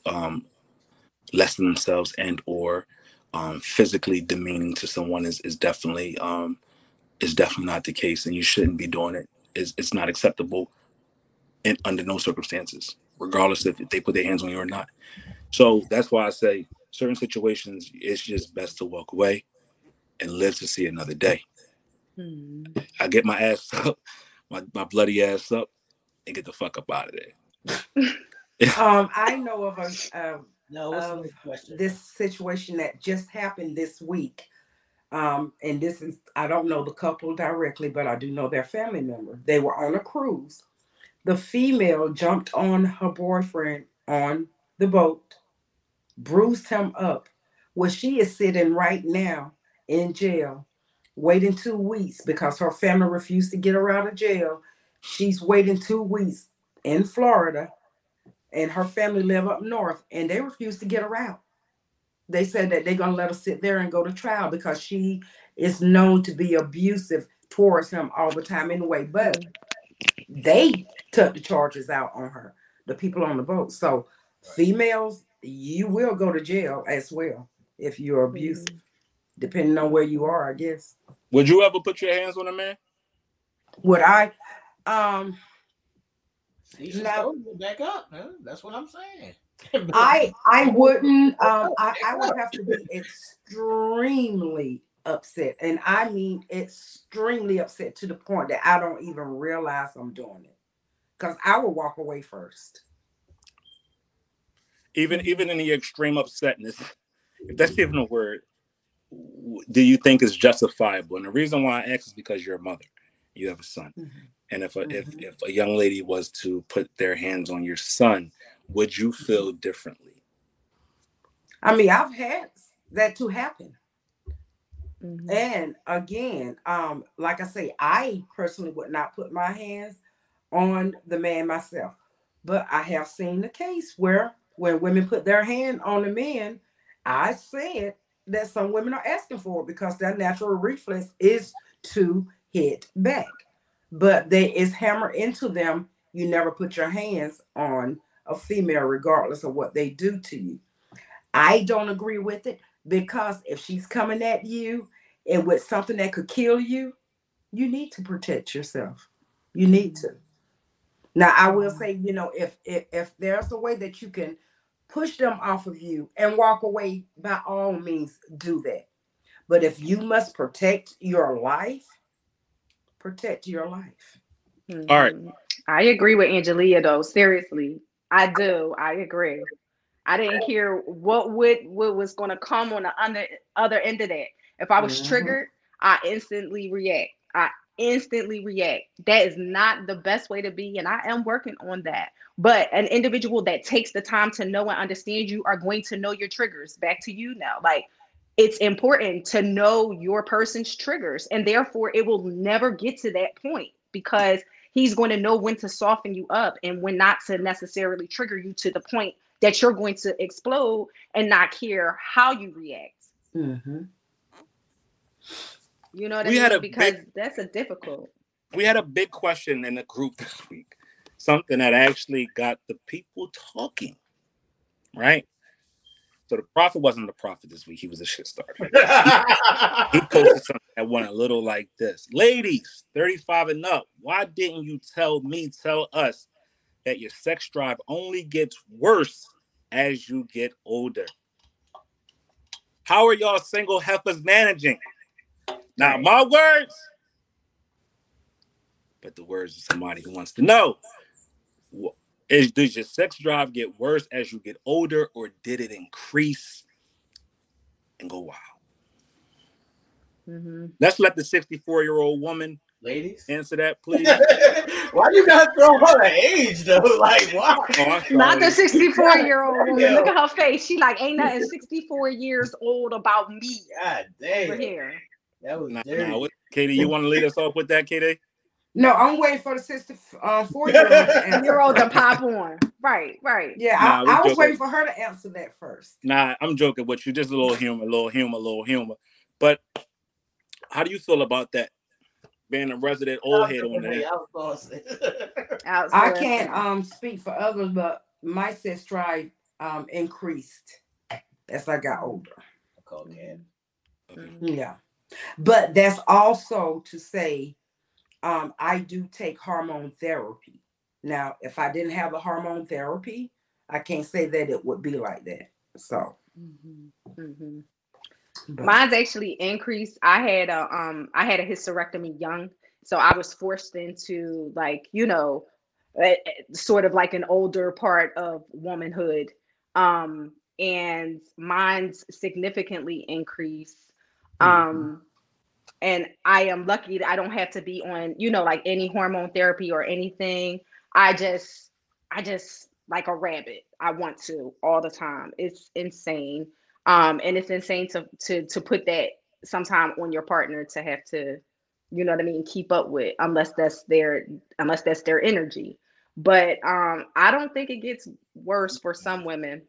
S1: less than themselves and or um, physically demeaning to someone is is definitely um, is definitely not the case, and you shouldn't be doing it. It's, it's not acceptable in under no circumstances, regardless if they put their hands on you or not. So that's why I say certain situations it's just best to walk away and live to see another day.
S3: Hmm.
S1: I get my ass [laughs] up, my, my bloody ass up, and get the fuck up out of there. [laughs] [laughs]
S2: Um, I know of a um,
S4: No, what's
S2: of
S4: question?
S2: this situation that just happened this week. Um, and this is I don't know the couple directly, but I do know their family member. They were on a cruise. The female jumped on her boyfriend on the boat, bruised him up, Well, she is sitting right now in jail, waiting two weeks because her family refused to get her out of jail. She's waiting two weeks in Florida, and her family live up north, and they refuse to get her out. They said that they're gonna let her sit there and go to trial because she is known to be abusive towards him all the time anyway. But they took the charges out on her, the people on the boat. So females, you will go to jail as well if you're abusive, mm-hmm. depending on where you are, I guess.
S1: Would you ever put your hands on a man?
S2: Would I? Um
S4: now, back up, man. That's what I'm saying. [laughs]
S2: I I wouldn't um I, I would have to be extremely upset. And I mean extremely upset to the point that I don't even realize I'm doing it. Because I will walk away first.
S1: Even even in the extreme upsetness, [laughs] if that's even a word, do you think is justifiable? And the reason why I ask is because you're a mother, you have a son. Mm-hmm. And if a, mm-hmm. if if a young lady was to put their hands on your son, would you feel differently?
S2: I mean, I've had that to happen. Mm-hmm. And again, um, like I say, I personally would not put my hands on the man myself, but I have seen the case where when women put their hand on the men, I said that some women are asking for it because their natural reflex is to hit back. But they is hammer into them. You never put your hands on a female, regardless of what they do to you. I don't agree with it because if she's coming at you and with something that could kill you, you need to protect yourself. You need to. Now, I will say, you know, if if, if there's a way that you can push them off of you and walk away, by all means, do that. But if you must protect your life, protect your life.
S1: Mm-hmm. All right.
S3: I agree with Angelia though. Seriously. I do. I agree. I didn't hear what would what was going to come on the other other end of that. If I was mm-hmm. triggered, I instantly react. I instantly react. That is not the best way to be, and I am working on that. But an individual that takes the time to know and understand you are going to know your triggers. Back to you now. Like it's important to know your person's triggers, and therefore it will never get to that point because he's going to know when to soften you up and when not to necessarily trigger you to the point that you're going to explode and not care how you react. Mm-hmm. You know what we I mean? because big, that's a difficult.
S1: We had a big question in the group this week, something that actually got the people talking, right? So the prophet wasn't the prophet this week. He was a shit starter. [laughs] he, posted something that went a little like this. Ladies, 35 and up, why didn't you tell me, tell us that your sex drive only gets worse as you get older? How are y'all single heifers managing? Not my words, but the words of somebody who wants to know. Is does your sex drive get worse as you get older, or did it increase and go wild? Mm-hmm. Let's let the 64 year old woman,
S4: ladies,
S1: answer that, [laughs] please.
S4: why you gotta throw her age though? [laughs] Like, why? Oh,
S3: Not the 64 year old woman. Look at her face. She like, ain't nothing 64 years old about me.
S4: God damn.
S3: For here.
S4: That was nah, nah,
S1: KD, you want to lead us off with that, KD?
S2: No, I'm waiting for the 64
S3: year old and a year old to pop on. Right, right.
S2: Yeah, nah, I, I was waiting for her to answer that first.
S1: Nah, I'm joking with you. Just a little humor, a little humor, a little humor. But how do you feel about that? Being a resident old head on
S2: that. I can't um speak for others, but my sex drive um increased as I got older.
S4: Okay.
S2: Yeah. But that's also to say um, I do take hormone therapy. Now, if I didn't have the hormone therapy, I can't say that it would be like that. So, mm-hmm.
S3: Mm-hmm. mine's actually increased. I had a um, I had a hysterectomy young, so I was forced into like you know, sort of like an older part of womanhood, um, and mine's significantly increased. Mm-hmm. And I am lucky that I don't have to be on, you know, like any hormone therapy or anything. I just, I just like a rabbit. I want to all the time. It's insane. Um, and it's insane to to to put that sometime on your partner to have to, you know what I mean, keep up with unless that's their unless that's their energy. But um, I don't think it gets worse for some women.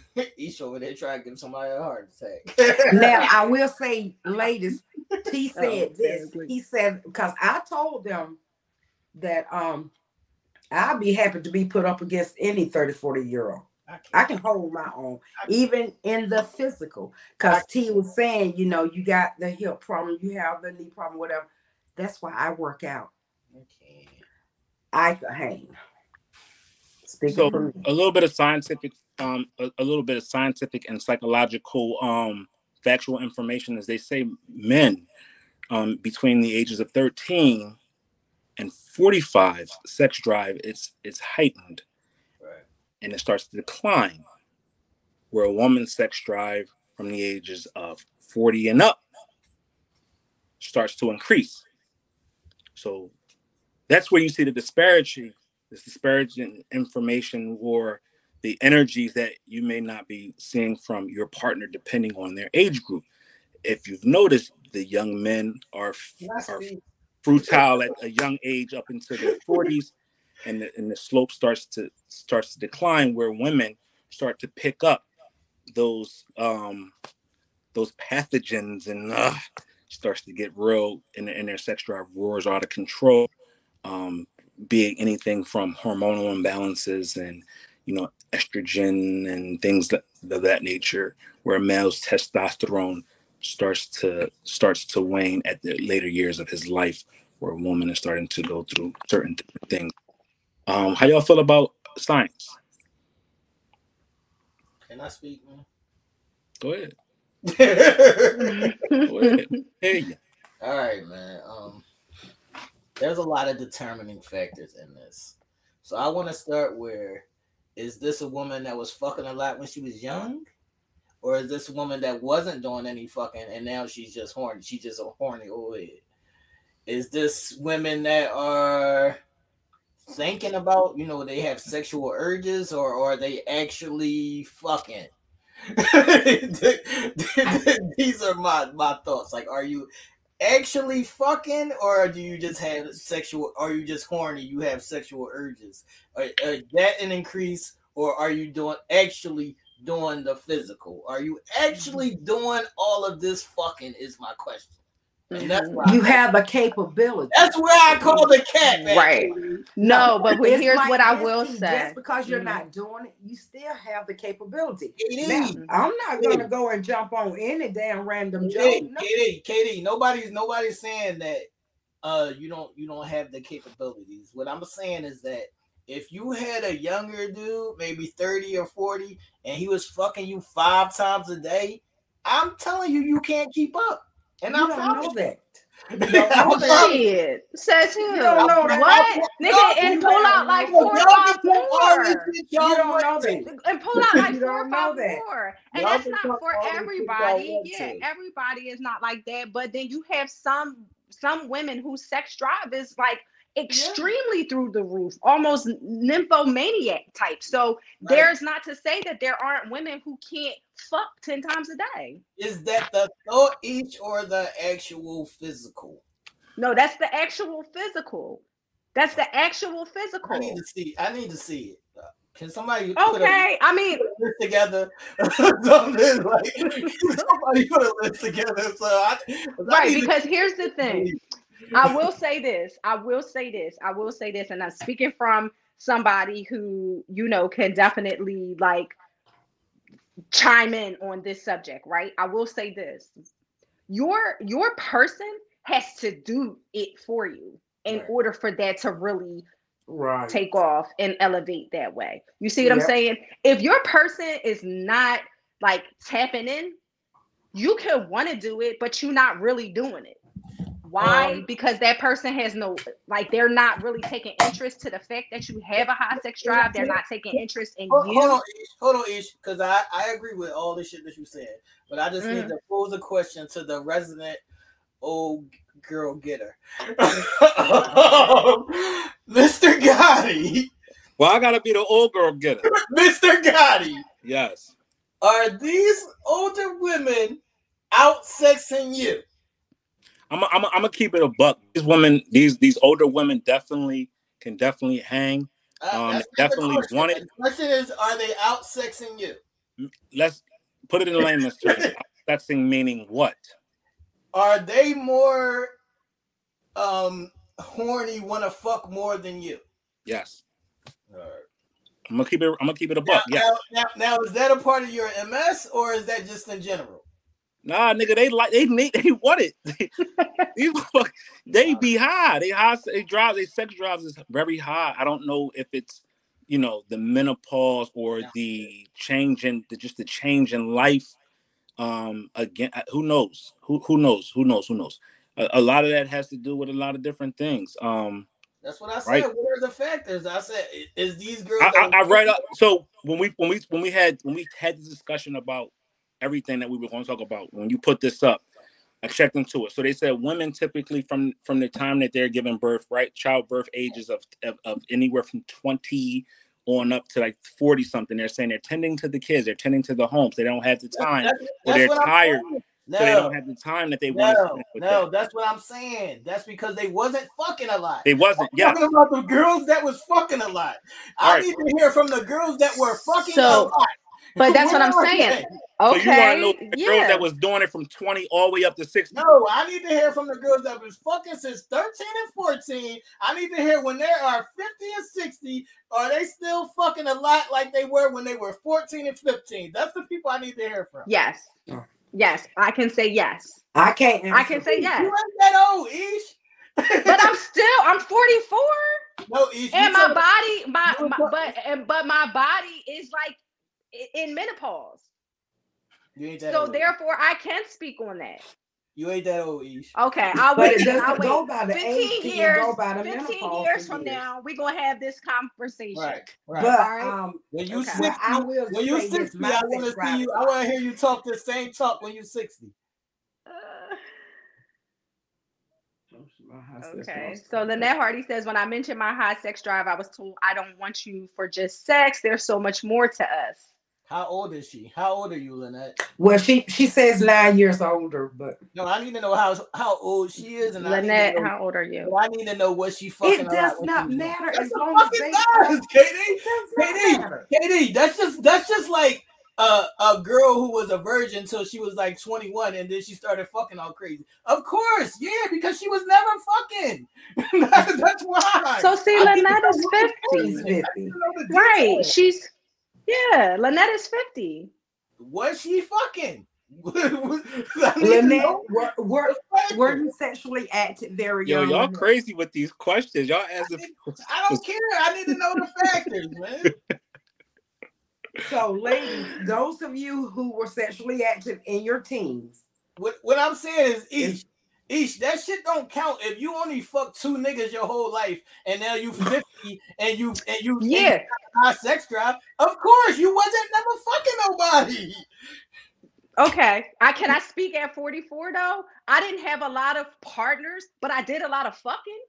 S3: [laughs]
S4: He's over there trying to give somebody a heart attack. [laughs]
S2: now I will say, ladies, he [laughs] said oh, this. He said because I told them that um I'd be happy to be put up against any 30, 40 year old. I can hold my own, even in the physical. Because T was saying, you know, you got the hip problem, you have the knee problem, whatever. That's why I work out. Okay. I can hang.
S1: Speaking so a little bit of scientific, um, a, a, little bit of scientific and psychological, um, factual information, is they say, men, um, between the ages of thirteen and forty-five, sex drive it's it's heightened and it starts to decline. Where a woman's sex drive from the ages of 40 and up starts to increase. So that's where you see the disparity, this disparaging information or the energies that you may not be seeing from your partner depending on their age group. If you've noticed, the young men are, are at a young age up into their 40s and the, and the slope starts to starts to decline where women start to pick up those um those pathogens and uh, starts to get real and, and their sex drive roars out of control um being anything from hormonal imbalances and you know estrogen and things that, of that nature where a male's testosterone starts to starts to wane at the later years of his life where a woman is starting to go through certain things um, how y'all feel about science?
S4: Can I speak, man?
S1: Go ahead. [laughs] Go
S4: ahead. Hey. All right, man. Um, there's a lot of determining factors in this. So I want to start where is this a woman that was fucking a lot when she was young? Or is this a woman that wasn't doing any fucking and now she's just horny? She's just a horny old. Is this women that are thinking about, you know, they have sexual urges or, or are they actually fucking? [laughs] These are my, my thoughts. Like, are you actually fucking or do you just have sexual, are you just horny? You have sexual urges. Are, are that an increase or are you doing actually doing the physical? Are you actually doing all of this fucking is my question.
S2: And that's mm-hmm. why you have a capability.
S4: That's where I call the cat,
S3: man. Right. No, but here's like what I will say.
S2: Just because you're mm-hmm. not doing it, you still have the capability. Now, I'm not gonna go and jump on any damn random joke.
S4: No. KD, KD, nobody's nobody's saying that uh you don't you don't have the capabilities. What I'm saying is that if you had a younger dude, maybe 30 or 40, and he was fucking you five times a day, I'm telling you, you can't keep up. And you I don't know [laughs] that.
S3: Shit, says him. You don't know what, nigga, and pull out like four or five more. You don't know that. And pull [laughs] out like four or five more. And that's not for everybody. Yeah, everybody is not like that. But then you have some some women whose sex drive is like extremely yeah. through the roof, almost nymphomaniac type. So right. there's not to say that there aren't women who can't fuck 10 times a day.
S4: Is that the thought each or the actual physical?
S3: No, that's the actual physical. That's the actual physical. I
S4: need to see. I need to see it. Can somebody
S3: okay? A, I mean,
S4: put together. [laughs] Something like somebody put a list together. So I,
S3: right, because here's the thing. I will say this. I will say this. I will say this, and I'm speaking from somebody who you know can definitely like chime in on this subject, right? I will say this. Your your person has to do it for you in right. order for that to really right. take off and elevate that way. You see what yep. I'm saying? If your person is not like tapping in, you can want to do it, but you're not really doing it. Why? Um, because that person has no like they're not really taking interest to the fact that you have a high sex drive. They're not taking interest in hold,
S4: you. Hold on, Ish, hold on, Ish, because I I agree with all the shit that you said, but I just mm. need to pose a question to the resident old girl getter, [laughs] Mr. Gotti.
S1: Well, I gotta be the old girl getter, [laughs]
S4: Mr. Gotti.
S1: Yes.
S4: are these older women out sexing you?
S1: I'm I'm I'm gonna keep it a buck. These women, these these older women, definitely can definitely hang.
S4: Uh,
S1: Um,
S4: that's not the
S1: definitely want it.
S4: The question is, are they out sexing you?
S1: Let's put it in layman's terms. [laughs] Sexing meaning what?
S4: Are they more um horny, want to fuck more than you?
S1: Yes. I'm gonna keep it. I'm gonna keep it a
S4: Now,
S1: buck. Yes.
S4: now, now, now, is that a part of your MS or is that just in general?
S1: Nah, nigga, they like they need [laughs] they want it. [laughs] These [laughs] fuck, they be high. They high. They drive. They sex drives is very high. I don't know if it's you know the menopause or the change in the just the change in life. Um, again, who knows? Who who knows? Who knows? Who knows? A, a lot of that has to do with a lot of different things. Um,
S4: That's what I said.
S1: Right.
S4: What are the factors? I said, is these girls?
S1: I, I, I read up. So when we when we when we had when we had this discussion about everything that we were going to talk about, when you put this up, I checked into it. So they said women typically from from the time that they're giving birth, right, childbirth ages of of, of anywhere from twenty on up to like forty something. They're saying they're tending to the kids, they're tending to the homes. They don't have the time,
S4: That's-
S1: or they're tired,
S4: saying.
S1: so they
S4: No,
S1: don't have the time that they want to
S4: no,
S1: spend with
S4: no.
S1: them.
S4: That's what I'm saying. That's because they wasn't fucking a lot.
S1: They wasn't.
S4: I'm
S1: Yeah,
S4: talking about the girls that was fucking a lot. I
S1: Alright.
S4: need to hear from the girls that were fucking
S3: So,
S4: a lot.
S3: But [laughs] that's what I'm
S4: Where are
S3: saying.
S4: they?
S1: So you want to know the girls that was doing it from twenty all the way up to sixty?
S4: No, I need to hear from the girls that was fucking since 13 and 14. I need to hear when they are 50 and 60, are they still fucking a lot like they were when they were 14 and 15? That's the people I need to hear from.
S3: yes.
S2: Oh.
S3: Yes. I can say yes.
S2: I can't.
S3: I can
S2: answer.
S3: say
S4: You
S3: yes.
S4: ain't that old, Ish. [laughs]
S3: But I'm still I'm 44
S4: no, Ish.
S3: and my body my, my but and but my body is like i- in menopause.
S4: You ain't that
S3: So
S4: old.
S3: therefore I can speak on that.
S4: You ain't that old, Ish.
S3: Okay, I'll wait.
S2: it
S3: I'll wait.
S2: go by the
S3: 15
S2: It
S3: years,
S2: go by the
S3: 15
S2: menopause
S3: years from
S2: years.
S3: now, we're gonna have this conversation.
S4: Right, right.
S2: But
S3: Alright.
S2: um,
S4: when you
S3: okay.
S4: 60,
S2: well, I will
S4: when you 60, I want to see you. I want to hear you talk the same talk when you're 60.
S3: Uh, [sighs]
S2: My sex
S3: Okay,
S2: drive.
S3: so Lynette Hardy says, when I mentioned my high sex drive, I was told I don't want you for just sex. There's so much more to us.
S4: How old is she? How old are you, Lynette?
S2: Well, she she says nine years older, but
S4: No, I need to know how how old she is, and
S3: Lynette,
S4: know,
S3: how old are you?
S4: I need to know what she fucking.
S2: it does not
S4: she was young.
S2: matter as
S4: it
S2: long as
S4: fucking
S2: they.
S4: does, [laughs] KD.
S2: It does not KD.
S4: KD, that's just that's just like a a girl who was a virgin until she was like 21, and then she started fucking all crazy. Of course, yeah, because she was never fucking. [laughs] that's why.
S3: So see,
S4: I need to
S3: Lynette is
S4: what the
S2: She's
S3: 50.
S2: Fifty.
S4: to know the
S3: Right. She's yeah, Lynette is 50.
S4: Was she fucking? I need to
S2: Lynette,
S4: know
S2: were, were,
S4: the factor.
S2: were you sexually active very
S1: Yo,
S2: young?
S1: y'all crazy with these questions. Y'all ask if
S4: I don't care. I need to know the factors, man. [laughs]
S2: So, ladies, those of you who were sexually active in your teens,
S4: What what I'm saying is each. Each that shit don't count if you only fuck two niggas your whole life and now you [laughs] 50 and you and you and you
S3: Yeah.
S4: high sex drive. Of course, you wasn't never fucking nobody.
S3: Okay. I can I speak at 44 though? I didn't have a lot of partners, but I did a lot of fucking.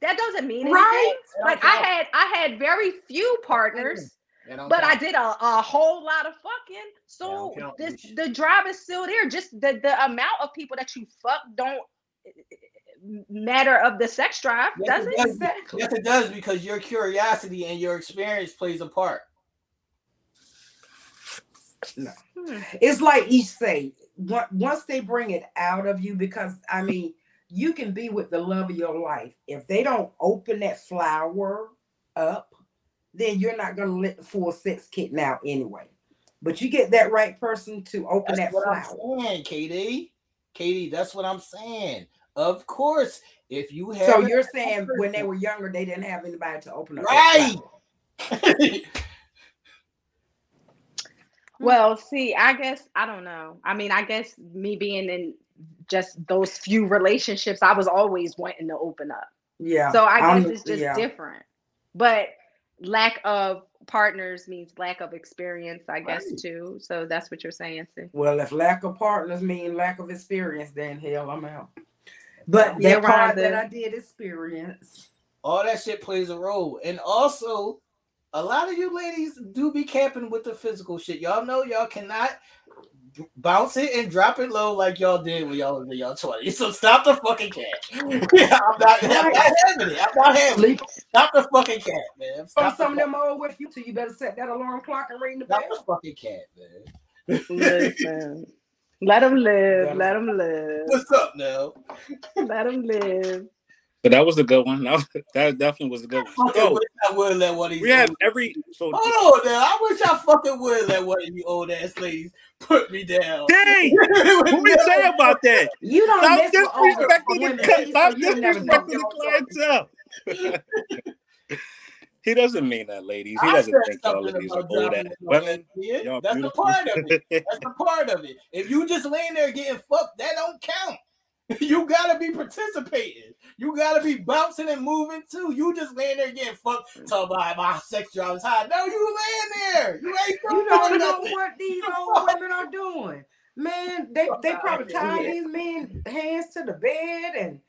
S3: That doesn't mean anything.
S2: right?
S3: Like I had I had very few partners.
S4: That don't
S3: but I did a, a whole lot of fucking. So
S4: don't
S3: this
S4: Ish.
S3: the drive is still there. Just the the amount of people that you fuck don't matter of the sex drive,
S4: Yes,
S3: does
S4: it
S3: it?
S4: does.
S2: Exactly.
S4: Yes, it does because your curiosity and your experience plays a part.
S3: Hmm.
S2: It's like each say, once they bring it out of you, because I mean, you can be with the love of your life. If they don't open that flower up, then you're not going to let the full sex kitten out anyway. But you get that right person to open
S4: That's
S2: that
S4: what
S2: flower.
S4: I'm saying, KD. KD, that's what I'm saying. Of course, if you have
S2: So you're saying when they were younger, they didn't have anybody to open up.
S4: right. [laughs]
S3: Well, see, I guess I don't know. I mean, I guess me being in just those few relationships, I was always wanting to open up.
S2: Yeah.
S3: So I
S2: I'm-
S3: guess it's just
S2: yeah.
S3: different. But lack of partners means lack of experience, I guess,
S4: Right.
S3: too. So that's what you're saying, Sid.
S2: Well, if lack of partners mean lack of experience, then hell, I'm out. But
S3: Yeah,
S2: that part that I did experience,
S4: all that shit plays a role. And also, a lot of you ladies do be camping with the physical shit. Y'all know y'all cannot bounce it and drop it low like y'all did when y'all was in y'all 20s. So stop the fucking cat. yeah, [laughs] I'm not, I'm not having it. I'm not having it. Stop the fucking cat, man. Stop
S2: some of them old with you, too. you better set that alarm clock and ring the
S4: bell. Stop the fucking cat, man.
S3: Listen. [laughs] Let them live. Let them live.
S4: What's up now?
S3: Let them live.
S1: But that was a good one. [laughs] That, was, that definitely was a good one.
S4: So, I oh, would let one of these
S1: we have every so
S4: hold on now. I wish I fucking would let one of you old ass ladies put me down.
S1: Dang, [laughs] what we say about that?
S2: You don't
S1: stop disrespecting the stop disrespecting the clientele. He doesn't mean that, ladies. He doesn't think y'all ladies are old ass women.
S4: Yeah, that's the part of it. [laughs] That's the part of it. If you just laying there getting fucked, that don't count. [laughs] You gotta be participating. You gotta be bouncing and moving too. You just laying there getting fucked. Talk about my sex drive is high. No, you laying there. You ain't
S2: You don't know what these old women are doing. Man, they they probably tie these men hands to the bed and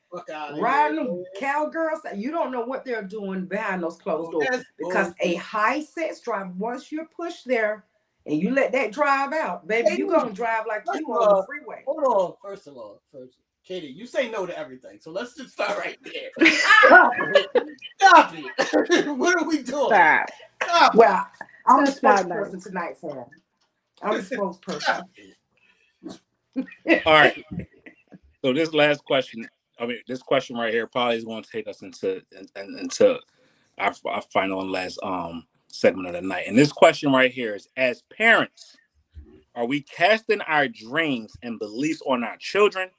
S2: riding them cowgirls. You don't know what they're doing behind those closed oh, doors because a high sex drive. Once you're pushed there and you let that drive out, baby, you're gonna drive like you on the freeway.
S4: Hold on. First of all, first KD, you say no to everything. So let's just start right there. [laughs] Stop it. [laughs] What are we doing? Stop.
S2: Stop. Well, I'm the spokesperson tonight [laughs] for him. I'm the spokesperson.
S1: All right. So this last question, I mean, this question right here probably is going to take us into into our, our final and last um segment of the night. And this question right here is: As parents, are we casting our dreams and beliefs on our children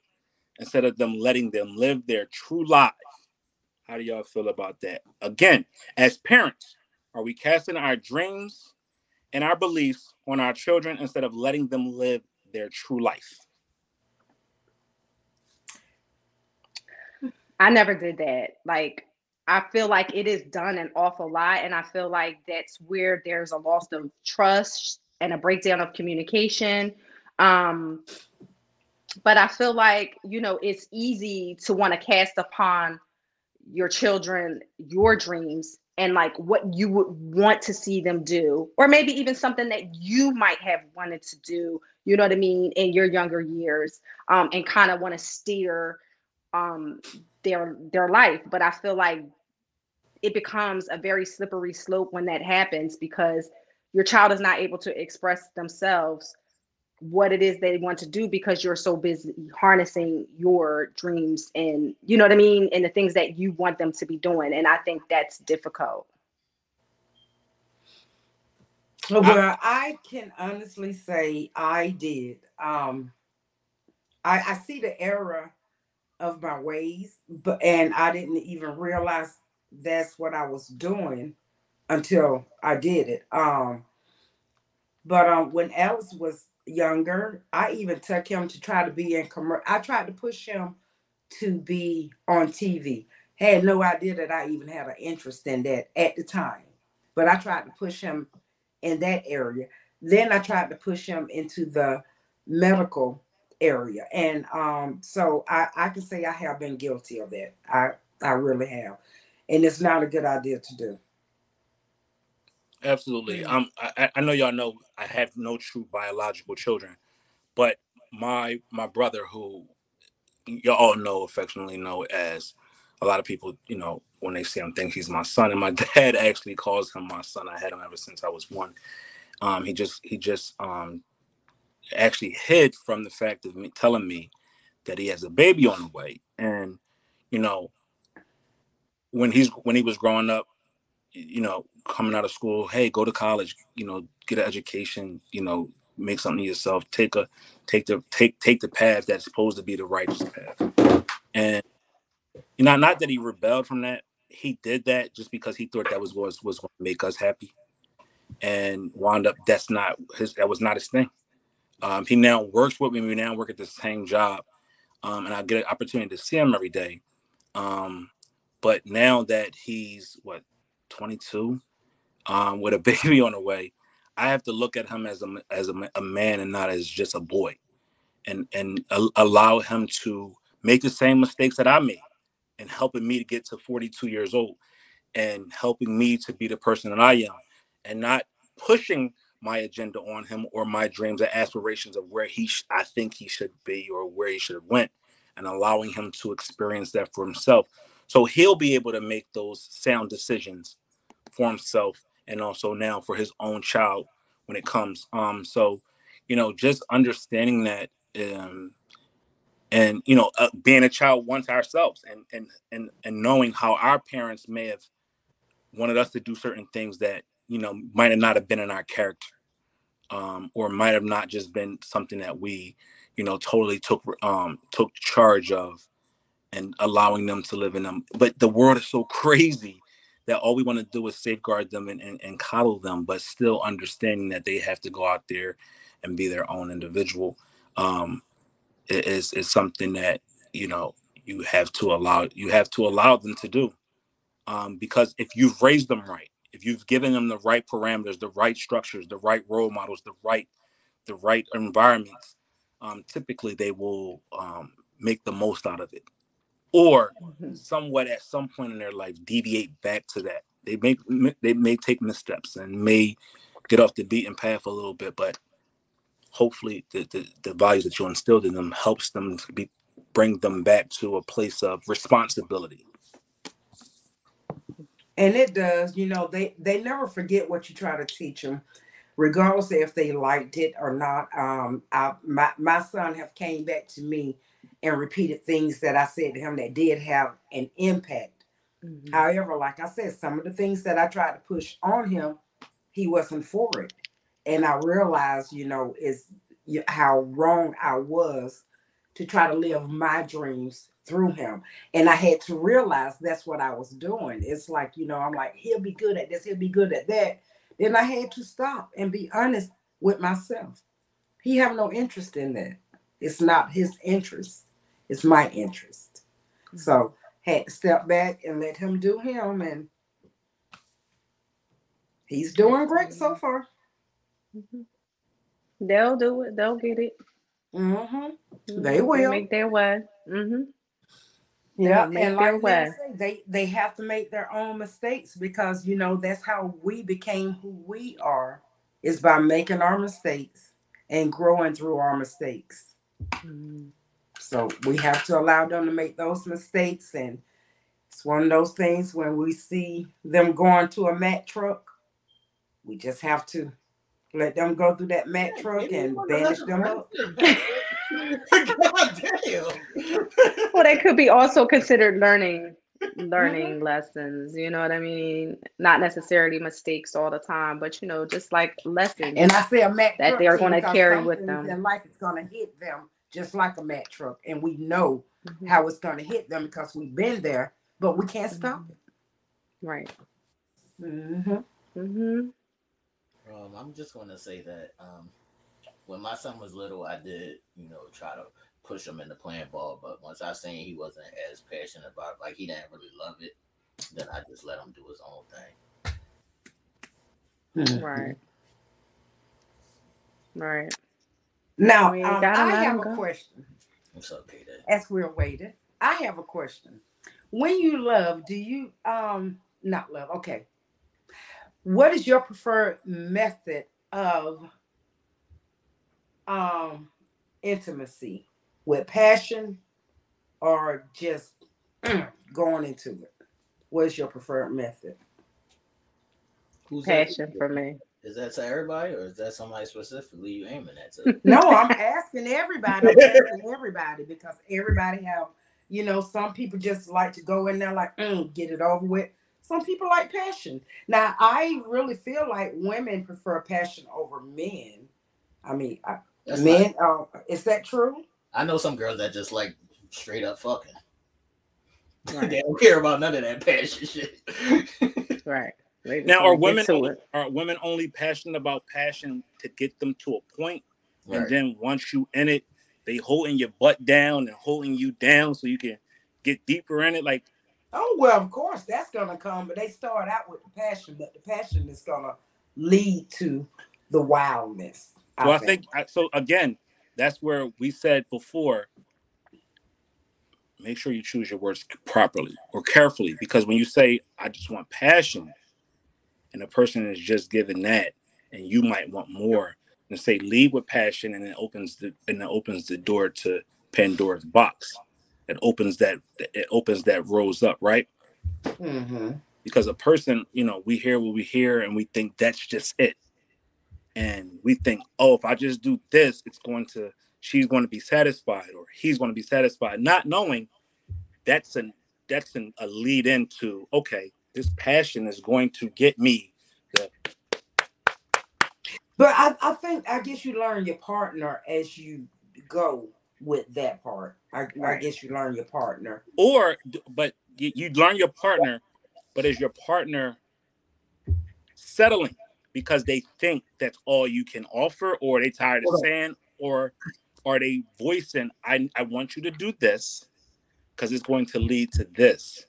S1: instead of them letting them live their true lives? How do y'all feel about that? Again, as parents, are we casting our dreams and our beliefs on our children instead of letting them live their true life?
S3: I never did that. Like, I feel like it is done an awful lot. And I feel like that's where there's a loss of trust and a breakdown of communication. Um, but I feel like, you know, it's easy to want to cast upon your children your dreams and like what you would want to see them do, or maybe even something that you might have wanted to do, you know what I mean, in your younger years, um, and kind of want to steer um, their their life. But I feel like it becomes a very slippery slope when that happens because your child is not able to express themselves what it is they want to do because you're so busy harnessing your dreams and you know what I mean and the things that you want them to be doing and I think that's difficult.
S2: Well, I can honestly say I did. Um I, I see the error of my ways, but and I didn't even realize that's what I was doing until I did it. Um but um when Alice was younger, I even took him to try to be in commercial. I tried to push him to be on TV. Had no idea that I even had an interest in that at the time. But I tried to push him in that area. Then I tried to push him into the medical area. And um, so I, I can say I have been guilty of that. I, I really have. And it's not a good idea to do.
S1: Absolutely. Um, I, I know y'all know I have no true biological children, but my my brother, who y'all all know affectionately know as a lot of people, you know, when they see him, think he's my son, and my [laughs] dad actually calls him my son. I had him ever since I was one. Um, he just he just um actually hid from the fact of me telling me that he has a baby on the way, and you know, when he's when he was growing up, you know, coming out of school, hey, go to college, you know, get an education, you know, make something of yourself, take a take the take take the path that's supposed to be the righteous path. And you know, not that he rebelled from that, he did that just because he thought that was was was going to make us happy. And wound up that's not his that was not his thing. Um, he now works with me. We now work at the same job. Um, and I get an opportunity to see him every day. Um, but now that he's what 22, um, with a [laughs] baby on the way, I have to look at him as a as a, a man and not as just a boy, and and a, allow him to make the same mistakes that I made, and helping me to get to 42 years old, and helping me to be the person that I am. and not pushing my agenda on him or my dreams and aspirations of where he sh- I think he should be or where he should have went and allowing him to experience that for himself so he'll be able to make those sound decisions for himself and also now for his own child when it comes um so you know just understanding that um and you know uh, being a child once ourselves and and and and knowing how our parents may have wanted us to do certain things that you know might have not have been in our character um, or might have not just been something that we you know totally took um, took charge of and allowing them to live in them. But the world is so [laughs] crazy that all we want to do is safeguard them and, and, and coddle them but still understanding that they have to go out there and be their own individual um, is is something that you know you have to allow you have to allow them to do. Um, because if you've raised them right if you've given them the right parameters, the right structures, the right role models, the right the right environments, um, typically they will um, make the most out of it, or mm-hmm. somewhat at some point in their life deviate back to that. They make they may take missteps and may get off the beaten path a little bit, but hopefully the, the, the values that you instilled in them helps them to be bring them back to a place of responsibility
S2: and it does you know they they never forget what you try to teach them regardless if they liked it or not um I, my, my son have came back to me and repeated things that i said to him that did have an impact mm-hmm. however like i said some of the things that i tried to push on him he wasn't for it and i realized you know is how wrong i was to try to live my dreams through him. And I had to realize that's what I was doing. It's like, you know, I'm like, he'll be good at this, he'll be good at that. Then I had to stop and be honest with myself. He have no interest in that. It's not his interest. It's my interest. Mm-hmm. So had to step back and let him do him and he's doing great so far.
S3: Mm-hmm. They'll do it. They'll get it.
S2: Mm-hmm. They will
S3: make their way. Mm-hmm.
S2: Yeah, and like they, say, they they have to make their own mistakes because you know that's how we became who we are is by making our mistakes and growing through our mistakes. Mm-hmm. So we have to allow them to make those mistakes, and it's one of those things when we see them going to a Mack truck, we just have to let them go through that Mack truck and banish them up. [laughs]
S3: God damn. well, that could be also [laughs] considered learning learning mm-hmm. lessons you know what i mean not necessarily mistakes all the time but you know just like lessons
S2: and i say a Mack
S3: that they're going to carry with them
S2: And life is going to hit them just like a Mack truck and we know mm-hmm. how it's going to hit them because we've been there but we can't stop mm-hmm. it
S3: right
S2: mm-hmm.
S3: Mm-hmm.
S4: Um, i'm just going to say that um, when my son was little, I did, you know, try to push him into playing ball. But once I seen he wasn't as passionate about it, like he didn't really love it, then I just let him do his own
S3: thing. Hmm. Right. Right.
S2: Now, um, I have a go. question.
S4: It's okay then.
S2: As we're waiting, I have a question. When you love, do you um not love? Okay. What is your preferred method of um intimacy with passion or just mm, going into it? What's your preferred method?
S3: Who's passion for me.
S4: Is that to everybody or is that somebody specifically you aiming at? To?
S2: no, [laughs] I'm asking everybody. I'm asking everybody because everybody have, you know, some people just like to go in there like, mm, get it over with. Some people like passion. Now, I really feel like women prefer passion over men. I mean, I, Men, uh, is that true?
S4: I know some girls that just like straight up fucking. [laughs] Right. they don't care about none of that passion
S3: shit. [laughs] right.
S1: Now, are women only, are women only passionate about passion to get them to a point, right. and then once you in it, they holding your butt down and holding you down so you can get deeper in it? Like,
S2: oh well, of course that's gonna come, but they start out with the passion, but the passion is gonna lead to the wildness.
S1: So I think so. Again, that's where we said before. Make sure you choose your words properly or carefully, because when you say "I just want passion," and a person is just given that, and you might want more. And say lead with passion, and it opens the and it opens the door to Pandora's box. It opens that it opens that rose up, right?
S2: Mm-hmm.
S1: Because a person, you know, we hear what we hear, and we think that's just it, and we think, oh, if I just do this, it's going to she's going to be satisfied or he's going to be satisfied, not knowing that's an that's an, a lead into okay, this passion is going to get me the
S2: But I, I think I guess you learn your partner as you go with that part. I, I guess you learn your partner.
S1: or but you, you learn your partner, but is your partner settling because they think that's all you can offer, or they tired of
S4: Hold
S1: saying, or are they voicing, I, I want you to do this because it's going to lead to this.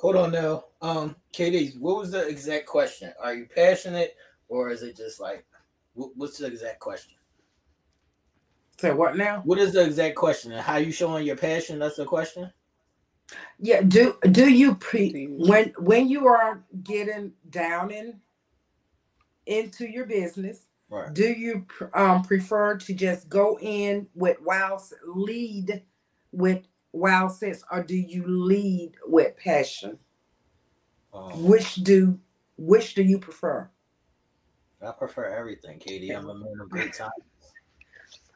S4: Hold on now. Um, KD, what was the exact question? Are you passionate or is it just like what's the exact question?
S2: So what now?
S4: What is the exact question? And how you showing your passion? That's the question.
S2: Yeah, do do you pre when when you are getting down in into your business,
S4: Right.
S2: do you pr- um prefer to just go in with wow lead with wow sense or do you lead with passion?
S4: Um,
S2: Which do which do you prefer?
S4: I prefer everything, KD. I'm a man of great [laughs] time.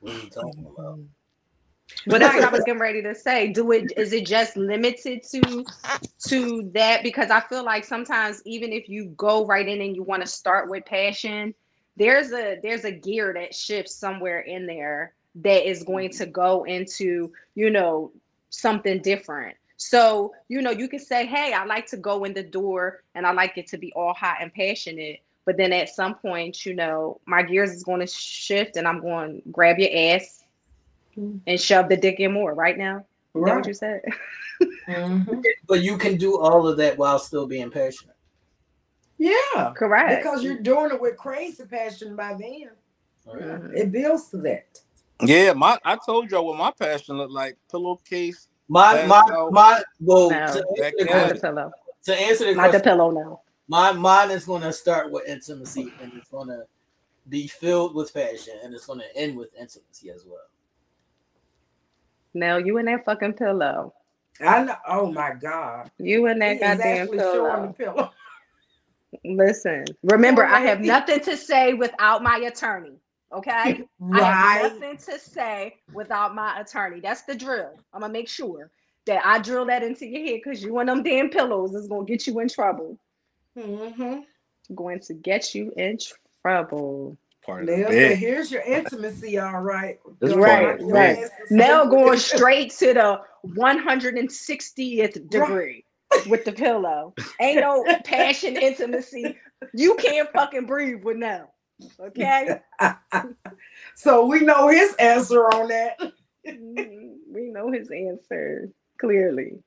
S4: What are you talking about?
S3: But that's what I was [laughs] getting ready to say. Do it is it just limited to to that? Because I feel like sometimes even if you go right in and you want to start with passion, there's a there's a gear that shifts somewhere in there that is going to go into, you know, something different. So, you know, you can say, hey, I like to go in the door and I like it to be all hot and passionate. But then at some point, you know, my gears is going to shift and I'm going to grab your ass and shove the dick in more right now. Is that what you said? [laughs]
S2: Mhm.
S4: But you can do all of that while still being passionate.
S2: Yeah.
S3: Correct.
S2: Because you're doing it with crazy passion by then.
S3: Mhm.
S2: It builds to that.
S1: Yeah, my I told y'all what my passion looked like. Pillowcase.
S4: My
S1: That's
S4: my
S1: how-
S4: my well
S3: No.
S4: to, answer the
S1: can-
S3: Not pillow.
S4: to answer the
S3: Not the pillow now.
S4: my mine is gonna start with intimacy and it's gonna be filled with passion and it's gonna end with intimacy as well.
S3: Now you in that fucking pillow.
S2: I know. Oh my God.
S3: You and
S2: He
S3: that
S2: is
S3: goddamn
S2: actually showing the
S3: pillow.
S2: pillow.
S3: Listen, remember, I have nothing to say without my attorney. Okay, I have nothing to say without my attorney. That's the drill. I'm gonna make sure that I drill that into your head because you and them damn pillows is gonna get you in trouble.
S2: Mm-hmm.
S3: Going to get you in trouble.
S1: Part of the
S2: Nell said, here's your intimacy, all right.
S1: That's
S3: right, right.
S2: ass
S3: Now going straight to the 160th degree with the pillow. Ain't no [laughs] passion, intimacy. You can't fucking breathe with now. Okay? [laughs]
S2: so we know his answer on that.
S3: Mhm. we know his answer clearly.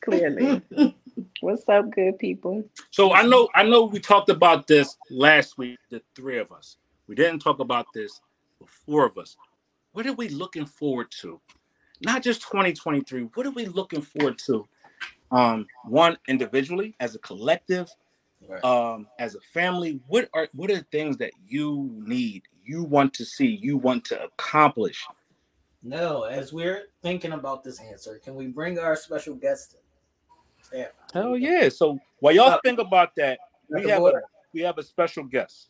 S3: Clearly. [laughs] What's up, good people?
S1: So I know I know we talked about this last week, the three of us. We didn't talk about this, the four of us. What are we looking forward to? Not just 2023. What are we looking forward to? Um, one individually, as a collective,
S4: Right.
S1: um, as a family. What are what are things that you need, you want to see, you want to accomplish?
S4: No, as we're thinking about this answer, can we bring our special guest in? Yeah.
S1: Hell yeah! So while y'all
S4: Up.
S1: think about that, we
S4: Dr.
S1: have a, we have a special guest.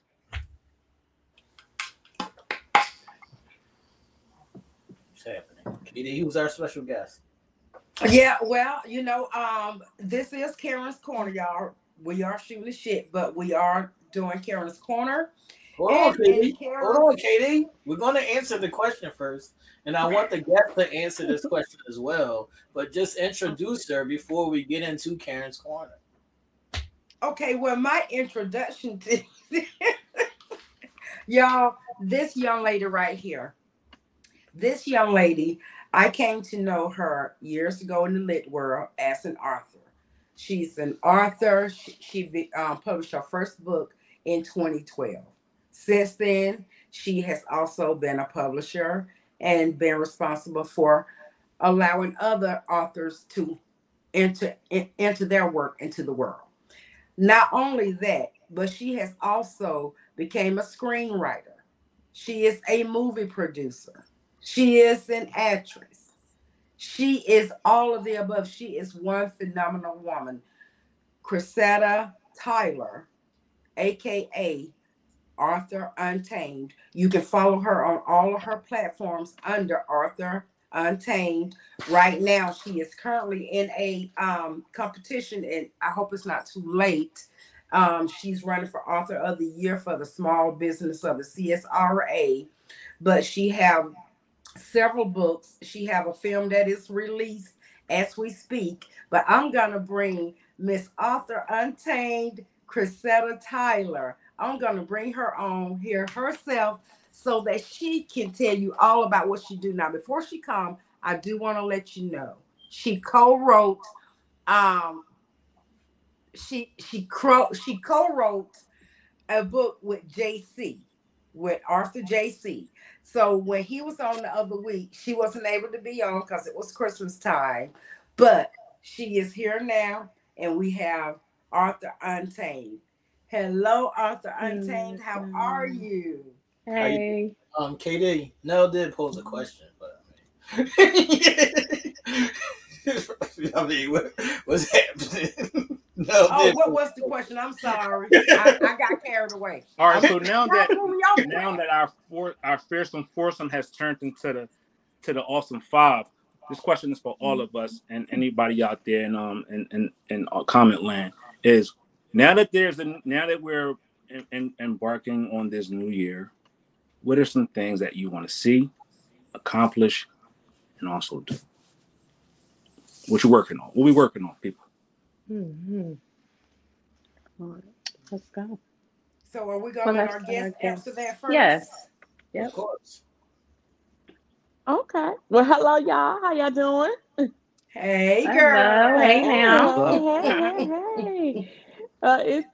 S4: What's happening? KD, who's our special guest?
S2: Yeah, well, you know, um, this is Karen's Korner, y'all. We are shooting the shit, but we are doing Karen's Korner.
S4: Hold on,
S2: And- and
S4: KD.
S2: Karen-
S4: Hold on, KD. We're going to answer the question first, and I want the guest to answer this [laughs] question as well. But just introduce her before we get into Karen's Korner.
S2: Okay, well, my introduction to [laughs] y'all, this young lady right here, this young lady, I came to know her years ago in the lit world as an author. She's an author. She, she um, published her first book in 2012. Since then, she has also been a publisher and been responsible for allowing other authors to enter in, enter their work into the world. Not only that, but she has also became a screenwriter. She is a movie producer. She is an actress. She is all of the above. She is one phenomenal woman. Chrisetta Tyler, aka Author Untamed. You can follow her on all of her platforms under Author Untamed. Right now, she is currently in a um, competition, and I hope it's not too late. Um, she's running for Author of the Year for the Small Business of the CSRA, but she have several books. She have a film that is released as we speak. But I'm gonna bring Miss Author Untamed, Chrisetta Tyler. I'm gonna bring her on here herself so that she can tell you all about what she do. Now, before she come, I do want to let you know she co-wrote um she she cro- she co-wrote a book with JC with Arthur JC. So when he was on the other week, she wasn't able to be on because it was Christmas time, but she is here now, and we have Author Untamed. Hello, Author Untamed. How are you?
S3: Hey.
S4: Um, KD, Nell did pose a question, but I mean, [laughs] I mean, what, what's happening? [laughs]
S2: No, oh, what was the question? I'm sorry, [laughs] I, I, got carried away.
S1: All right, so now that now that our four, our fearsome foursome has turned into the to the awesome five, this question is for all of us and anybody out there in um in in, in uh, comment land is now that there's a now that we're in, in, embarking on this new year, what are some things that you want to see, accomplish, and also do? What you working on? What we working on, people?
S3: Mm-hmm. All right, let's go.
S2: So are we going to let our guests answer that first?
S3: Yes.
S4: Yep. Of course.
S5: Okay. Well, hello, y'all. How y'all doing?
S2: Hey, girl.
S3: Hello. Hey, now.
S5: Hey, hey, hey. [laughs] Uh, it's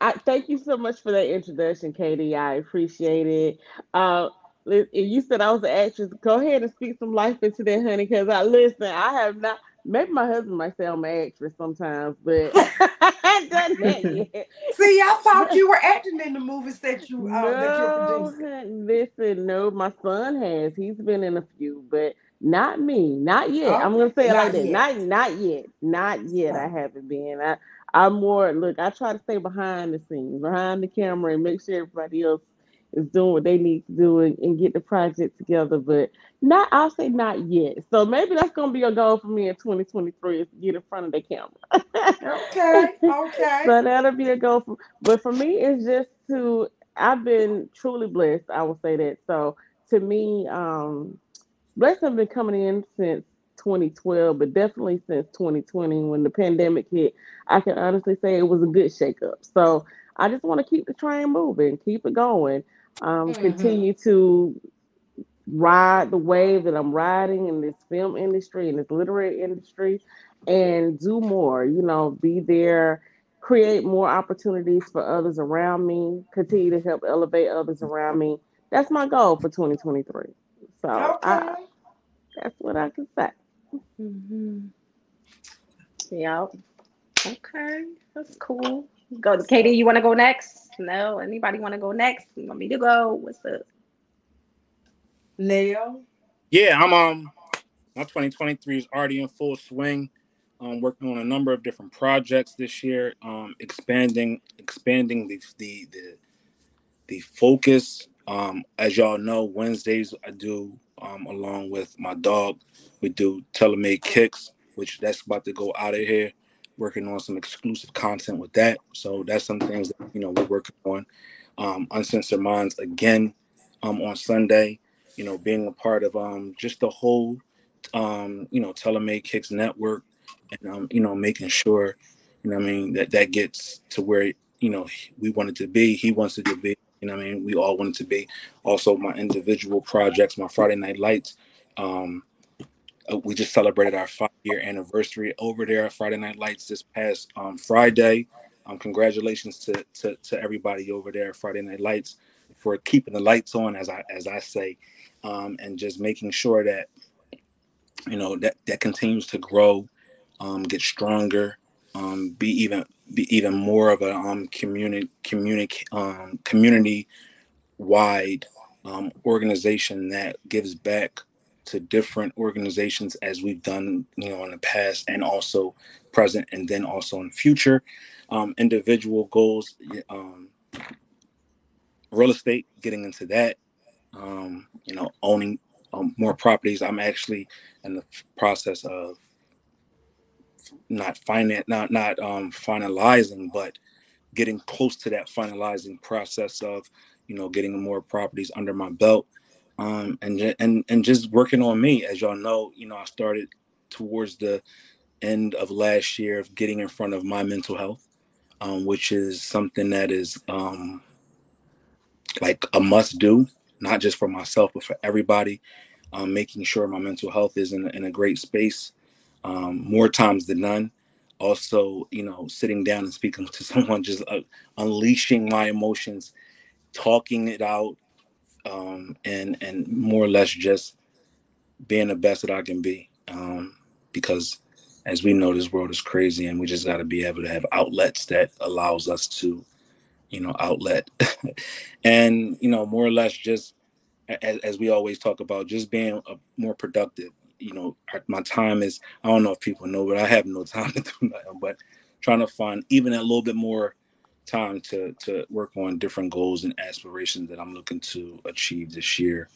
S5: I thank you so much for that introduction, KD. I appreciate it. Uh, you said I was an actress. Go ahead and speak some life into that, honey. Because I listen. I have not Maybe my husband might say I'm an actress sometimes, [laughs] but I haven't done that
S2: yet. [laughs] See, I thought you were [laughs] acting in the movies that you uh, no, that you're.
S5: Listen, no, my son has. He's been in a few, but not me, not yet. I'm gonna say it like that. Not not yet, not yet. I haven't been. I I'm more look. I try to stay behind the scenes, behind the camera, and make sure everybody else is doing what they need to do and, and, get the project together. But not, I'll say not yet. So maybe that's gonna be a goal for me in 2023 is to get in front of the camera.
S2: okay, okay. [laughs]
S5: so that'll be a goal. For, but for me, it's just to. I've been truly blessed. I will say that. So to me, um, blessings have been coming in since 2012, but definitely since 2020 when the pandemic hit. I can honestly say it was a good shakeup. So I just want to keep the train moving, keep it going um, mm-hmm. continue to ride the wave that I'm riding in this film industry and this literary industry and do more, you know, be there, create more opportunities for others around me, continue to help elevate others around me. That's my goal for 2023. So okay. I, that's what I can say.
S3: Mm-hmm. Yep. Okay, that's cool. Go, KD. You want to go next? No. Anybody want to go next? You want me to go? What's up?
S2: Leo?
S1: Yeah, I'm um. My 2023 is already in full swing. I'm working on a number of different projects this year. Um, expanding, expanding the the the, the focus. Um, as y'all know, Wednesdays I do um, along with my dog. We do Taylor Made Kicks, which that's about to go out of here working on some exclusive content with that. So that's some things that you know we're working on. Um, Uncensored Minds again um, on Sunday. You know, being a part of um, just the whole um, you know Taylor Made Kicks network, and um, you know making sure you know I mean that that gets to where you know we wanted to be. He wants it to be. You know I mean we all wanted to be. Also my individual projects, my Friday Night Lights. Um, uh, we just celebrated our five year anniversary over there at Friday Night Lights this past um, Friday. Um, congratulations to, to, to everybody over there at Friday Night Lights for keeping the lights on, as I as I say, um, and just making sure that you know that that continues to grow, um, get stronger, um, be even be even more of a um, community um, community wide organization that gives back to different organizations as we've done you know in the past and also present and then also in the future. Um, individual goals um, real estate getting into that um, you know owning um, more properties. I'm actually in the process of not finan- not not um, finalizing but getting close to that finalizing process of you know getting more properties under my belt um, and and and just working on me as y'all know you know i started towards the end of last year of getting in front of my mental health um, which is something that is um, like a must do not just for myself but for everybody. Um, making sure my mental health is in, in a great space um, more times than none. Also you know sitting down and speaking [laughs] to someone just uh, unleashing my emotions talking it out um, and and more or less just being the best that I can be. Um, because as we know, this world is crazy, and we just got to be able to have outlets that allows us to, you know, outlet, [laughs] and you know, more or less just as, as we always talk about, just being a, more productive. You know, my time is I don't know if people know, but I have no [laughs] time to do nothing. But trying to find even a little bit more time to to work on different goals and aspirations that I'm looking to achieve this year,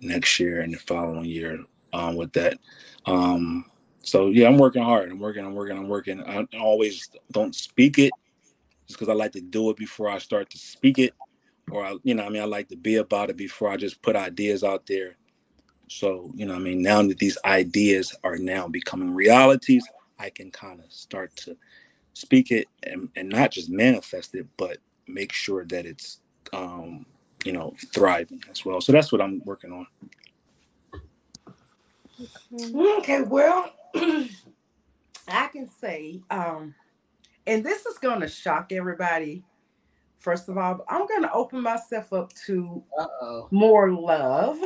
S1: next year, and the following year. Um, with that, um, so yeah, I'm working hard. I'm working. I'm working. I'm working. I always don't speak it just because I like to do it before I start to speak it, or I, you know, I mean, I like to be about it before I just put ideas out there. So you know, I mean, now that these ideas are now becoming realities, I can kind of start to speak it and, and not just manifest it, but make sure that it's um, you know thriving as well. So that's what I'm working on.
S2: Okay, well, [clears throat] I can say, um, and this is going to shock everybody. First of all, I'm going to open myself up to Uh-oh. more love.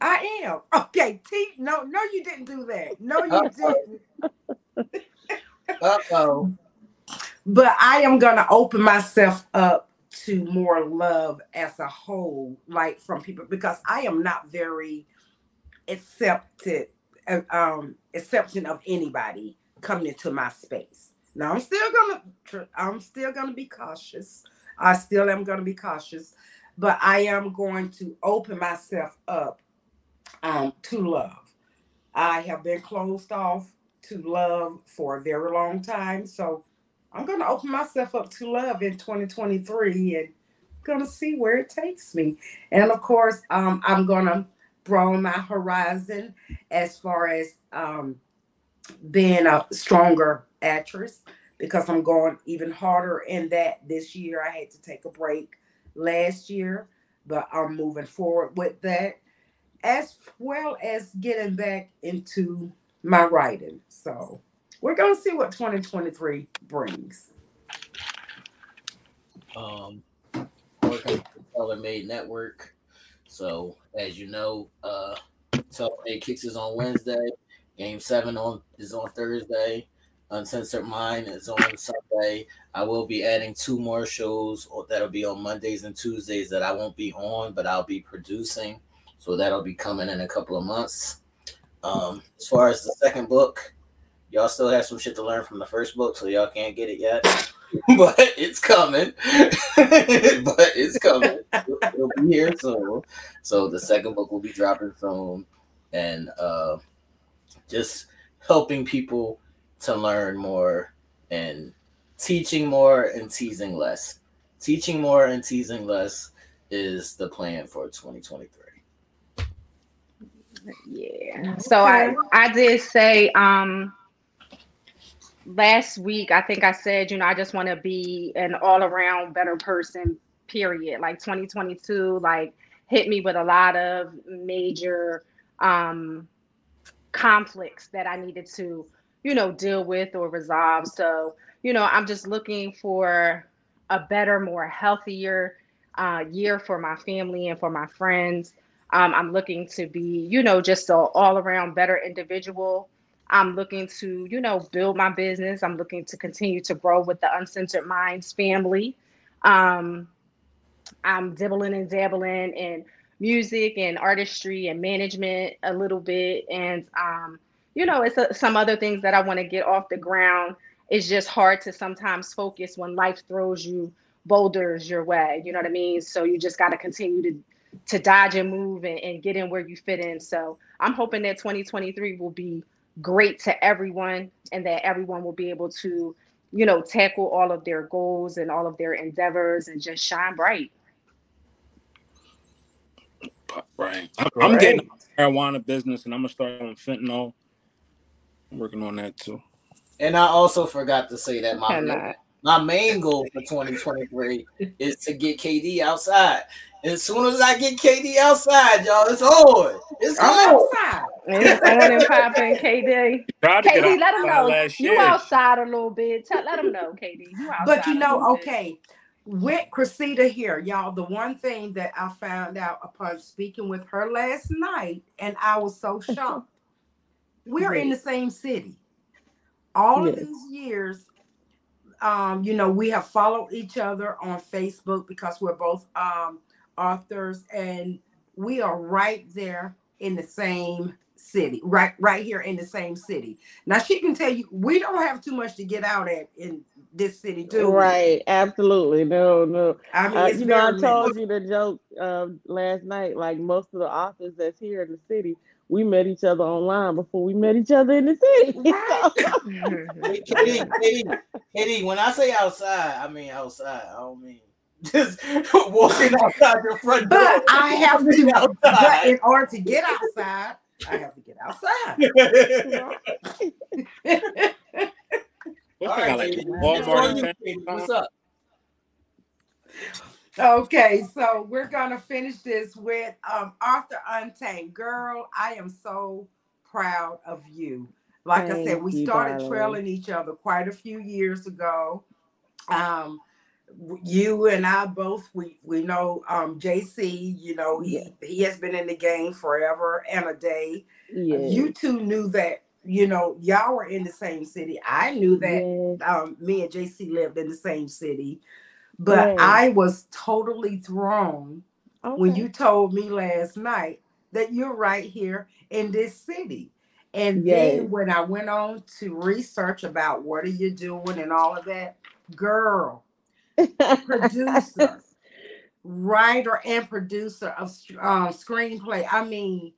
S2: I am. [laughs] Okay, T. No, no, you didn't do that. No, you [laughs] didn't. [laughs] Uh-oh. But I am gonna open myself up to more love as a whole, like from people, because I am not very accepted, uh, um, accepting of anybody coming into my space. Now I'm still gonna, I'm still gonna be cautious. I still am gonna be cautious, but I am going to open myself up um, to love. I have been closed off to love for a very long time. So I'm going to open myself up to love in 2023 and going to see where it takes me. And of course, um, I'm going to broaden my horizon as far as um, being a stronger actress because I'm going even harder in that this year. I had to take a break last year, but I'm moving forward with that as well as getting back into my writing. So we're gonna see what 2023 brings.
S4: Um, working Taylor Made Network. So as you know, uh, Taylor Made kicks is on Wednesday. Game seven on is on Thursday. Uncensored Mind is on Sunday. I will be adding two more shows that'll be on Mondays and Tuesdays that I won't be on, but I'll be producing. So that'll be coming in a couple of months. Um, as far as the second book, y'all still have some shit to learn from the first book, so y'all can't get it yet. [laughs] but it's coming. [laughs] but it's coming. It'll, it'll, be here soon. So the second book will be dropping soon, and uh, just helping people to learn more and teaching more and teasing less. Teaching more and teasing less is the plan for 2023
S3: yeah. So I I did say um last week I think I said, you know, I just want to be an all-around better person, period. Like 2022 like hit me with a lot of major um conflicts that I needed to, you know, deal with or resolve. So, you know, I'm just looking for a better, more healthier uh, year for my family and for my friends. Um, I'm looking to be, you know, just an all around better individual. I'm looking to, you know, build my business. I'm looking to continue to grow with the Uncensored Minds family. Um, I'm dibbling and dabbling in music and artistry and management a little bit. And, um, you know, it's a, some other things that I want to get off the ground. It's just hard to sometimes focus when life throws you boulders your way. You know what I mean? So you just got to continue to to dodge and move and, and get in where you fit in. So I'm hoping that 2023 will be great to everyone and that everyone will be able to, you know, tackle all of their goals and all of their endeavors and just shine bright.
S1: Right. I'm, I'm getting marijuana business and I'm gonna start on fentanyl. I'm working on that too.
S4: And I also forgot to say that my my main goal for 2023 is to get KD outside. As soon as I get KD outside, y'all, it's on. It's on.
S3: Outside. It's on and popping, KD. KD, let them know you outside a little bit. Tell, let them know, KD. You outside.
S2: But you know, okay, with Chrisetta here, y'all, the one thing that I found out upon speaking with her last night, and I was so shocked. We're in the same city. All yes. of these years, um, you know, we have followed each other on Facebook because we're both um, authors, and we are right there in the same city, right, right here in the same city. Now she can tell you we don't have too much to get out at in this city, too.
S5: Right, absolutely. No, no. I mean, uh, you know, I told you the joke uh, last night. Like most of the authors that's here in the city, we met each other online before we met each other in the city. [laughs]
S4: Right. KD, KD, KD, when I say outside, I mean outside. I don't mean [laughs] just walking outside your front
S2: door. But I [laughs] have to, get outside. but in order to get outside, I have to get outside.
S4: What's up?
S2: Okay, so we're gonna finish this with um, Author Untamed. Girl, I am so proud of you. Like Thank I said, we started darling. trailing each other quite a few years ago. Um, you and I both we we know um JC, you know, he he has been in the game forever and a day. Yeah. You two knew that, you know, y'all were in the same city. I knew that yeah. um me and JC lived in the same city. But I was totally thrown okay. when you told me last night that you're right here in this city. And yes. then when I went on to research about what are you doing and all of that, girl, producer, [laughs] writer, and producer of uh, screenplay. I mean,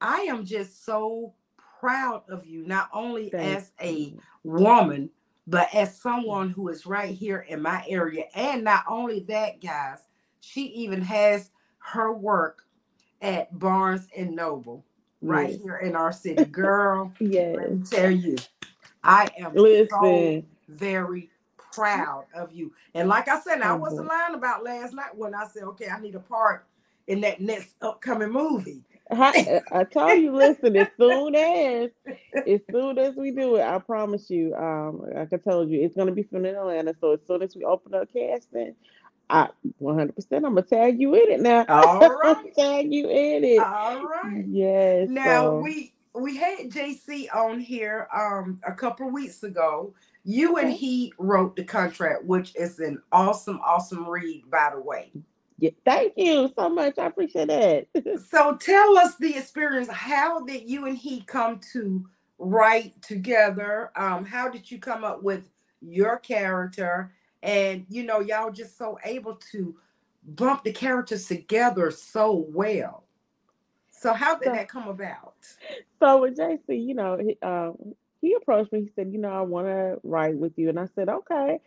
S2: I am just so proud of you, not only as a woman, but as someone who is right here in my area. And not only that, guys, she even has her work at Barnes and Noble right yes. here in our [laughs] city. Girl, yes. let me tell you, I am Listen. so very proud of you. And like I said, I oh, wasn't lying about last night when I said, okay, I need a part in that next upcoming movie.
S5: I, I told you, listen, as soon as as soon as we do it, I promise you, um, like I told you, it's gonna be filmed in Atlanta. So as soon as we open up casting, I 100 percent I'm gonna tag you in it now.
S2: All [laughs] right.
S5: tag you in it.
S2: All right.
S5: Yes.
S2: Now so. we we had JC on here um a couple weeks ago you and he wrote the contract, which is an awesome, awesome read, by the way.
S5: Yeah, thank you so much. I appreciate that. [laughs]
S2: so tell us the experience. How did you and he come to write together? Um, how did you come up with your character? And you know, y'all just so able to bump the characters together so well. So how did so, that come about?
S5: So with JC, you know, um, he approached me. He said, "You know, I want to write with you," and I said, "Okay."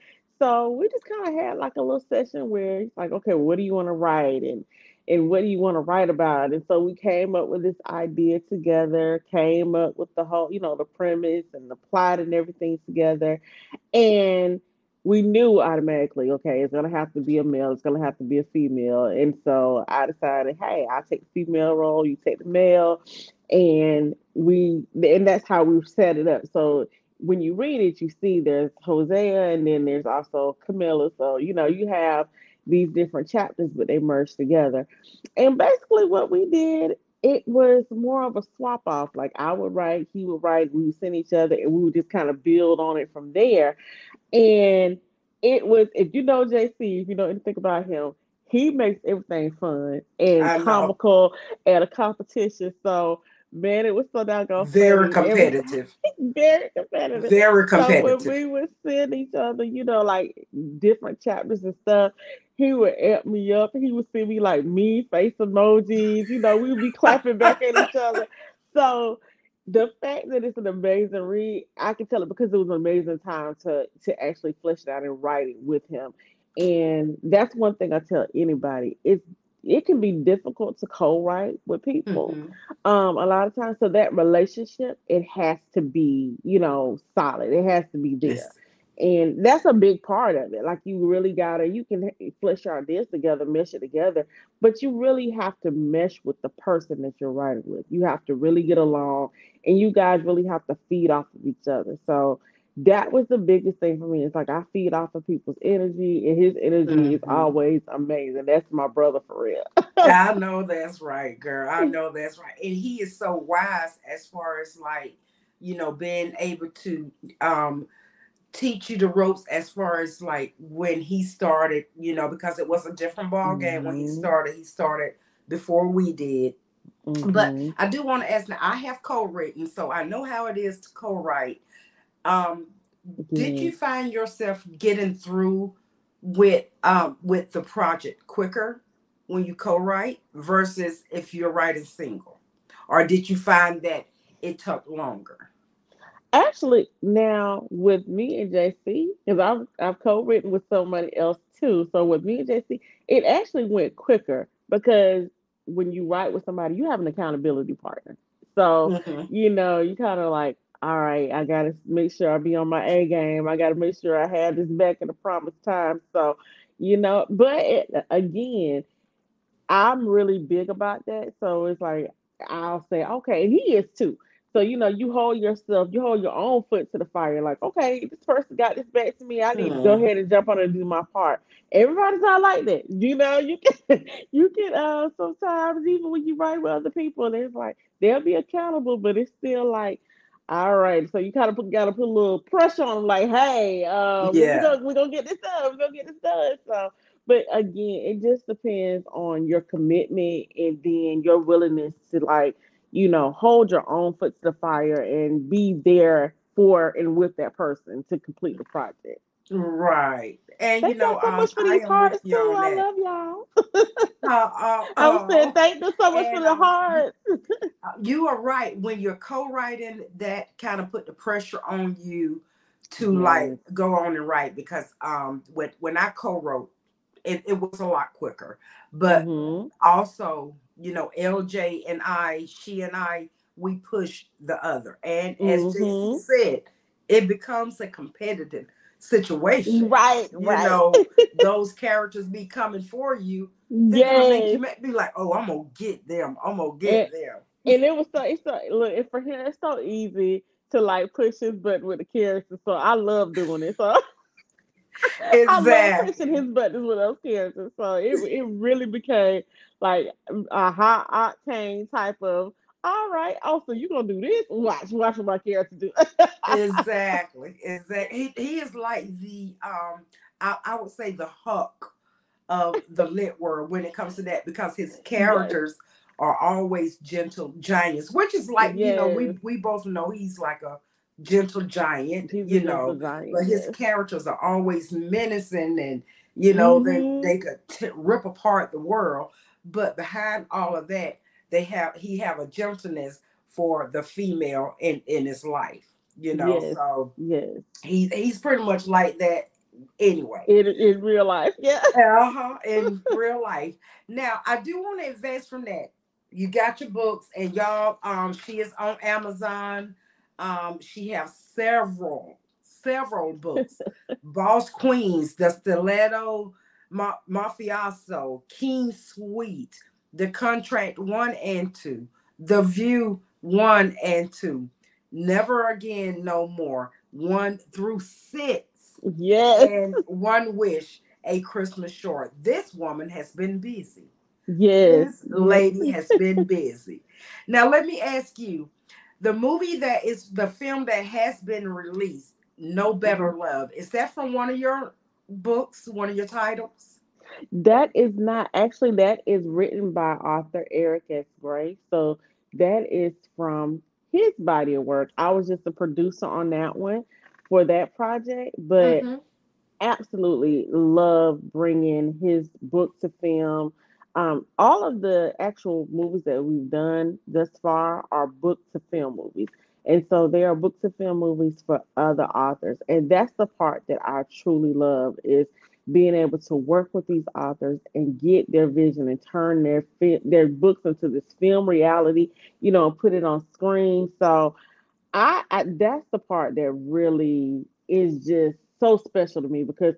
S5: So we just kind of had like a little session where he's like, "Okay, what do you want to write?" and and what do you want to write about? And so we came up with this idea together, came up with the whole, you know, the premise and the plot and everything together. And we knew automatically, okay, it's gonna have to be a male, it's gonna have to be a female. And so I decided, hey, I'll take the female role, you take the male, and we and that's how we set it up. So when you read it, you see there's Hosea and then there's also Camilla. So you know, you have these different chapters, but they merge together. And basically what we did it was more of a swap off. Like I would write, he would write, we would send each other, and we would just kind of build on it from there. And it was, if you know JC, if you know anything about him, he makes everything fun and comical at a competition. So man, it was so doggone
S2: very funny. competitive. [laughs]
S5: very competitive.
S2: Very competitive.
S5: So when we would send each other, you know, like different chapters and stuff, he would amp me up. He would send me like me face emojis. You know, we would be clapping back at each other. [laughs] So the fact that it's an amazing read, I can tell it because it was an amazing time to to actually flesh it out and write it with him. And that's one thing I tell anybody. It's it can be difficult to co-write with people. Mm-hmm. um a lot of times so that relationship it has to be you know solid. It has to be there. Yes. and that's a big part of it. Like you really gotta you can flesh your ideas together mesh it together but you really have to mesh with the person that you're writing with. You have to really get along and you guys really have to feed off of each other. So that was the biggest thing for me. It's like I feed off of people's energy, and his energy mm-hmm. is always amazing. That's my brother for real.
S2: I [laughs] know that's right, girl. I know that's right. And he is so wise as far as like, you know, being able to um teach you the ropes as far as like when he started, you know, because it was a different ball mm-hmm. game when he mm-hmm. started. He started before we did. Mm-hmm. But I do want to ask now, I have co-written, so I know how it is to co-write um, mm-hmm. Did you find yourself getting through with um, with the project quicker when you co-write versus if you're writing single, or did you find that it took longer?
S5: Actually, now with me and JC, because I've I've co-written with somebody else too. So with me and JC, it actually went quicker because when you write with somebody, you have an accountability partner. So mm-hmm. you know, you kind of like, all right, I got to make sure I be on my A game. I got to make sure I have this back in the promised time. So, you know, but it, again, I'm really big about that. So it's like, I'll say, okay, and he is too. So, you know, you hold yourself, you hold your own foot to the fire. Like, okay, this person got this back to me. I need mm. to go mm-hmm. ahead and jump on and do my part. Everybody's not like that. You know, you can, [laughs] you can, uh, sometimes even when you write with other people, it's like, they'll be accountable, but it's still like, all right, so you kind of put, got to put a little pressure on them, like, hey, um, yeah, we're gonna, we're gonna get this done, we're gonna get this done. So, but again, it just depends on your commitment and then your willingness to like, you know, hold your own foot to the fire and be there for and with that person to complete the project.
S2: Right. And
S5: thank
S2: you know,
S5: so um, much for these hearts too. I love y'all. uh, uh, I'm saying thank you so much and, for the hearts. [laughs]
S2: Uh, you are right. When you're co-writing, that kind of put the pressure on you to mm-hmm. like go on and write because um when when I co-wrote, it, it was a lot quicker. But mm-hmm. also, you know, LJ and I, she and I, we push the other. And as mm-hmm. said, it becomes a competitive situation.
S5: Right,
S2: you
S5: right.
S2: know, [laughs] those characters be coming for you. Yeah. You might be like, oh, I'm gonna get them. I'm gonna get and, them.
S5: And it was so it's so look for him, it's so easy to like push his button with the characters. So I love doing it. So exactly. [laughs] I love pushing his buttons with those characters. So it it really became like a high octane type of all right. Also, you're gonna do this. Watch, watch what my character do.
S2: exactly. [laughs] Exactly. He, he is like the um I, I would say the Hulk of the lit world when it comes to that because his characters yes. are always gentle giants, which is like, yes. you know, we we both know he's like a gentle giant, he's you know, giant, but his yes. characters are always menacing and you know, mm-hmm. they they could t- rip apart the world. But behind all of that, they have he have a gentleness for the female in in his life you know
S5: yes,
S2: so
S5: yes.
S2: he's he's pretty much like that anyway.
S5: In, in real life yeah. [laughs]
S2: Uh-huh in real life. Now i do want to advance from that. You got your books and y'all um she is on amazon. Um she has several several books. [laughs] Boss queens the stiletto Ma- mafioso king sweet the contract one and two, the view one and two, never again, no more, one through six.
S5: Yes.
S2: And one wish, a Christmas short. This woman has been busy.
S5: Yes.
S2: This lady has been busy. Now let me ask you, the movie that is the film that has been released, No Better mm-hmm. Love, is that from one of your books, one of your titles?
S5: That is not actually that is written by author Eric S. Gray. So that is from his body of work. I was just a producer on that one for that project, but mm-hmm. absolutely love bringing his book to film. Um, all of the actual movies that we've done thus far are book to film movies. And so they are book to film movies for other authors. And that's the part that I truly love is being able to work with these authors and get their vision and turn their their books into this film reality, you know, put it on screen. So I, I that's the part that really is just so special to me because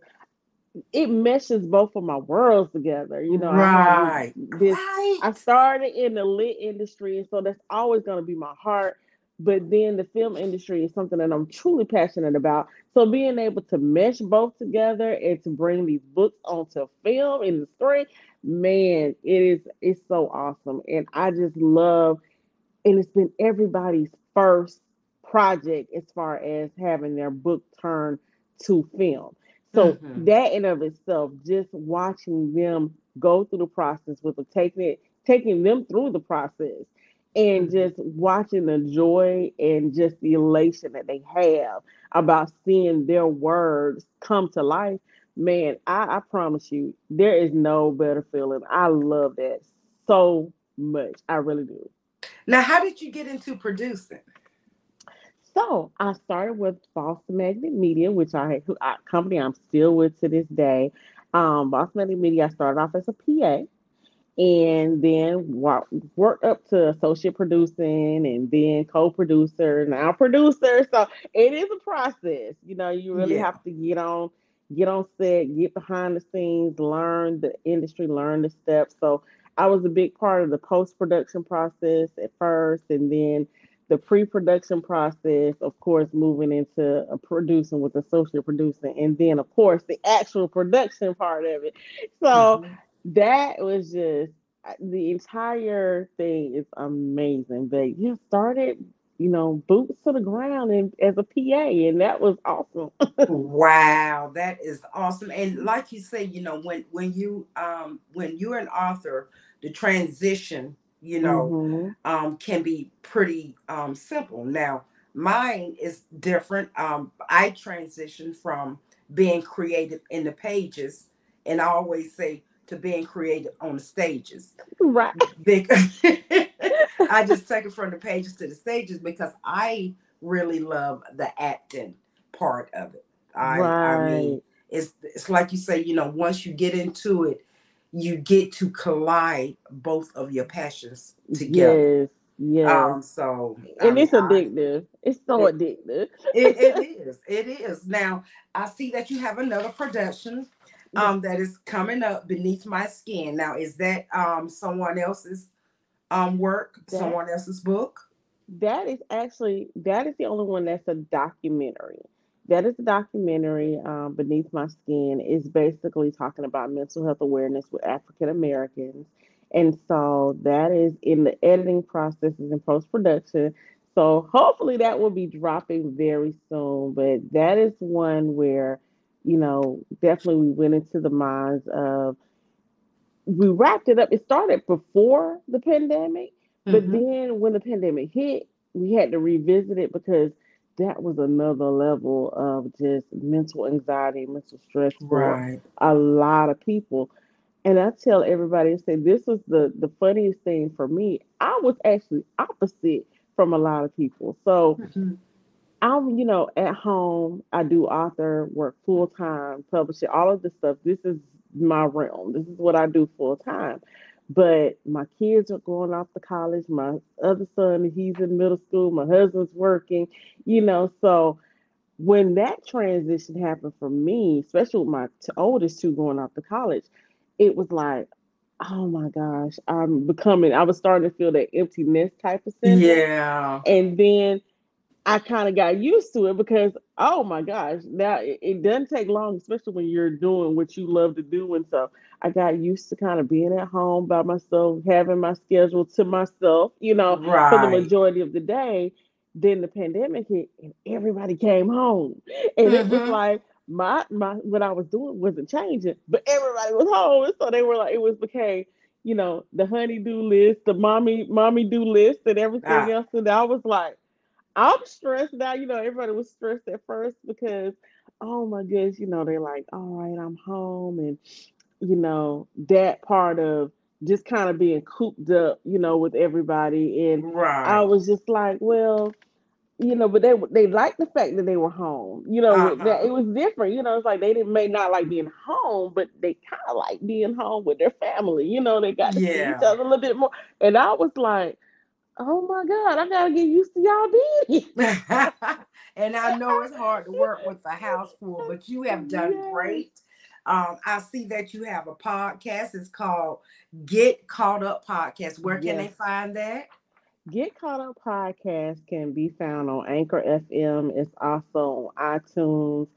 S5: it meshes both of my worlds together. You know,
S2: right.
S5: I, this, right. I started in the lit industry, and so that's always going to be my heart but then the film industry is something that I'm truly passionate about. So being able to mesh both together and to bring these books onto film in the story, man, it is it's so awesome. And I just love and it's been everybody's first project as far as having their book turned to film. So mm-hmm. that in of itself, just watching them go through the process with them, taking it, taking them through the process and mm-hmm. just watching the joy and just the elation that they have about seeing their words come to life man I, I, promise you there is no better feeling. I love that so much. I really do.
S2: Now how did you get into producing?
S5: So i started with boston magnet media which i a company i'm still with to this day. Um, boston magnet media i started off as a pa and then work up to associate producing and then co-producer now producer. So it is a process. You know you really yeah. have to get on get on set get behind the scenes learn the industry learn the steps. So i was a big part of the post-production process at first and then the pre-production process of course moving into a producing with associate producing and then of course the actual production part of it. So mm-hmm that was just the entire thing is amazing. But you started, you know, boots to the ground and as a PA, and that was awesome. [laughs]
S2: wow, that is awesome. And like you say, you know, when when you um when you're an author, the transition, you know, mm-hmm. um can be pretty um simple. Now, mine is different. Um, I transitioned from being creative in the pages, and I always say to being creative on the stages.
S5: Right. [laughs]
S2: I just take it from the pages to the stages because I really love the acting part of it. I, right. I mean, it's it's like you say, you know, once you get into it, you get to collide both of your passions together. Yes. Yeah. Um, so
S5: and I it's addictive. it's so it, addictive.
S2: it, it [laughs] is. It is. Now I see that you have another production um that is coming up beneath my skin. Now, is that um someone else's um work, that, someone else's book?
S5: That is actually that is the only one that's a documentary. That is a documentary. Um, beneath my skin is basically talking about mental health awareness with African Americans, and so that is in the editing processes and post production. So hopefully that will be dropping very soon. But that is one where you know, definitely we went into the minds of we wrapped it up. It started before the pandemic, but mm-hmm. then when the pandemic hit, we had to revisit it because that was another level of just mental anxiety, mental stress for right. a lot of people. And I tell everybody, I say this was the the funniest thing for me. I was actually opposite from a lot of people. So mm-hmm. I'm, you know, at home, I do author work full time, publishing, all of this stuff. This is my realm. This is what I do full time. But my kids are going off to college. My other son, he's in middle school. My husband's working, you know. So when that transition happened for me, especially with my t- oldest two going off to college, it was like, oh my gosh, I'm becoming, I was starting to feel that emptiness type of sense.
S2: Yeah.
S5: And then I kind of got used to it because oh my gosh, now it, it, doesn't take long, especially when you're doing what you love to do. And so I got used to kind of being at home by myself, having my schedule to myself, you know, right. for the majority of the day. Then the pandemic hit and everybody came home. And mm-hmm. it was mm-hmm. like my my what I was doing wasn't changing, but everybody was home. And so they were like, it was became, you know, the honey do list, the mommy mommy do list and everything ah. else. And I was like, I'm stressed now. You know, everybody was stressed at first because, oh my goodness, you know, they're like, all right, I'm home. And, you know, that part of just kind of being cooped up, you know, with everybody. And right. I was just like, well, you know, but they they liked the fact that they were home. You know, uh-huh. it was different. You know, it's like they didn't may not like being home, but they kind of like being home with their family. You know, they got to yeah. see each other a little bit more. And I was like, oh my God, I gotta get used to y'all being [laughs]
S2: and I know it's hard to work with a house full, but you have done yes. great. Um, I see that you have a podcast. It's called Get Caught Up Podcast. Where can yes. they find that?
S5: Get Caught Up Podcast can be found on Anchor FM. It's also on iTunes,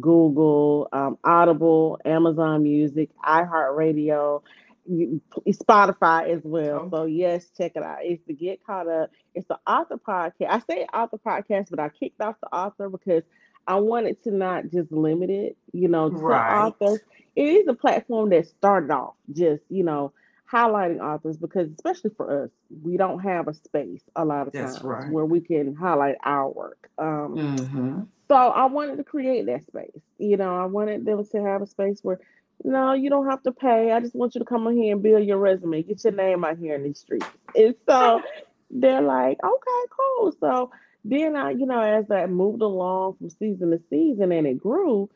S5: Google, um, Audible, Amazon Music, iHeartRadio. Spotify as well. Oh. So yes, check it out. It's the Get Caught Up. It's the author podcast. I say author podcast, but I kicked off the author because I wanted to not just limit it, you know, to right. authors. It is a platform that started off just, you know, highlighting authors because especially for us, we don't have a space a lot of That's times right. where we can highlight our work. Um, mm-hmm. So I wanted to create that space. You know, I wanted them to have a space where no, you don't have to pay. I just want you to come on here and build your resume, get your name out here in these streets. And so [laughs] they're like, okay, cool. So then I, you know, as I moved along from season to season and it grew,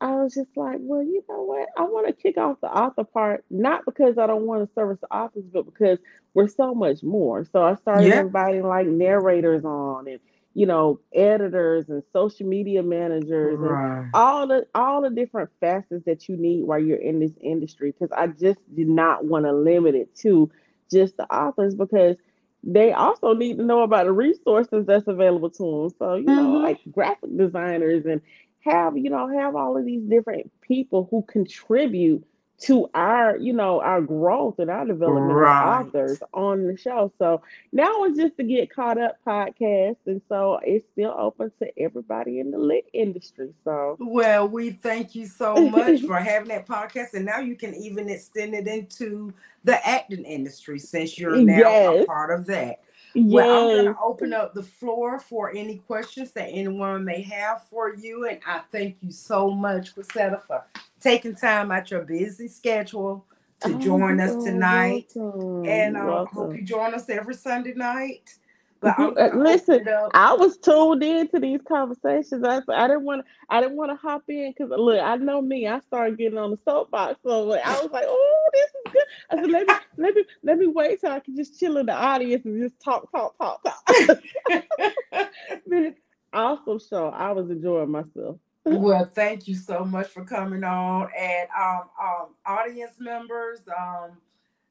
S5: I was just like, well, you know what? I want to kick off the author part, not because I don't want to service the authors, but because we're so much more. So I started yeah. inviting like narrators on and you know, editors and social media managers right. and all the all the different facets that you need while you're in this industry. Because I just did not want to limit it to just the authors because they also need to know about the resources that's available to them. So, you mm-hmm. know, like graphic designers and have, you know, have all of these different people who contribute to our, you know, our growth and our development right. as authors on the show. So now it's just to get caught up podcast. And so it's still open to everybody in the lit industry. So
S2: well, we thank you so much for [laughs] having that podcast. And now you can even extend it into the acting industry since you're now yes. a part of that. Well, I'm going to open up the floor for any questions that anyone may have for you. And I thank you so much, Chrisetta, for taking time out your busy schedule to oh, join us tonight. Welcome. And I uh, hope you join us every Sunday night.
S5: But uh, listen, I was tuned in to these conversations. I, I didn't want I didn't want to hop in because look, I know me. I started getting on the soapbox, so I was like, "Oh, this is good." I said, "Let me let me let me wait till I can just chill in the audience and just talk, talk, talk, talk." [laughs] awesome show. I was enjoying myself.
S2: well, thank you so much for coming on, and um, um, audience members, um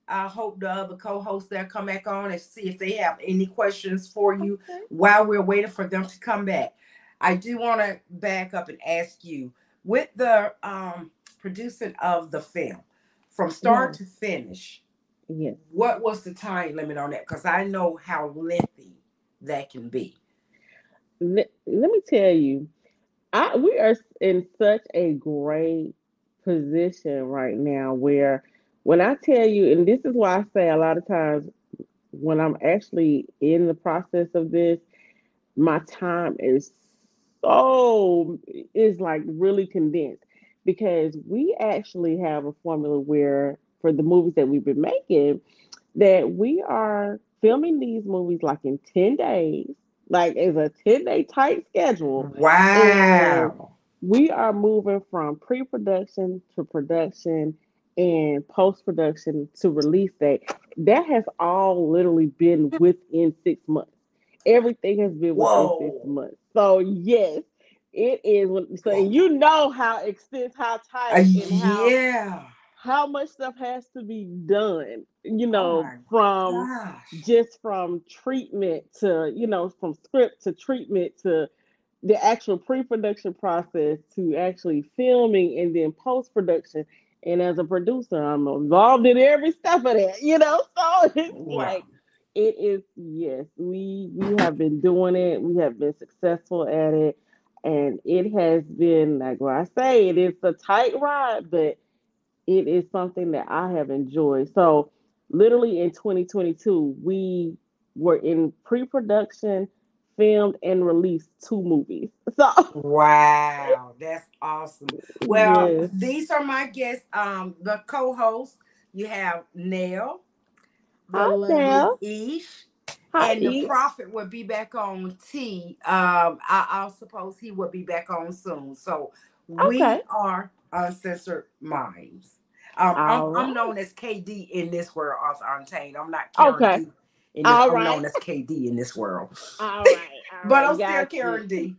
S2: I hope the other co-hosts there come back on and see if they have any questions for you okay. while we're waiting for them to come back. I do want to back up and ask you with the um, producing of the film from start to finish.
S5: Yes.
S2: What was the time limit on that? Because I know how lengthy that can be.
S5: Let, let me tell you, I we are in such a great position right now where when I tell you, and this is why I say a lot of times when I'm actually in the process of this, my time is so is like really condensed. Because we actually have a formula where for the movies that we've been making that we are filming these movies like in 10 days like it's a 10 day tight schedule.
S2: Wow.
S5: we are moving from pre-production to production and post production to release that, that has all literally been within six months. Everything has been Whoa. within six months. So yes, it is. So you know how extensive, how tight,
S2: uh,
S5: how,
S2: yeah,
S5: how much stuff has to be done, you know, oh from gosh. just from treatment to, you know, from script to treatment to the actual pre-production process to actually filming and then post-production. And as a producer, I'm involved in every step of that, you know. [laughs] So it's wow. like it is yes, we we have been doing it, we have been successful at it, and it has been like what I say, it is a tight ride, but it is something that I have enjoyed. So literally in 2022, we were in pre-production, filmed and released two movies. [laughs] So
S2: wow, that's awesome. Well, yes. these are my guests. Um, the co-hosts. You have Nell, the Hi, Ish, Hi, and the prophet will be back on T. Um, I, I'll suppose he will be back on soon. So we okay. are uncensored minds. Um, I'm, right. I'm, known as KD in this world, also Untamed. I'm not Karen okay. D. In this, I'm right. known as KD in this world.
S5: All [laughs] right. All
S2: but
S5: right.
S2: I'm still Karen D.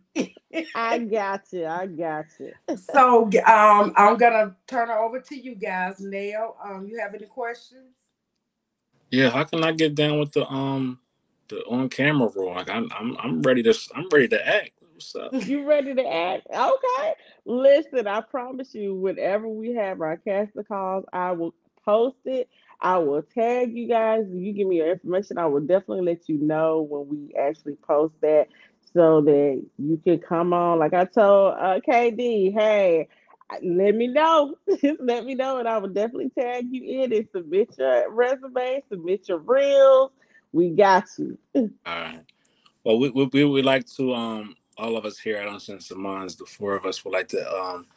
S5: I [laughs] got you. I got you.
S2: so um, I'm gonna turn it over to you guys. Nell, um, you have any questions?
S1: Yeah, how can I get down with the um the on camera role? Like I'm I'm I'm ready to I'm ready to act. What's up? [laughs]
S5: You ready to act? Okay. Listen, I promise you, whenever we have our cast of calls, I will post it. I will tag you guys. You give me your information. I will definitely let you know when we actually post that so that you can come on. Like I told uh, KD, hey, let me know. [laughs] Just let me know, and I will definitely tag you in and submit your resume, submit your reels. We got you. [laughs]
S1: All right. Well, we, we, we would like to um all of us here at Uncensored Minds, the four of us would like to um,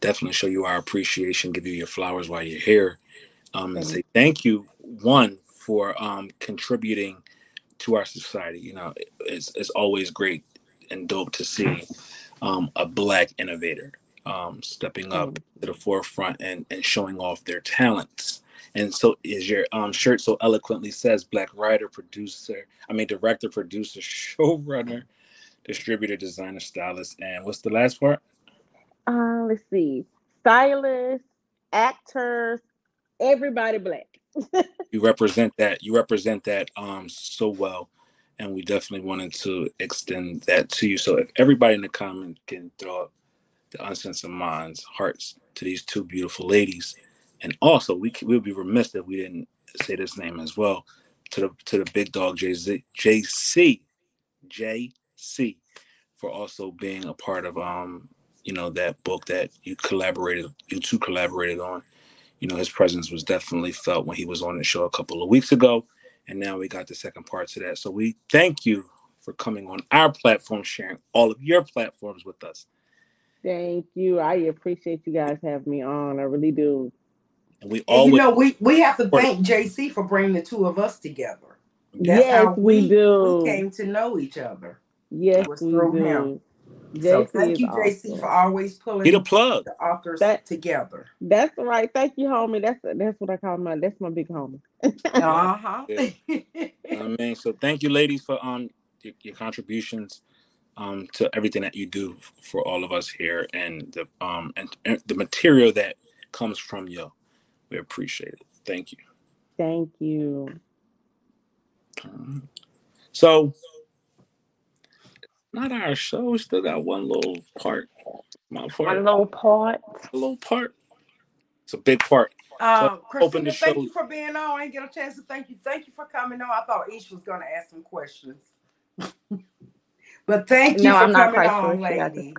S1: definitely show you our appreciation, give you your flowers while you're here, um, and say thank you, one, for um, contributing to our society. You know, it's, it's always great and dope to see um, a Black innovator um, stepping up mm. to the forefront and, and showing off their talents. And so, is your um, shirt so eloquently says, Black writer, producer, I mean, director, producer, [laughs] showrunner, distributor, designer, stylist, and what's the last part?
S5: Uh, let's see, stylist, actors, everybody black. [laughs]
S1: you represent that. You represent that um so well, and we definitely wanted to extend that to you. So if everybody in the comment can throw up the uncensored minds hearts to these two beautiful ladies, and also we we would be remiss if we didn't say this name as well to the to the big dog JC JC J C for also being a part of um you know that book that you collaborated you two collaborated on you know his presence was definitely felt when he was on the show a couple of weeks ago and now we got the second part to that. So we thank you for coming on our platform sharing all of your platforms with us.
S5: Thank you. I appreciate you guys having me on. I really do.
S2: And we all you know we we have to thank jc for bringing the two of us together. That's
S5: yes we, we do.
S2: we came to know each other.
S5: Yes, we do. Him.
S2: So thank you, JC, awesome. for always pulling
S1: Get a plug.
S2: the authors that, together.
S5: That's right. Thank you, homie. That's that's what I call my that's my big homie.
S2: uh-huh.
S1: Yeah. I mean, so thank you, ladies, for um your, your, contributions um to everything that you do for all of us here and the um and, and the material that comes from you. We appreciate it. Thank you.
S5: Thank you.
S1: So not our show. We still got one little part.
S5: My part. One little part.
S1: A little part. It's a big part.
S2: Uh, so Christina, thank you for being on. I didn't get a chance to thank you. Thank you for coming on. I thought Ish was going to ask some questions. [laughs] but thank you no, for I'm coming not on, lady.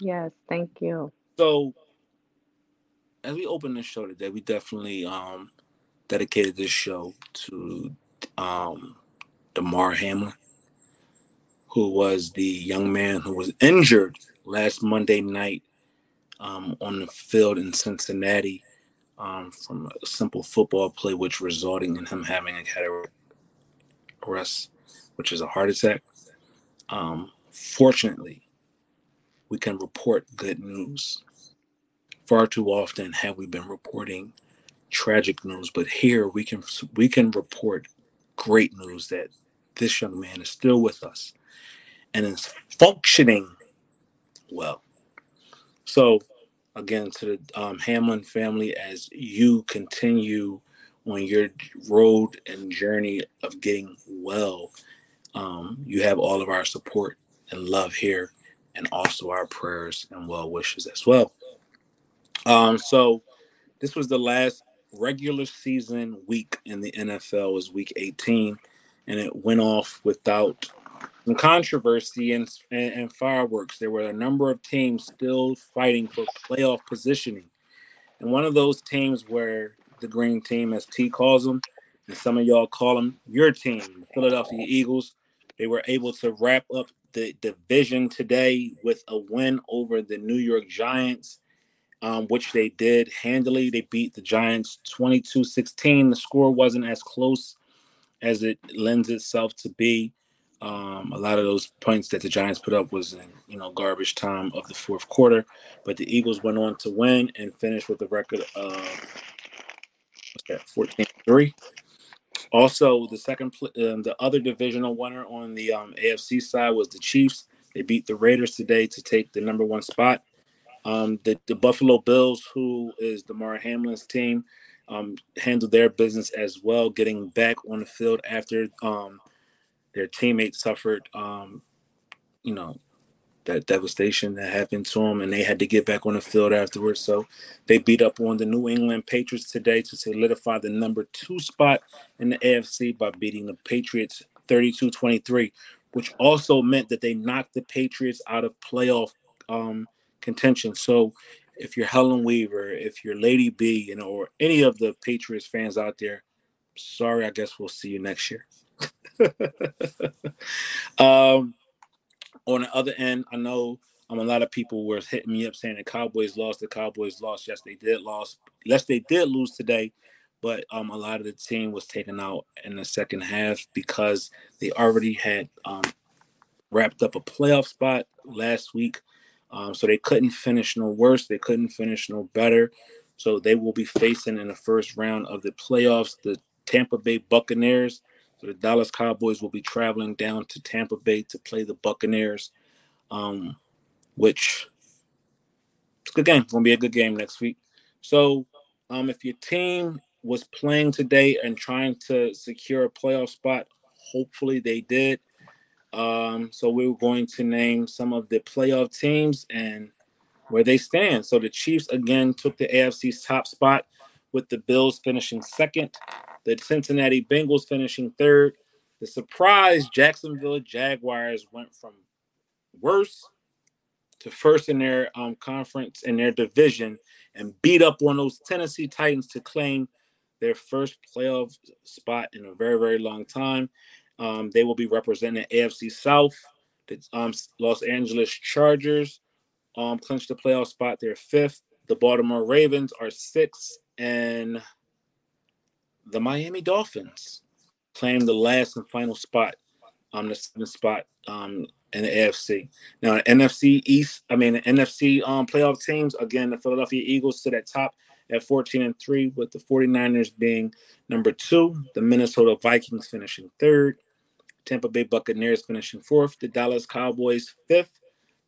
S3: Yes, thank you.
S1: So, as we open the show today, we definitely um dedicated this show to um Damar Hamlin who was the young man who was injured last Monday night um, on the field in Cincinnati um, from a simple football play, which resulting in him having a cardiac arrest, which is a heart attack. Um, fortunately, we can report good news. Far too often have we been reporting tragic news, but here we can we can report great news that this young man is still with us and is functioning well. So again to the um, Hamlin family as you continue on your road and journey of getting well. Um, you have all of our support and love here, and also our prayers and well wishes as well. Um, so this was the last regular season week in the NFL was week 18, and it went off without some controversy and, and, and fireworks. There were a number of teams still fighting for playoff positioning. And one of those teams where the green team, as T calls them, and some of y'all call them your team, the Philadelphia Eagles. They were able to wrap up the division today with a win over the New York Giants, um, which they did handily. They beat the Giants 22 16. The score wasn't as close as it lends itself to be. Um, a lot of those points that the Giants put up was in you know garbage time of the fourth quarter, but the Eagles went on to win and finish with a record of what's that 14-3. Also, the second um, the other divisional winner on the um, AFC side was the Chiefs. They beat the Raiders today to take the number one spot. Um, the, the Buffalo Bills, who is Damar Hamlin's team, um, handled their business as well, getting back on the field after um, their teammates suffered, um, you know, that devastation that happened to them, and they had to get back on the field afterwards. So they beat up on the New England Patriots today to solidify the number two spot in the AFC by beating the Patriots 32 23, which also meant that they knocked the Patriots out of playoff um, contention. So if you're Helen Weaver, if you're Lady B, you know, or any of the Patriots fans out there, sorry, I guess we'll see you next year. [laughs] um, on the other end, I know um, a lot of people were hitting me up saying the Cowboys lost. The Cowboys lost. Yes, they did lost. Yes, they did lose today, but um, a lot of the team was taken out in the second half because they already had um, wrapped up a playoff spot last week. Um, so they couldn't finish no worse. They couldn't finish no better. So they will be facing in the first round of the playoffs the Tampa Bay Buccaneers. The Dallas Cowboys will be traveling down to Tampa Bay to play the Buccaneers, um, which it's a good game. It's gonna be a good game next week. So um, if your team was playing today and trying to secure a playoff spot, hopefully they did. Um, so we are going to name some of the playoff teams and where they stand. So the Chiefs again took the AFC's top spot with the Bills finishing second the Cincinnati Bengals finishing third. The surprise Jacksonville Jaguars went from worst to first in their um, conference in their division and beat up on those Tennessee Titans to claim their first playoff spot in a very, very long time. Um, they will be representing AFC South. The um, Los Angeles Chargers um, clinched the playoff spot. They're fifth. The Baltimore Ravens are sixth, and the Miami Dolphins claimed the last and final spot on the seventh spot um, in the AFC. Now, the NFC East, I mean, the NFC um, playoff teams, again, the Philadelphia Eagles sit at top at 14 and 3, with the 49ers being number two, the Minnesota Vikings finishing third, Tampa Bay Buccaneers finishing fourth, the Dallas Cowboys fifth,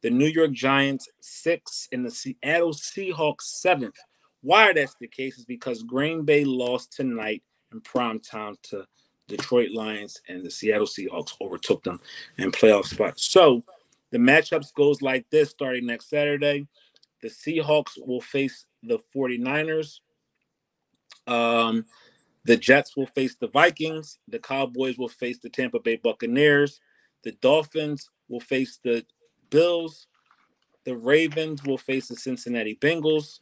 S1: the New York Giants sixth, and the Seattle Seahawks seventh. Why that's the case is because Green Bay lost tonight in prime time to Detroit Lions and the Seattle Seahawks overtook them in playoff spots. So the matchups goes like this starting next Saturday. The Seahawks will face the 49ers. Um, the Jets will face the Vikings. The Cowboys will face the Tampa Bay Buccaneers. The Dolphins will face the Bills. The Ravens will face the Cincinnati Bengals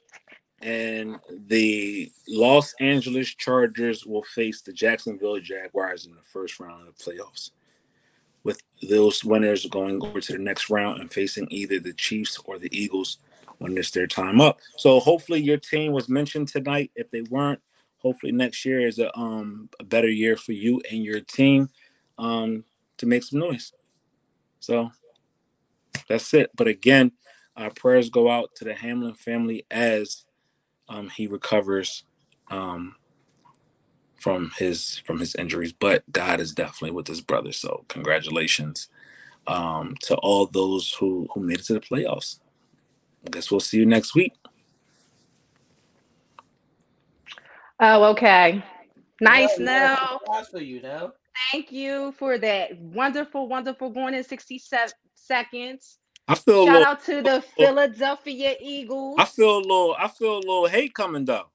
S1: and the Los Angeles Chargers will face the Jacksonville Jaguars in the first round of the playoffs. With those winners going over to the next round and facing either the Chiefs or the Eagles when it's their time up. So hopefully your team was mentioned tonight. If they weren't, hopefully next year is a um a better year for you and your team um to make some noise. So that's it. But again, our prayers go out to the Hamlin family as um, he recovers um, from his from his injuries, but God is definitely with his brother. So congratulations um, to all those who who made it to the playoffs. I guess we'll see you next week.
S3: Oh, okay. Nice
S4: well,
S3: now.
S4: For you now.
S3: Thank you for that wonderful, wonderful going in sixty seven seconds.
S1: I feel a
S3: Shout
S1: little.
S3: out to the [laughs] Philadelphia Eagles.
S1: I feel a little. I feel a little hate coming though.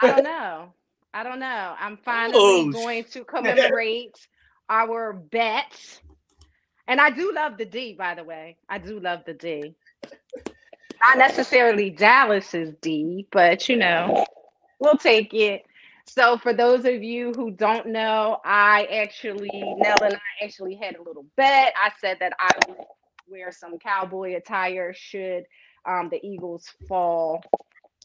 S3: I don't know. I don't know. I'm finally
S1: Oh,
S3: going to commemorate our bet. And I do love the D, by the way. I do love the D. Not necessarily Dallas's D, but you know, we'll take it. So for those of you who don't know, I actually, Nell and I actually had a little bet. I said that I would wear some cowboy attire should um, the Eagles fall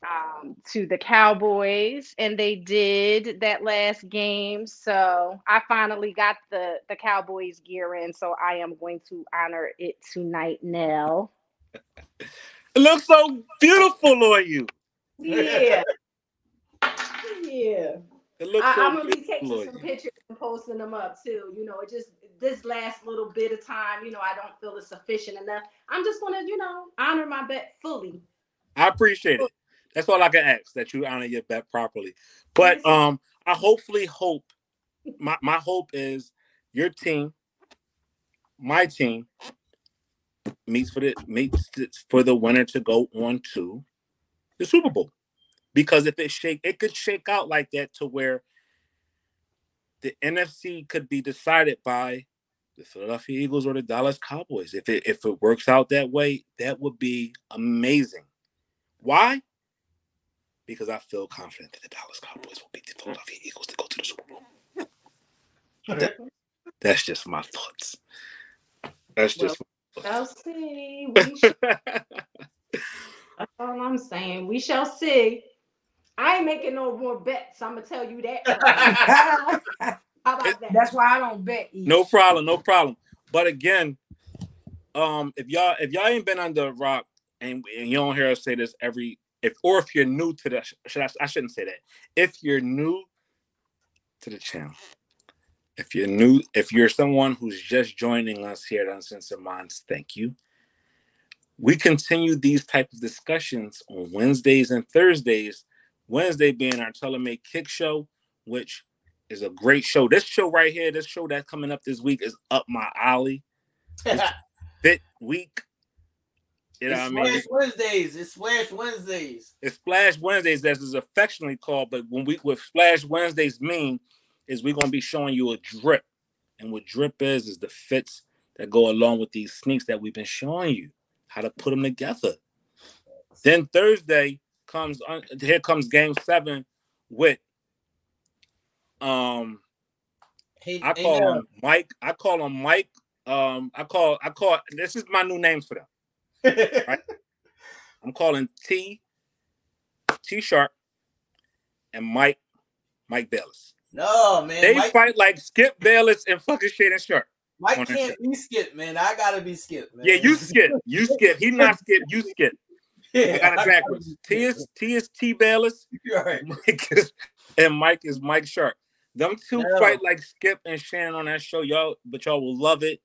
S3: um, to the Cowboys, and they did that last game. So I finally got the the Cowboys gear in. So I am going to honor it tonight, Nell.
S1: It looks so beautiful on you.
S3: Yeah, [laughs] yeah.
S1: It looks
S3: I,
S1: so
S3: I'm gonna be taking some pictures and posting them up too. You know, it just this last little bit of time. You know, I don't feel it's sufficient enough. I'm just gonna, you know, honor my bet fully.
S1: I appreciate it. That's all I can ask that you honor your bet properly. But um, I hopefully hope my my hope is your team, my team, meets for the meets for the winner to go on to the Super Bowl. Because if it shake, it could shake out like that to where the NFC could be decided by the Philadelphia Eagles or the Dallas Cowboys. If it if it works out that way, that would be amazing. Why? Because I feel confident that the Dallas Cowboys will beat the Philadelphia Eagles to go to the Super Bowl. That- that's just my thoughts. That's just.
S3: i'll see. We shall, [laughs] that's all I'm saying. We shall see. I ain't making no more bets. I'm gonna tell you that. [laughs] How about that?
S2: That's why I don't bet. Either.
S1: no problem, no problem. But again, um, if y'all if y'all ain't been under a rock and, and you don't hear us say this every if or if you're new to the should I, I shouldn't say that. If you're new to the channel, if you're new, if you're someone who's just joining us here at Uncensored Minds, thank you. We continue these type of discussions on Wednesdays and Thursdays. Wednesday being our Taylor Made Kick Show, which is a great show. This show right here, this show that's coming up this week is up my alley. [laughs] Fit week. You know
S4: it's
S1: what I mean?
S4: Splash Wednesdays. It's Splash Wednesdays.
S1: It's Splash Wednesdays, as is affectionately called. But when we what Splash Wednesdays mean is we're gonna be showing you a drip, and what drip is is the fits that go along with these sneaks that we've been showing you how to put them together. Then Thursday comes on. Here comes Game Seven with um
S4: Hey,
S1: I call
S4: now,
S1: him Mike. I call him Mike. Um, I call I call this is my new names for them. [laughs] I'm calling T T Sharp and Mike Mike Bayless.
S4: no man.
S1: They
S4: Mike,
S1: fight like Skip Bayless and fucking Shannon Sharpe.
S4: Mike can't be Skip, man. I gotta be Skip. man.
S1: Yeah, you skip. You [laughs] skip. He not skip. You skip. [laughs]
S4: yeah,
S1: I got it backwards. T is T is T Bayless.
S4: Right.
S1: Mike is and Mike is Mike Sharp. Them two
S4: No.
S1: fight like Skip and Shannon on that show, y'all. But y'all will love it.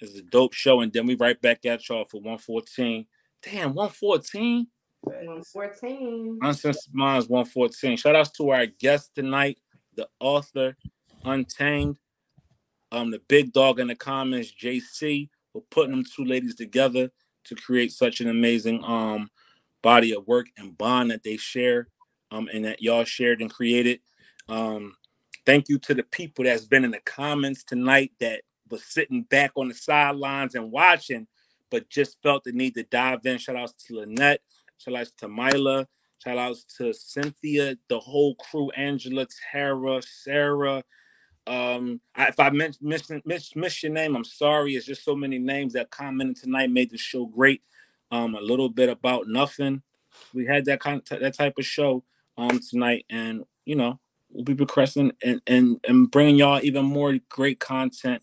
S1: It's a dope show, and then we right back at y'all for 114. Damn, 114.
S3: 114.
S1: Uncensored Minds 114. Shout outs to our guest tonight, the author, Untamed, um, the big dog in the comments, JC, for putting them two ladies together to create such an amazing um body of work and bond that they share, um, and that y'all shared and created. Um, thank you to the people that's been in the comments tonight that was sitting back on the sidelines and watching, but just felt the need to dive in. Shout outs to Lynette. Shout outs to Mila. Shout outs to Cynthia, the whole crew, Angela, Tara, Sarah. Um, I, if I miss, miss, miss, miss your name, I'm sorry. It's just so many names that commented tonight made the show great. Um, a little bit about nothing. We had that kind of that type of show um tonight, and you know we'll be progressing and and and bringing y'all even more great content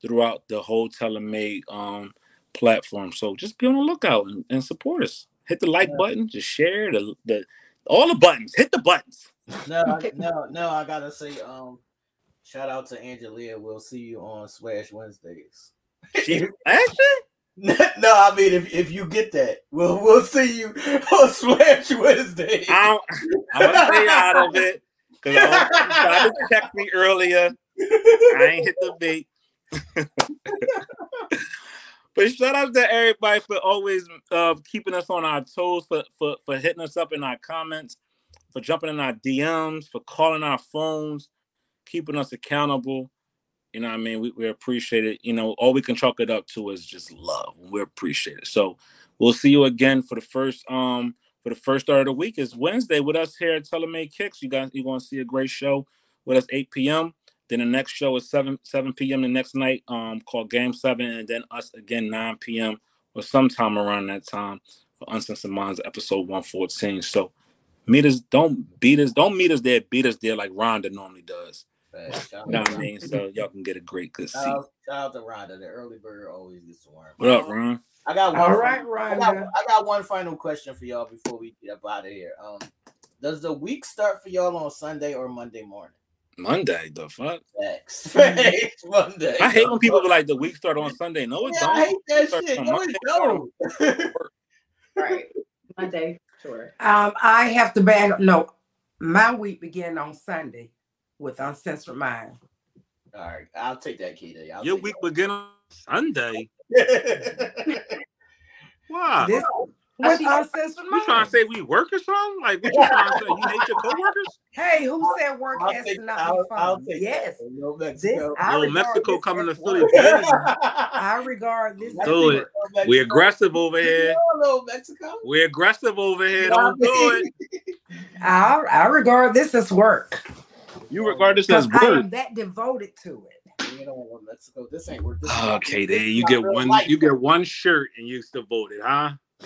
S1: throughout the whole Taylor Made um platform. So just be on the lookout and, and support us. Hit the like
S4: Yeah.
S1: button, just share the the all the buttons. Hit the buttons.
S4: No, I- no, no. I gotta say, um, shout out to Angelia. We'll see you on Swash Wednesdays.
S1: She, [laughs] actually,
S4: no, I mean if, if you get that, we'll we'll see you [laughs] on Smash Wednesday.
S1: I'm, I'm gonna stay out of it because I tried to check me earlier. I ain't hit the bait. [laughs] but shout out to everybody for always uh, keeping us on our toes, for, for for hitting us up in our comments, for jumping in our DMs, for calling our phones, keeping us accountable. You know I mean? We, we appreciate it. You know, all we can chalk it up to is just love. We appreciate it. So we'll see you again for the first um for the first start of the week is Wednesday with us here at Taylor Made Kicks. You guys you're gonna see a great show with us 8 p.m. Then the next show is 7 7 p.m. the next night, um, called Game 7, and then us again 9 p.m. or sometime around that time for Uncensored Minds episode 114. So meet us, don't beat us, don't meet us there, beat us there like Rhonda normally does. You know what I mean? So y'all can get a great good seat.
S4: Shout out, to Rhonda. The early bird always gets to worm.
S1: What up, Ron?
S4: I got one.
S2: All right,
S4: I got, I got one final question for y'all before we get up out of here. Um, does the week start for y'all on Sunday or Monday morning?
S1: Monday, the fuck?
S4: Facts. [laughs] Facts. Monday.
S1: I hate when people be like the week start on Sunday. No, it
S4: Yeah, I hate
S1: don't.
S4: that
S1: Start
S4: shit. No,
S1: Monday.
S4: it don't. [laughs]
S3: Right. Monday, sure.
S2: Um, I have to back. No, my week began on Sunday with Uncensored Mind.
S4: All right, I'll take that, Keita. I'll
S1: Your
S4: take
S1: week begin on Sunday.
S4: That. [laughs]
S1: Why?
S2: This with
S3: she-
S2: Uncensored
S1: You
S2: Mind.
S1: trying to say we work or something? Like what you trying to say? You hate your coworkers?
S2: Hey, who said work
S4: I'll
S2: has
S4: take,
S2: not
S4: I'll,
S2: be
S4: I'll
S2: fun?
S4: take
S2: Yes,
S4: that. No
S2: this
S4: Mexico.
S2: I
S1: Yo,
S2: regard
S1: Mexico
S2: this
S1: coming to Philly.
S2: work. [laughs] I regard this. as
S1: Do
S2: work.
S1: it. We aggressive over here.
S4: Hello, Mexico.
S1: We're aggressive over here. Don't do it.
S2: I, I regard this as work
S1: You regard this as
S2: work. I am that devoted to it.
S4: You don't want Mexico. This ain't work. This
S1: Okay, there you get one.
S4: life.
S1: You get one shirt and you still voted, huh? [laughs]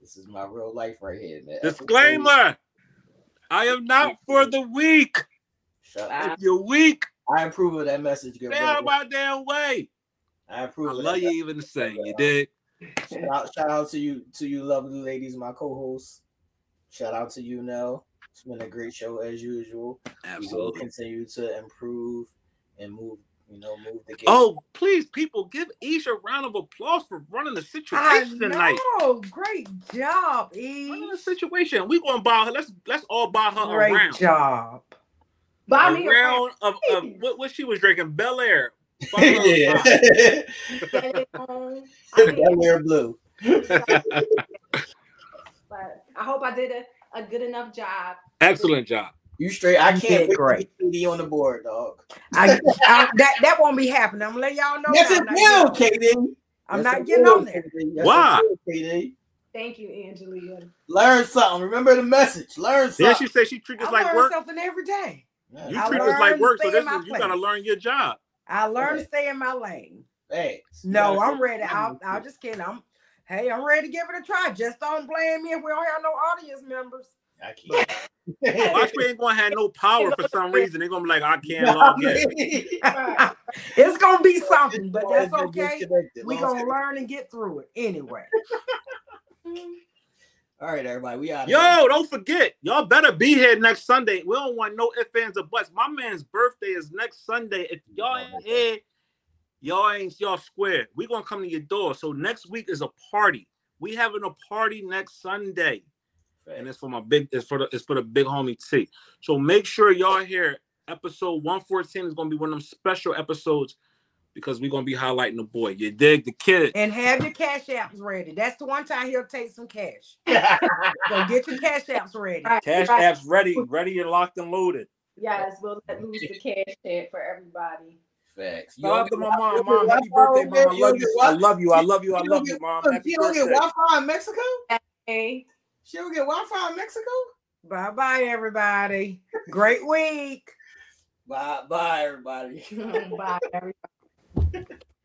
S4: this is my real life right here, man.
S1: Disclaimer: I am not for the weak.
S4: Shut up.
S1: If you're weak,
S4: I approve of that message, good
S1: stay out of my damn way.
S4: I approve.
S1: I love you even saying you did.
S4: Shout out, shout out to you, to you lovely ladies, my co-hosts. Shout out to you, Nell. It's been a great show as usual. We will
S1: Absolutely.
S4: continue to improve and move, you know, move the game.
S1: Oh, please, people, give Aisha a round of applause for running the
S2: I
S1: situation tonight.
S2: know. Great job,
S1: Running the
S2: E.
S1: situation. We gonna buy her. Let's let's all buy her a
S2: Great
S1: round.
S2: job.
S3: Buy
S1: A
S3: me a
S1: round of, of what, what she was drinking. Bel Air. [laughs] Buy her a
S4: yeah.
S3: round. [laughs] I
S4: blue.
S3: but I hope I did a, a good enough job.
S1: Excellent job.
S4: You straight. I can't
S2: did
S4: wait
S2: great.
S4: to get on the board, dog.
S2: I, I, that that won't be happening. I'm gonna let y'all know.
S4: Yes,
S2: now.
S4: it
S2: I'm
S4: will,
S2: not. I'm
S4: Yes,
S2: not getting
S4: will,
S2: on there.
S4: Yes,
S1: Why?
S4: it.
S3: Thank you, Angelia.
S4: Learn something. Remember the message. Learn
S1: Then
S4: something.
S1: she said she treats us like work.
S2: something every day.
S4: Yeah,
S1: You
S2: I
S1: treat us like work, so this is you gotta learn your job.
S2: I learn
S4: Okay.
S2: to stay in my lane.
S4: Thanks.
S2: No, I'm ready. I'll, I'll just kidding. I'm hey, I'm ready to give it a try. Just don't blame me if we don't have no audience members.
S4: I can't.
S1: Watch we ain't gonna have no power for some reason. They're gonna be like, I can't [laughs] log in. [laughs]
S2: it's gonna be something, but that's okay. We
S4: Long
S2: gonna learn and get through it anyway. [laughs]
S4: All right, everybody. We out.
S1: Yo, don't forget, y'all better be here next Sunday. We don't want no ifs, ands, or buts. My man's birthday is next Sunday. If y'all ain't oh, here, y'all ain't y'all square. We gonna come to your door. So next week is a party. We having a party next Sunday, and it's for my big. It's for the. It's for the big homie T. So make sure y'all here. Episode one fourteen is gonna be one of them special episodes because we're gonna be highlighting the boy. You dig the kid.
S2: And have your cash apps ready. That's the one time he'll take some cash. [laughs] So get your cash apps ready.
S3: Right,
S1: Cash
S3: right.
S1: apps ready, ready and locked and loaded.
S3: Yes, we'll let loose the cash tag for everybody.
S4: Facts. You
S1: Shout
S4: don't
S1: out
S4: get
S1: to my mom. Mom, happy birthday,
S4: over
S1: mom. I love
S4: You
S1: you. I love you. I love you. I love you, mom.
S4: Look,
S1: Happy
S4: She don't get. Wi-Fi in Mexico.
S3: Hey,
S4: She don't get Wi-Fi in Mexico.
S2: Bye bye, everybody. Great week. [laughs]
S4: Bye, bye, everybody.
S3: bye, everybody. [laughs]